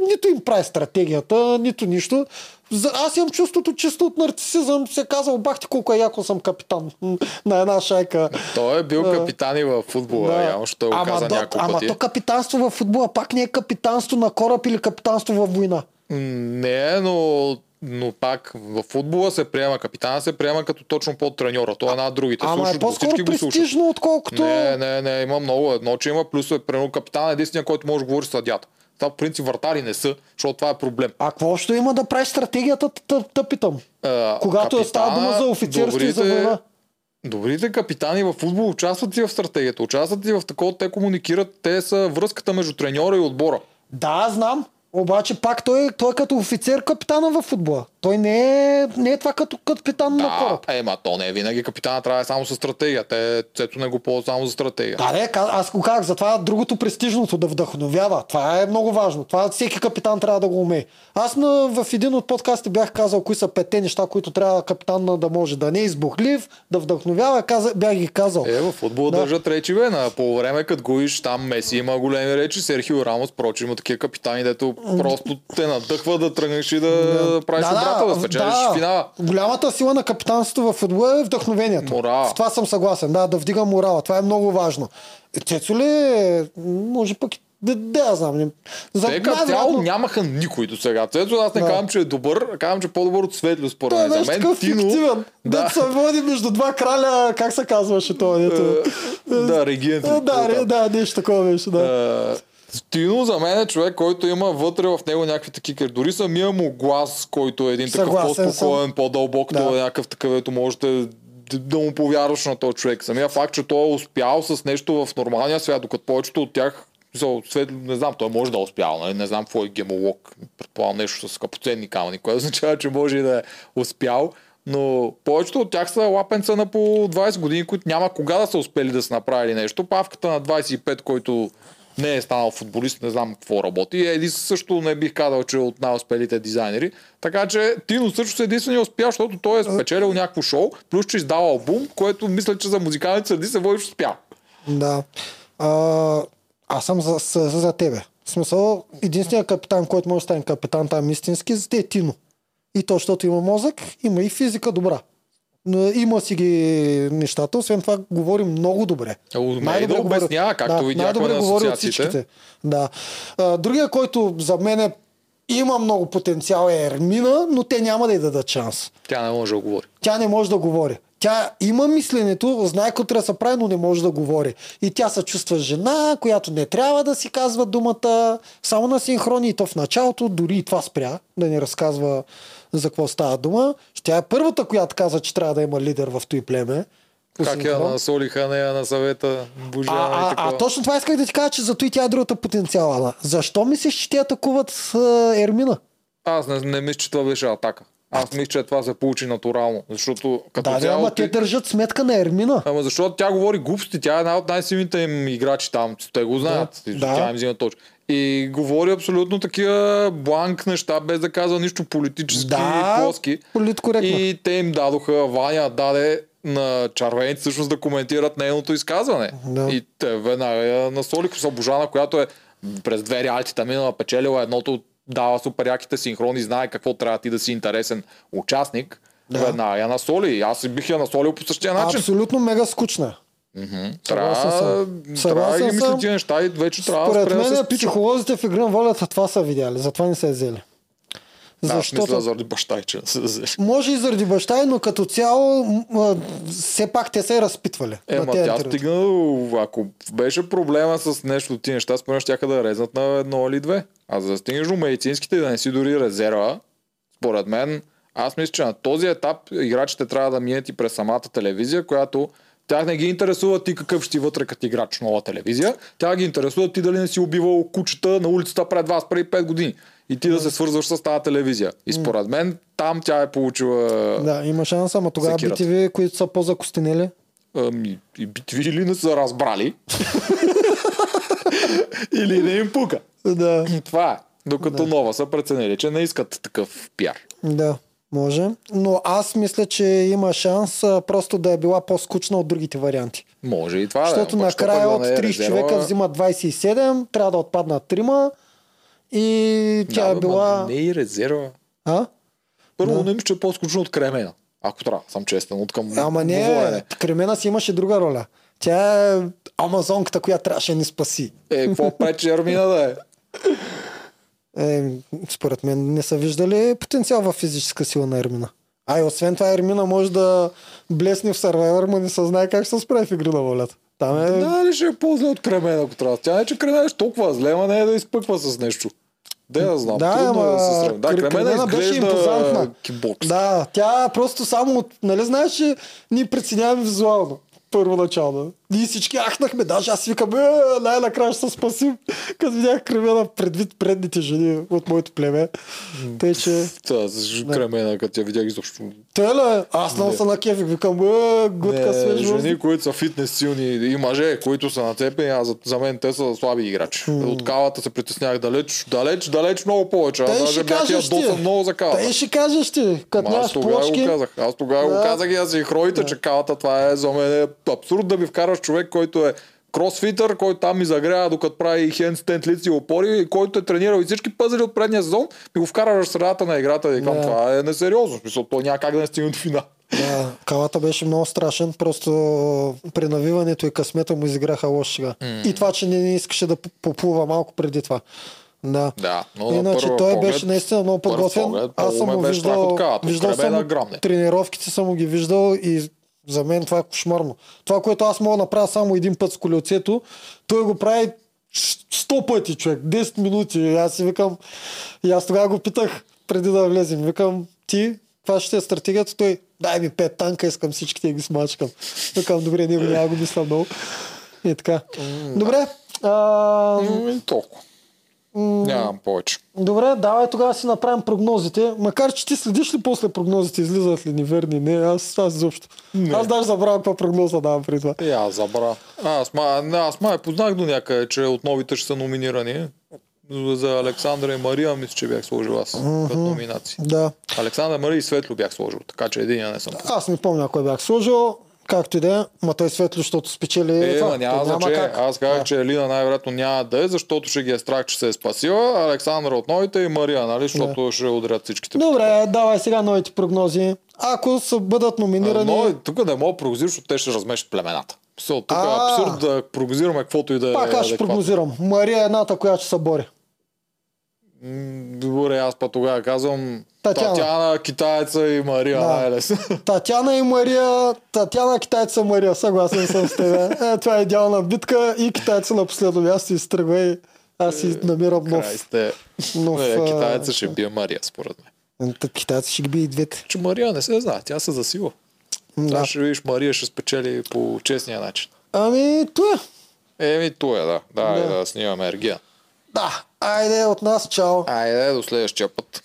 нито им прави стратегията, нито нищо. За, аз имам чувството чисто от нарцисизъм. Се казал, бах ти колко е яко съм капитан на една шайка. Той е бил Да. капитан и в футбола, Да. явно, той го ама, каза няколко ама пъти. то капитанство в футбола пак не е капитанство на кораб или капитанство във война. Не, но, но пак в футбола се приема, капитана се приема като точно под треньора. Той е над другите. Ама Слушат е по-скоро всички го слушат. отколкото... Не, не, не, има много. Едно, че има плюсове. Примерно капитан е единствения, който може да говори с съдята. Това по принцип вратари не са, защото това е проблем. А какво ще има да прави стратегията, тъ- питам. А, Когато е става дума капитана, за офицерство и за война. Добрите капитани в футбол участват и в стратегията, участват и в такова, те комуникират, те са връзката между треньора и отбора. Да, знам. Обаче пак той, той е като офицер капитана в футбола. Той не е, не е това като капитан на Да, кораб. ема то не е винаги капитана трябва да е само с стратегия. Те цето не го ползват само за стратегия. Да, не, аз го казах, затова другото престижното да вдъхновява. Това е много важно. Това всеки капитан трябва да го умее. Аз на, в един от подкастите бях казал кои са петте неща, които трябва капитан на да може да не е избухлив, да вдъхновява. Каза, бях ги казал. Е, в футбол Да. държат речи, бе. На по време, като виж, там Меси има големи речи, Серхио Рамос, прочим, има такива капитани, дето просто те надъхва да тръгнеш и да, да правиш обрата, да спечелиш финала. Голямата сила на капитанството в футбола е вдъхновението. Морала. С това съм съгласен. Да, да вдига морала. Това е много важно. Е, Цецо ли, е, може пък да, да, я знам. За, Те като цяло нямаха никой до сега. Цецо, аз не Да. казвам, че е добър, казвам, че е по-добър от Светло, според е мен. За мен Тино... фиктивен. Да, Да. се води между два краля, как се казваше това? Дето? да, регент. Да, ре- да, нещо такова беше, да. Е, Тино за мен е човек, който има вътре в него някакви такива. Дори самия му глас, който е един такъв Съгласен съм. по-спокоен, по-дълбок, Да. е някакъв такъв, ето можете да- му повярваш на този човек. Самия факт, че той е успял с нещо в нормалния свят, докато повечето от тях не знам, той може да е успял, нали? не знам какво е гемолог, предполагам нещо с скъпоценни камъни, което означава, че може и да е успял, но повечето от тях са лапенца на по 20 години, които няма кога да са успели да са направили нещо. Павката на 25, който не е станал футболист, не знам какво работи. Еди също не бих казал, че е от най-успелите дизайнери. Така че Тино също е единствения успял, защото той е спечелил някакво шоу, плюс че издава албум, което мисля, че за музикалните среди се водиш успял. Да. А, аз съм за, за, за тебе. В смисъл, единственият капитан, който може да стане капитан там истински, е Тино. И то, защото има мозък, има и физика добра. Има си ги нещата, освен това говори много добре. Умее да говори- обяснява, както видяхме най-добре на говори от всичките. Да. Другия, който за мен е, има много потенциал е Ермина, но те няма да й дадат шанс. Тя не може да говори. Тя не може да говори. Тя има мисленето, знае какво трябва да се прави, но не може да говори. И тя се чувства жена, която не трябва да си казва думата, само на синхрони. И то в началото дори и това спря, да ни разказва за какво става дума. Тя е първата, която каза, че трябва да има лидер в той племе. Как я насолиха нея на съвета, Божана А, и а, такова. а, точно това исках да ти кажа, че зато и тя е другата потенциала. Защо мислиш, че те атакуват а, Ермина? Аз не, не мисля, че това беше атака. Аз мисля, че това се получи натурално. Защото като Да, цяло... ама те държат сметка на Ермина. Ама защото тя говори глупости, тя е една от най-силните им играчи там, те го знаят, Да, да, да. тя им взима точно. И говори абсолютно такива бланк неща, без да казва нищо политически Да, плоски. политкоректно. И те им дадоха, Ваня даде на червените всъщност да коментират нейното изказване. Да. И те веднага я насолиха с Божана, която е през две реалитета минала печелила едното, дава супер яките синхрони, знае какво трябва ти да си интересен участник. Да. Веднага я насоли. Аз бих я насолил по същия начин. Абсолютно мега скучна. Съгласен Трябва, трябва да ги мисли тия неща и вече трябва да Според да се мен спича. психолозите в игра на волята това са видяли, затова не са я взели. Да, Защото мисля заради баща и че се взеш. може и заради баща, но като цяло все пак те се е разпитвали. Е, ма тези тя стигна, ако беше проблема с нещо от тия неща, според ще да резнат на едно или две. А за да стигнеш до медицинските и да не си дори резерва, според мен, аз мисля, че на този етап играчите трябва да минат и през самата телевизия, която тях не ги интересува ти какъв ще ти вътре като играч в нова телевизия. Тя ги интересува ти дали не си убивал кучета на улицата пред вас преди 5 години. И ти да се свързваш с тази телевизия. И според мен там тя е получила Да, има шанс, ама тогава Секират. BTV, които са по-закостенели. Ами, и битви или не са разбрали, или не им пука. Да, Това е. Докато нова са преценили, че не искат такъв пиар. да, може. Но аз мисля, че има шанс а, просто да е била по-скучна от другите варианти. Може и това Защото да е. накрая от да не е 30 резерва, човека взимат 27, трябва да отпаднат 3 и тя да, е била... Не и резерва. А? Първо, Да. не мисля, че е по-скучно от кремена. Ако трябва, съм честен, от към Ама не, говорене. Кремена си имаше друга роля. Тя е амазонката, която трябваше да ни спаси. Е, какво пречи Армина да е? Е, според мен не са виждали потенциал в физическа сила на Ермина. А и освен това Ермина може да блесне в Survivor, но не се знае как се справи в игри на волята. Там е... Да, ли ще е по-зле от кремена, ако трябва. Тя не, че кремена е толкова зле, ама не е да изпъква с нещо. Да, я знам. Да, Трудно е ама да се сравни. Да, Кремена кремена беше импозантна. кикбокс. Да, тя просто само. Нали знаеш, че ние преценяваме визуално. Първоначално. Ние всички ахнахме, даже аз викам, е, най-накрая ще се спасим, като видях кремена предвид предните жени от моето племе. Тъй, че... Да, кремена, като я видях изобщо. Те ли? Аз много се накефих, викам, е, гудка Не, свеж въздух. жени, които са фитнес силни и мъже, които са нацепени, а за, за мен те са слаби играчи. От кавата се притеснях далеч, далеч, далеч много повече. Аз Те даже бях ти. ядосан много за кавата. Те ще кажеш ти, като аз тогава плочки. го казах. Аз тогава Да. го казах и аз и хроите, че кавата това е за мен е абсурд да ми вкараш човек, който е кросфитър, който там ми загрява докато прави хендстенд лици и опори, и който е тренирал и всички пъзели от предния сезон, ми го вкараш в средата на играта и викам, Да. това е несериозно. Смисъл, то няма как да не стигне до финал. Да, калата беше много страшен, просто при навиването и късмета му изиграха лош сега. И това, че не, не искаше да поплува малко преди това. Да. Да, но на Иначе той поглед, беше наистина много подготвен. поглед, Аз съм страх виждал, виждал съм тренировките съм ги виждал и за мен това е кошмарно. Това, което аз мога да направя само един път с колелцето, той го прави 100 пъти, човек, 10 минути. И аз си викам, и аз тогава го питах преди да влезем. Викам, ти, каква ще е стратегията? Той, дай ми пет танка, искам всичките да ги смачкам. Викам, добре, него няма го мисля много. И така. Добре. А, М, и толкова. Нямам повече. Добре, давай тогава си направим прогнозите. Макар, че ти следиш ли после прогнозите, излизат ли неверни? Не, аз, аз изобщо. Не. Аз даже забравям каква прогноза давам при това. И аз забра. Аз, ма, аз май познах до някъде, че от новите ще са номинирани. За- Александра и Мария, мисля, че бях сложил аз като номинации. Да. Александър Мария и Светло бях сложил, така че един не съм. Аз не помня кой бях сложил. Както и да е, ма той светло, защото спечели Е, това. ма няма То значение. Аз казах, Да. че Елина най-вероятно няма да е, защото ще ги е страх, че се е спасила. Александър от новите и Мария, нали? Защото ще удрят всичките. Добре, давай сега новите прогнози. Ако са бъдат номинирани... Но тук не мога да прогнозирам, защото те ще размешат племената. Все, тук е абсурд да прогнозираме каквото и да е. Пак аз ще адекватно. прогнозирам. Мария е едната, която ще се бори. Добре, аз па тогава казвам Татяна. Татяна, китайца и Мария Да. най-лесно. Татяна и Мария, Татяна, китайца Мария, съгласен съм с теб. Е, това е идеална битка и китайца на последно място изтръгва и аз си намирам Край нов. сте. нов Не, китайца ще бие Мария, според мен. Та, Китайца ще ги би и двете. Че Мария не се знае, тя се засила. Да. Ще видиш, Мария ще спечели по честния начин. Ами, това е. Еми, е, да. Да, Да. да, да снимаме ергия. Да, айде от нас, чао. Айде, до следващия път.